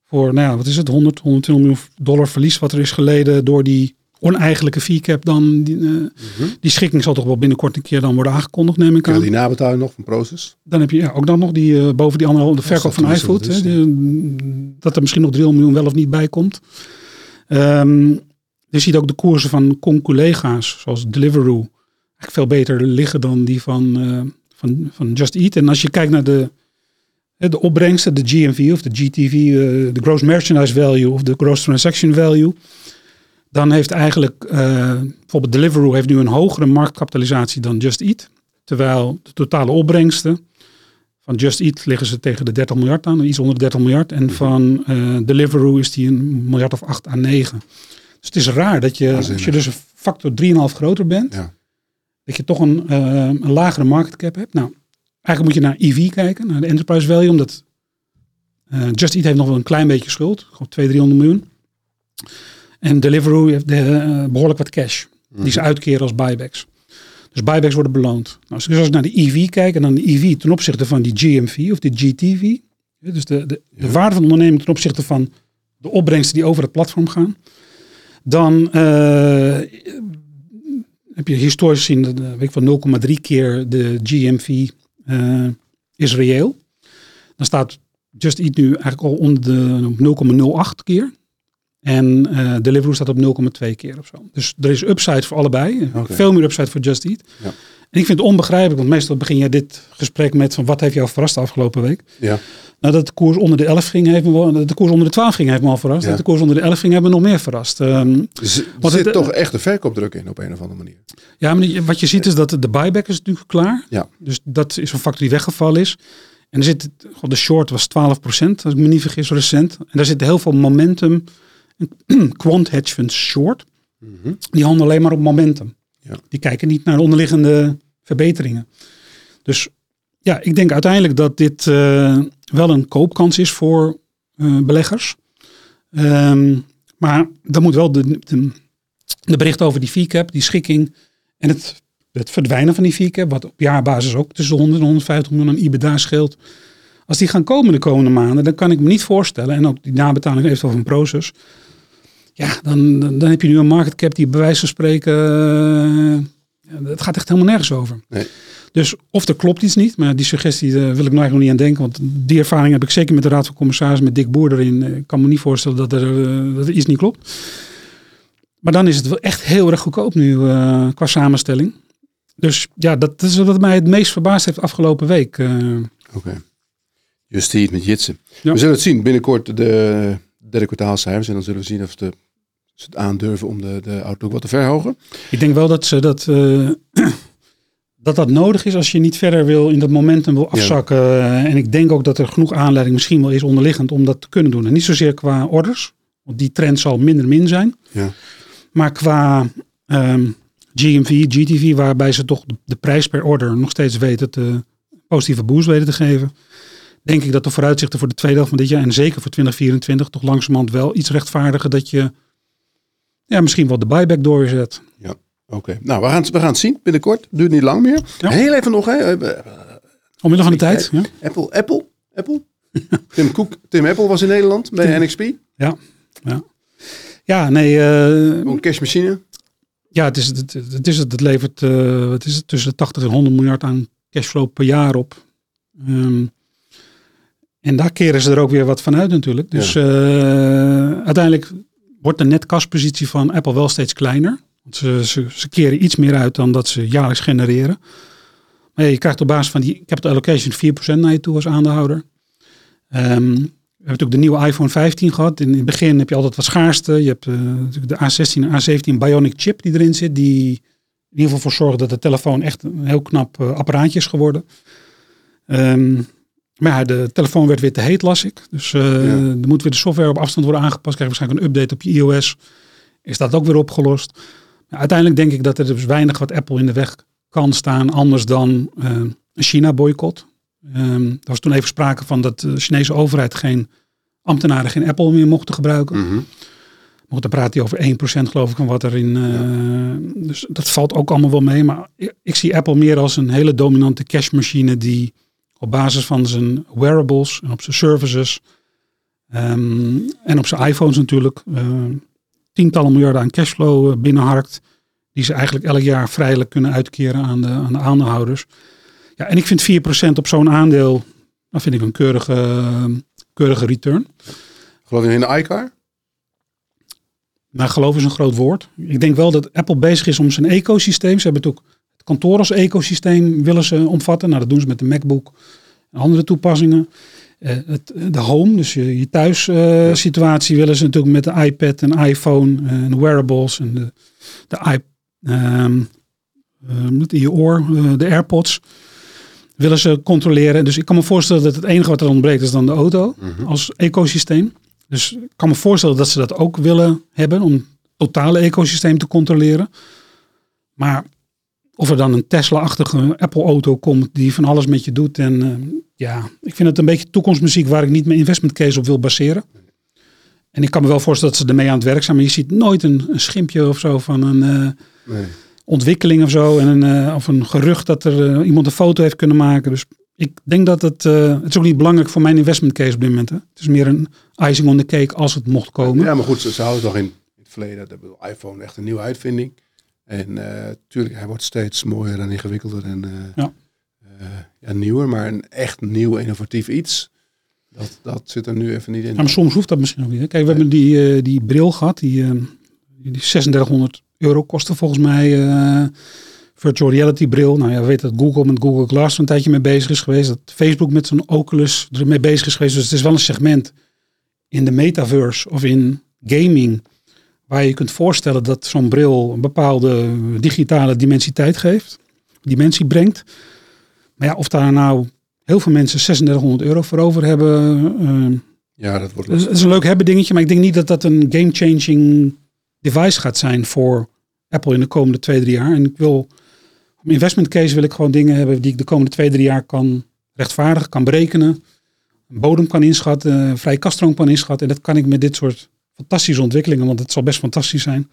voor, nou ja, wat is het, 100, 120 miljoen dollar verlies wat er is geleden door die oneigenlijke fee cap dan. Die, eh, Mhm. die schikking zal toch wel binnenkort een keer dan worden aangekondigd, neem ik Ja, aan. die nabetaling nog van Proces. Dan heb je ja, ook dan nog die eh, boven die anderhalve de verkoop van iFood. wat is, hè, die, dat er misschien nog 3 miljoen wel of niet bij komt. Ehm, je ziet ook de koersen van conculega's, zoals Deliveroo, eigenlijk veel beter liggen dan die van, eh, van, van Just Eat. En als je kijkt naar de, de opbrengsten, de GMV of de GTV, eh, de Gross Merchandise Value of de Gross Transaction Value, dan heeft eigenlijk eh, bijvoorbeeld Deliveroo heeft nu een hogere marktkapitalisatie dan Just Eat. Terwijl de totale opbrengsten van Just Eat liggen ze tegen de 30 miljard aan, iets onder de 30 miljard. En van eh, Deliveroo is die een miljard of 8 à 9. Dus het is raar dat je, als je dus een factor 3,5 groter bent, Ja. dat je toch een, een lagere market cap hebt. Nou, eigenlijk moet je naar EV kijken, naar de enterprise value, omdat eh, Just Eat heeft nog wel een klein beetje schuld, gewoon 200, 300 miljoen. En Deliveroo heeft eh, behoorlijk wat cash, die ze uitkeren als buybacks. Dus buybacks worden beloond. Nou, dus als ik naar de EV kijk en dan de EV ten opzichte van die GMV of de GTV, dus de, de, de waarde van de onderneming ten opzichte van de opbrengsten die over het platform gaan, dan eh, heb je historisch gezien, dat, weet ik van 0,3 keer de GMV eh, is reëel. Dan staat Just Eat nu eigenlijk al onder de 0,08 keer. En eh Deliveroo staat op 0,2 keer of zo. Dus er is upside voor allebei. Veel meer upside voor Just Eat. Ja. En ik vind het onbegrijpelijk, want meestal begin je dit gesprek met van wat heeft jou verrast de afgelopen week? Ja. Nou, dat de koers onder de 11 ging, heeft me wel, dat de koers onder de 12 ging, heeft me al verrast. Ja. Dat de koers onder de 11 ging, heeft me nog meer verrast. Ehm, Dus er Want zit het, toch echt een verkoopdruk in op een of andere manier. ja, maar wat je ziet is dat de buyback is natuurlijk klaar. Ja. Dus dat is een factor die weggevallen is. En er zit, god, de short was 12%, als ik me niet vergis, recent. En daar zit heel veel momentum. (clears throat) Quant hedge funds short, Mhm. die handelen alleen maar op momentum. Ja. Die kijken niet naar de onderliggende verbeteringen. Dus ja, ik denk uiteindelijk dat dit eh, wel een koopkans is voor eh, beleggers. Ehm, maar dan moet wel de, de, bericht over die fee-cap, die schikking en het, het verdwijnen van die fee-cap, wat op jaarbasis ook tussen de 100 en 150 miljoen aan IBDA scheelt. Als die gaan komen de komende maanden, dan kan ik me niet voorstellen, en ook die nabetaling eventueel van Proces, ja, dan, dan, heb je nu een market cap die bij wijze van spreken, eh, het gaat echt helemaal nergens over. Nee. Dus of er klopt iets niet, maar die suggestie eh, wil ik nou eigenlijk nog niet aan denken, want die ervaring heb ik zeker met de Raad van Commissarissen, met Dick Boer erin. Eh, Ik kan me niet voorstellen dat er, dat er iets niet klopt. Maar dan is het wel echt heel erg goedkoop nu qua samenstelling. Dus ja, dat is wat mij het meest verbaasd heeft afgelopen week. Oké. Just Eat met Jitsen. Ja. We zullen het zien binnenkort de derde kwartaalcijfers. En dan zullen we zien of de, ze het aandurven om de, de outlook wat te verhogen. Ik denk wel dat ze dat, eh, (clears throat) dat dat nodig is als je niet verder wil in dat momentum wil afzakken. Eh, En ik denk ook dat er genoeg aanleiding misschien wel is onderliggend om dat te kunnen doen. En niet zozeer qua orders, want die trend zal minder min zijn. Ja. Maar qua ehm, GMV, GTV, waarbij ze toch de, de prijs per order nog steeds weten te positieve boost weten te geven. Denk ik dat de vooruitzichten voor de tweede helft van dit jaar en zeker voor 2024 toch langzamerhand wel iets rechtvaardigen dat je ja, misschien wel de buyback doorzet. Oké. Nou, we gaan, het- we gaan het zien binnenkort. Duurt niet lang meer. Ja. Heel even nog. Hè. eh, Omwille van de tijd. Ja. Apple. Apple. Apple. (laughs) Tim, Cook, Tim Apple was in Nederland bij Tim- NXP. Ja, nee. eh, Een cashmachine. ja, het is het, het, is het, het levert eh, wat is het, tussen de 80 en 100 miljard aan cashflow per jaar op. Ehm, en daar keren ze er ook weer wat van uit natuurlijk. Dus eh, uiteindelijk wordt de net kaspositie van Apple wel steeds kleiner. Want ze, ze, keren iets meer uit dan dat ze jaarlijks genereren. Maar je krijgt op basis van die capital allocation 4% naar je toe als aandeelhouder. Ehm, we hebben natuurlijk de nieuwe iPhone 15 gehad. In het begin heb je altijd wat schaarste. Je hebt natuurlijk de A16 en A17 Bionic chip die erin zit. Die in ieder geval voor zorgt dat de telefoon echt een heel knap eh, apparaatje is geworden. Ehm, maar ja, de telefoon werd weer te heet, las ik. Dus eh, Ja. er moet weer de software op afstand worden aangepast. Krijg je waarschijnlijk een update op je iOS. Is dat ook weer opgelost? Maar uiteindelijk denk ik dat er dus weinig wat Apple in de weg kan staan. Anders dan eh, een China-boycott. Ehm, er was toen even sprake van dat de Chinese overheid geen ambtenaren geen Apple meer mochten gebruiken. Mhm. Want dan praat hij over 1% geloof ik van wat er in. eh, Dus dat valt ook allemaal wel mee. Maar ik, ik zie Apple meer als een hele dominante cashmachine die op basis van zijn wearables en op zijn services ehm, en op zijn iPhones natuurlijk eh, tientallen miljarden aan cashflow binnenharkt. Die ze eigenlijk elk jaar vrijelijk kunnen uitkeren aan de, aan de aandeelhouders. Ja, en ik vind 4% op zo'n aandeel, dat vind ik een keurige, keurige return. Geloof je in de iCar? Nou, geloof is een groot woord. Ik denk wel dat Apple bezig is om zijn ecosysteem. Ze hebben het ook kantoor als ecosysteem willen ze omvatten. Nou, dat doen ze met de MacBook en andere toepassingen. Uh, het, de home, dus je, je thuis uh, situatie willen ze natuurlijk met de iPad en iPhone en wearables en de, de iP, um, um, in je oor, de AirPods willen ze controleren. Dus ik kan me voorstellen dat het enige wat er ontbreekt is dan de auto -hmm. als ecosysteem. Dus ik kan me voorstellen dat ze dat ook willen hebben om het totale ecosysteem te controleren. Maar of er dan een Tesla-achtige Apple-auto komt die van alles met je doet. En uh, ja, ik vind het een beetje toekomstmuziek waar ik niet mijn investment case op wil baseren. En ik kan me wel voorstellen dat ze ermee aan het werk zijn. Maar je ziet nooit een, een schimpje of zo van een uh, nee. ontwikkeling of zo. En een, uh, of een gerucht dat er iemand een foto heeft kunnen maken. Dus ik denk dat het, het is ook niet belangrijk voor mijn investment case op dit moment. Hè. Het is meer een icing on the cake als het mocht komen. Ja, maar goed, ze, ze houden toch in, in het verleden, de iPhone echt een nieuwe uitvinding. En natuurlijk, hij wordt steeds mooier en ingewikkelder en ja. ja, nieuwer. Maar een echt nieuw innovatief iets, dat, dat zit er nu even niet in. Ja, maar soms hoeft dat misschien ook niet. Hè. Kijk, we hebben die, die bril gehad, die, die 3600 euro kostte volgens mij. Virtual reality bril. Nou ja, we weten dat Google met Google Glass er een tijdje mee bezig is geweest. Dat Facebook met zijn Oculus er mee bezig is geweest. Dus het is wel een segment in de metaverse of in gaming. Waar je kunt voorstellen dat zo'n bril een bepaalde digitale dimensiteit geeft. Dimensie brengt. Maar ja, of daar nou heel veel mensen 3600 euro voor over hebben. Uh, ja, dat wordt lastig. Is een leuk hebben dingetje, maar ik denk niet dat dat een game-changing device gaat zijn voor Apple in de komende twee, drie jaar. En ik wil, om investment case wil ik gewoon dingen hebben die ik de komende twee, drie jaar kan rechtvaardigen, kan berekenen. Een bodem kan inschatten, een vrij kaststroom kan inschatten. En dat kan ik met dit soort fantastische ontwikkelingen, want het zal best fantastisch zijn.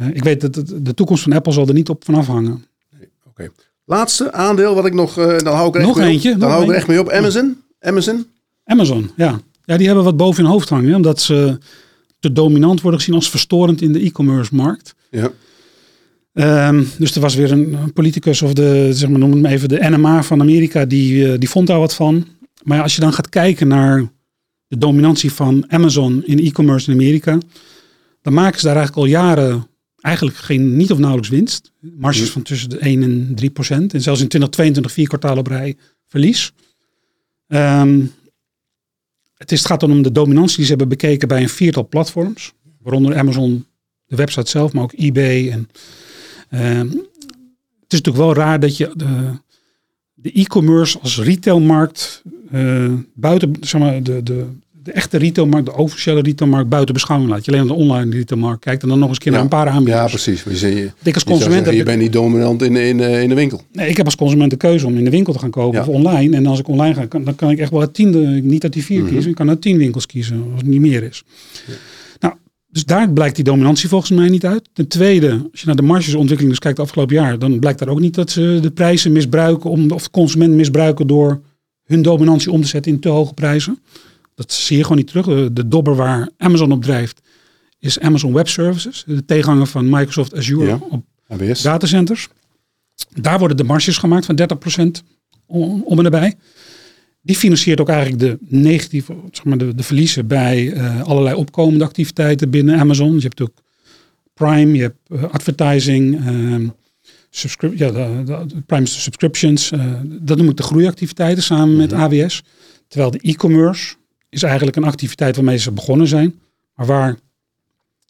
Uh, ik weet dat de toekomst van Apple zal er niet op van afhangen. Nee. Okay. Laatste aandeel wat ik nog, uh, dan hou ik er nog echt mee eentje, op. Dan hou ik er echt mee op. Amazon. Amazon. Amazon, ja. Ja, die hebben wat boven hun hoofd hangen, omdat ze te dominant worden gezien als verstorend in de e-commerce markt. Ja. Um, dus er was weer een, een politicus of de, zeg maar, noem het maar even, de NMA van Amerika, die, uh, die vond daar wat van. Maar ja, als je dan gaat kijken naar de dominantie van Amazon in e-commerce in Amerika, dan maken ze daar eigenlijk al jaren eigenlijk geen niet of nauwelijks winst. Marges ja. van tussen de 1 en 3 procent. En zelfs in 2022 vier kwartalen op rij verlies. Um, het, is, het gaat dan om de dominantie die ze hebben bekeken bij een viertal platforms. Waaronder Amazon, de website zelf, maar ook eBay. En, uh, het is natuurlijk wel raar dat je de, de e-commerce als retailmarkt uh, buiten, zeg maar, de, de, de echte retailmarkt, de officiële retailmarkt buiten beschouwing laat. Je alleen naar de online retailmarkt kijkt en dan nog eens een keer ja. naar een paar aanbieders. Ja, precies. Je, je, ik als consument je, je bent niet dominant in, in, in de winkel. Nee, ik heb als consument de keuze om in de winkel te gaan kopen ja. of online. En als ik online ga, kan, dan kan ik echt wel het tiende, niet uit die vier mm -hmm. kiezen. Ik kan uit tien winkels kiezen, als het niet meer is. Ja. Nou, dus daar blijkt die dominantie volgens mij niet uit. Ten tweede, als je naar de margesontwikkeling dus kijkt afgelopen jaar, dan blijkt daar ook niet dat ze de prijzen misbruiken om, of de consument misbruiken door hun dominantie om te zetten in te hoge prijzen. Dat zie je gewoon niet terug. De, de dobber waar Amazon op drijft is Amazon Web Services. De tegenhanger van Microsoft Azure ja, op AWS. datacenters. Daar worden de marges gemaakt van 30% om, om en nabij. Die financiert ook eigenlijk de negatieve, zeg maar de, de verliezen bij uh, allerlei opkomende activiteiten binnen Amazon. Je hebt ook Prime, je hebt uh, advertising, uh, subscri ja, de, de, Prime subscriptions. Uh, dat noem ik de groeiactiviteiten samen met Mhm. AWS. Terwijl de e-commerce is eigenlijk een activiteit waarmee ze begonnen zijn. Maar waar,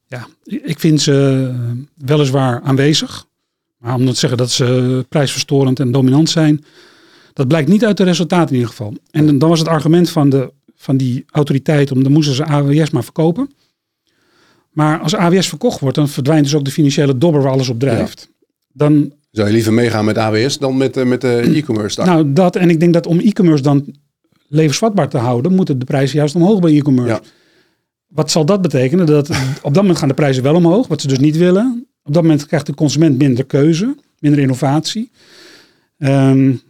ja, ik vind ze weliswaar aanwezig. Maar om te zeggen dat ze prijsverstorend en dominant zijn, dat blijkt niet uit de resultaten in ieder geval. En dan was het argument van, de, van die autoriteit om dan moesten ze AWS maar verkopen. Maar als AWS verkocht wordt, dan verdwijnt dus ook de financiële dobber waar alles op drijft. Ja. Dan, Zou je liever meegaan met AWS dan met, uh, met de e-commerce? Daar? Nou, dat en ik denk dat om e-commerce dan levensvatbaar te houden, moeten de prijzen juist omhoog bij e-commerce. Ja. Wat zal dat betekenen? Dat (laughs) op dat moment gaan de prijzen wel omhoog, wat ze dus niet willen. Op dat moment krijgt de consument minder keuze, minder innovatie. Um,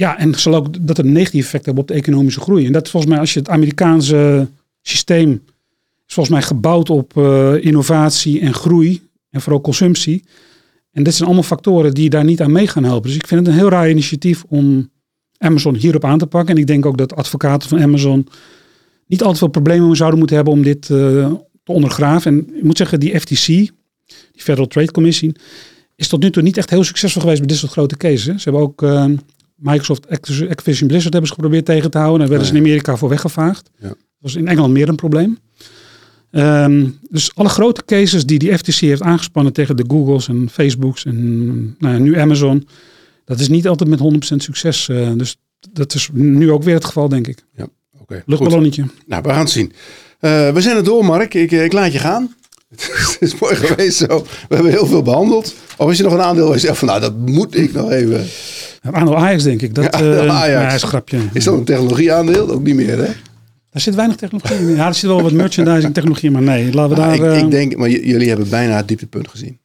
ja, en zal ook dat een negatief effect hebben op de economische groei. En dat volgens mij, als je het Amerikaanse systeem is volgens mij gebouwd op eh, innovatie en groei en vooral consumptie. En dit zijn allemaal factoren die daar niet aan mee gaan helpen. Dus ik vind het een heel raar initiatief om Amazon hierop aan te pakken. En ik denk ook dat advocaten van Amazon niet altijd veel problemen zouden moeten hebben om dit uh, te ondergraven. En ik moet zeggen, die FTC, die Federal Trade Commission, is tot nu toe niet echt heel succesvol geweest met dit soort grote cases. Ze hebben ook uh, Microsoft Activision Blizzard hebben ze geprobeerd tegen te houden. Daar werden ze in Amerika voor weggevaagd. Ja. Dat was in Engeland meer een probleem. Um, dus alle grote cases die die FTC heeft aangespannen tegen de Googles en Facebooks en nou ja, nu Amazon, dat is niet altijd met 100% succes. Uh, dus dat is nu ook weer het geval, denk ik. Ja, oké. Okay, Luchtballonnetje. Nou, we gaan het zien. Uh, we zijn er door, Mark. Ik, ik laat je gaan. (laughs) het is mooi geweest zo. We hebben heel veel behandeld. Of is er nog een aandeel waar je zegt van nou, dat moet ik nog even... Aandeel Ajax, denk ik. Dat, ja, uh, Ajax. Ja, is een grapje. Is dat een technologieaandeel? Ook niet meer, hè? Daar zit weinig technologie in. Ja, er zit wel wat merchandising technologie, maar nee, laten we daar... Ik, ik, denk, maar jullie hebben bijna het dieptepunt gezien.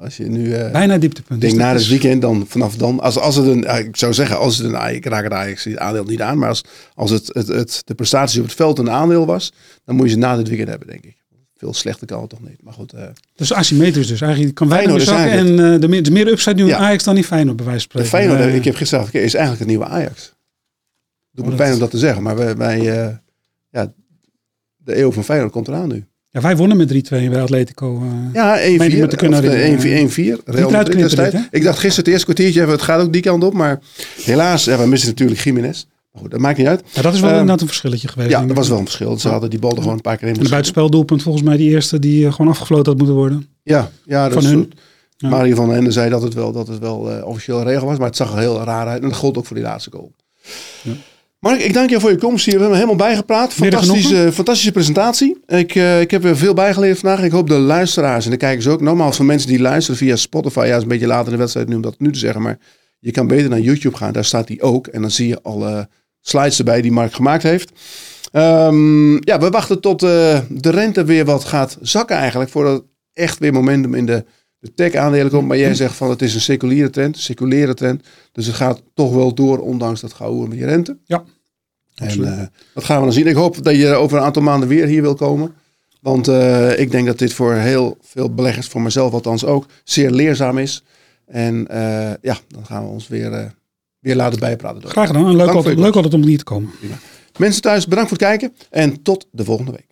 Als je nu... Uh, bijna het dieptepunt. denk na het weekend, dan vanaf dan... Als, als het een... Ik zou zeggen, als het een... Ik raak het Ajax aandeel niet aan, maar als, als het, het, het, de prestatie op het veld een aandeel was, dan moet je ze na dit weekend hebben, denk ik. Veel slechter kan het toch niet. Maar goed. Uh, dus asymmetrisch dus. Eigenlijk kan Feyenoord zakken en de, meer, de meer upside nu ja. Ajax dan niet Feyenoord bij wijze van spreken. De Feyenoord, ik heb gisteren is eigenlijk het nieuwe Ajax. Doet me oh, pijn om dat te zeggen, maar wij, wij ja, de eeuw van Feyenoord komt eraan nu. Ja, wij wonnen met 3-2 bij Atletico. Uh, ja, 1-4. 1-4. Ik dacht gisteren het eerste kwartiertje, het gaat ook die kant op. Maar helaas, ja, we missen natuurlijk Jiménez. Maar goed, dat maakt niet uit. Ja, dat is wel um, inderdaad een verschilletje geweest. Ja, dat was wel een verschil. Ze hadden die bal er gewoon een paar keer in. En de buitenspeldoelpunt volgens mij die eerste die uh, gewoon afgefloten had moeten worden. Ja, ja van hun. Ja. Mario van Ende zei dat het wel, dat het wel uh, officieel regel was. Maar het zag er heel raar uit. En dat gold ook voor die laatste goal. Ja. Mark, ik dank je voor je komst hier. We hebben helemaal bijgepraat. Fantastische, fantastische presentatie. Ik, uh, ik heb er veel bijgeleerd vandaag. Ik hoop de luisteraars en de kijkers ook. Nogmaals, van mensen die luisteren via Spotify. Ja, is een beetje later in de wedstrijd nu om dat nu te zeggen. Maar je kan beter naar YouTube gaan. Daar staat die ook. En dan zie je alle slides erbij die Mark gemaakt heeft. Um, ja, we wachten tot uh, de rente weer wat gaat zakken eigenlijk. Voordat echt weer momentum in de, de tech-aandelen komt. Maar jij zegt van het is een seculiere trend. Seculiere trend. Dus het gaat toch wel door, ondanks dat gouden met die rente. Ja. En uh, dat gaan we dan zien. Ik hoop dat je over een aantal maanden weer hier wil komen. Want uh, ik denk dat dit voor heel veel beleggers, voor mezelf althans ook, zeer leerzaam is. En uh, ja, dan gaan we ons weer, weer laten bijpraten. Door. Graag gedaan. Leuk, altijd, leuk altijd om hier te komen. Prima. Mensen thuis, bedankt voor het kijken. En tot de volgende week.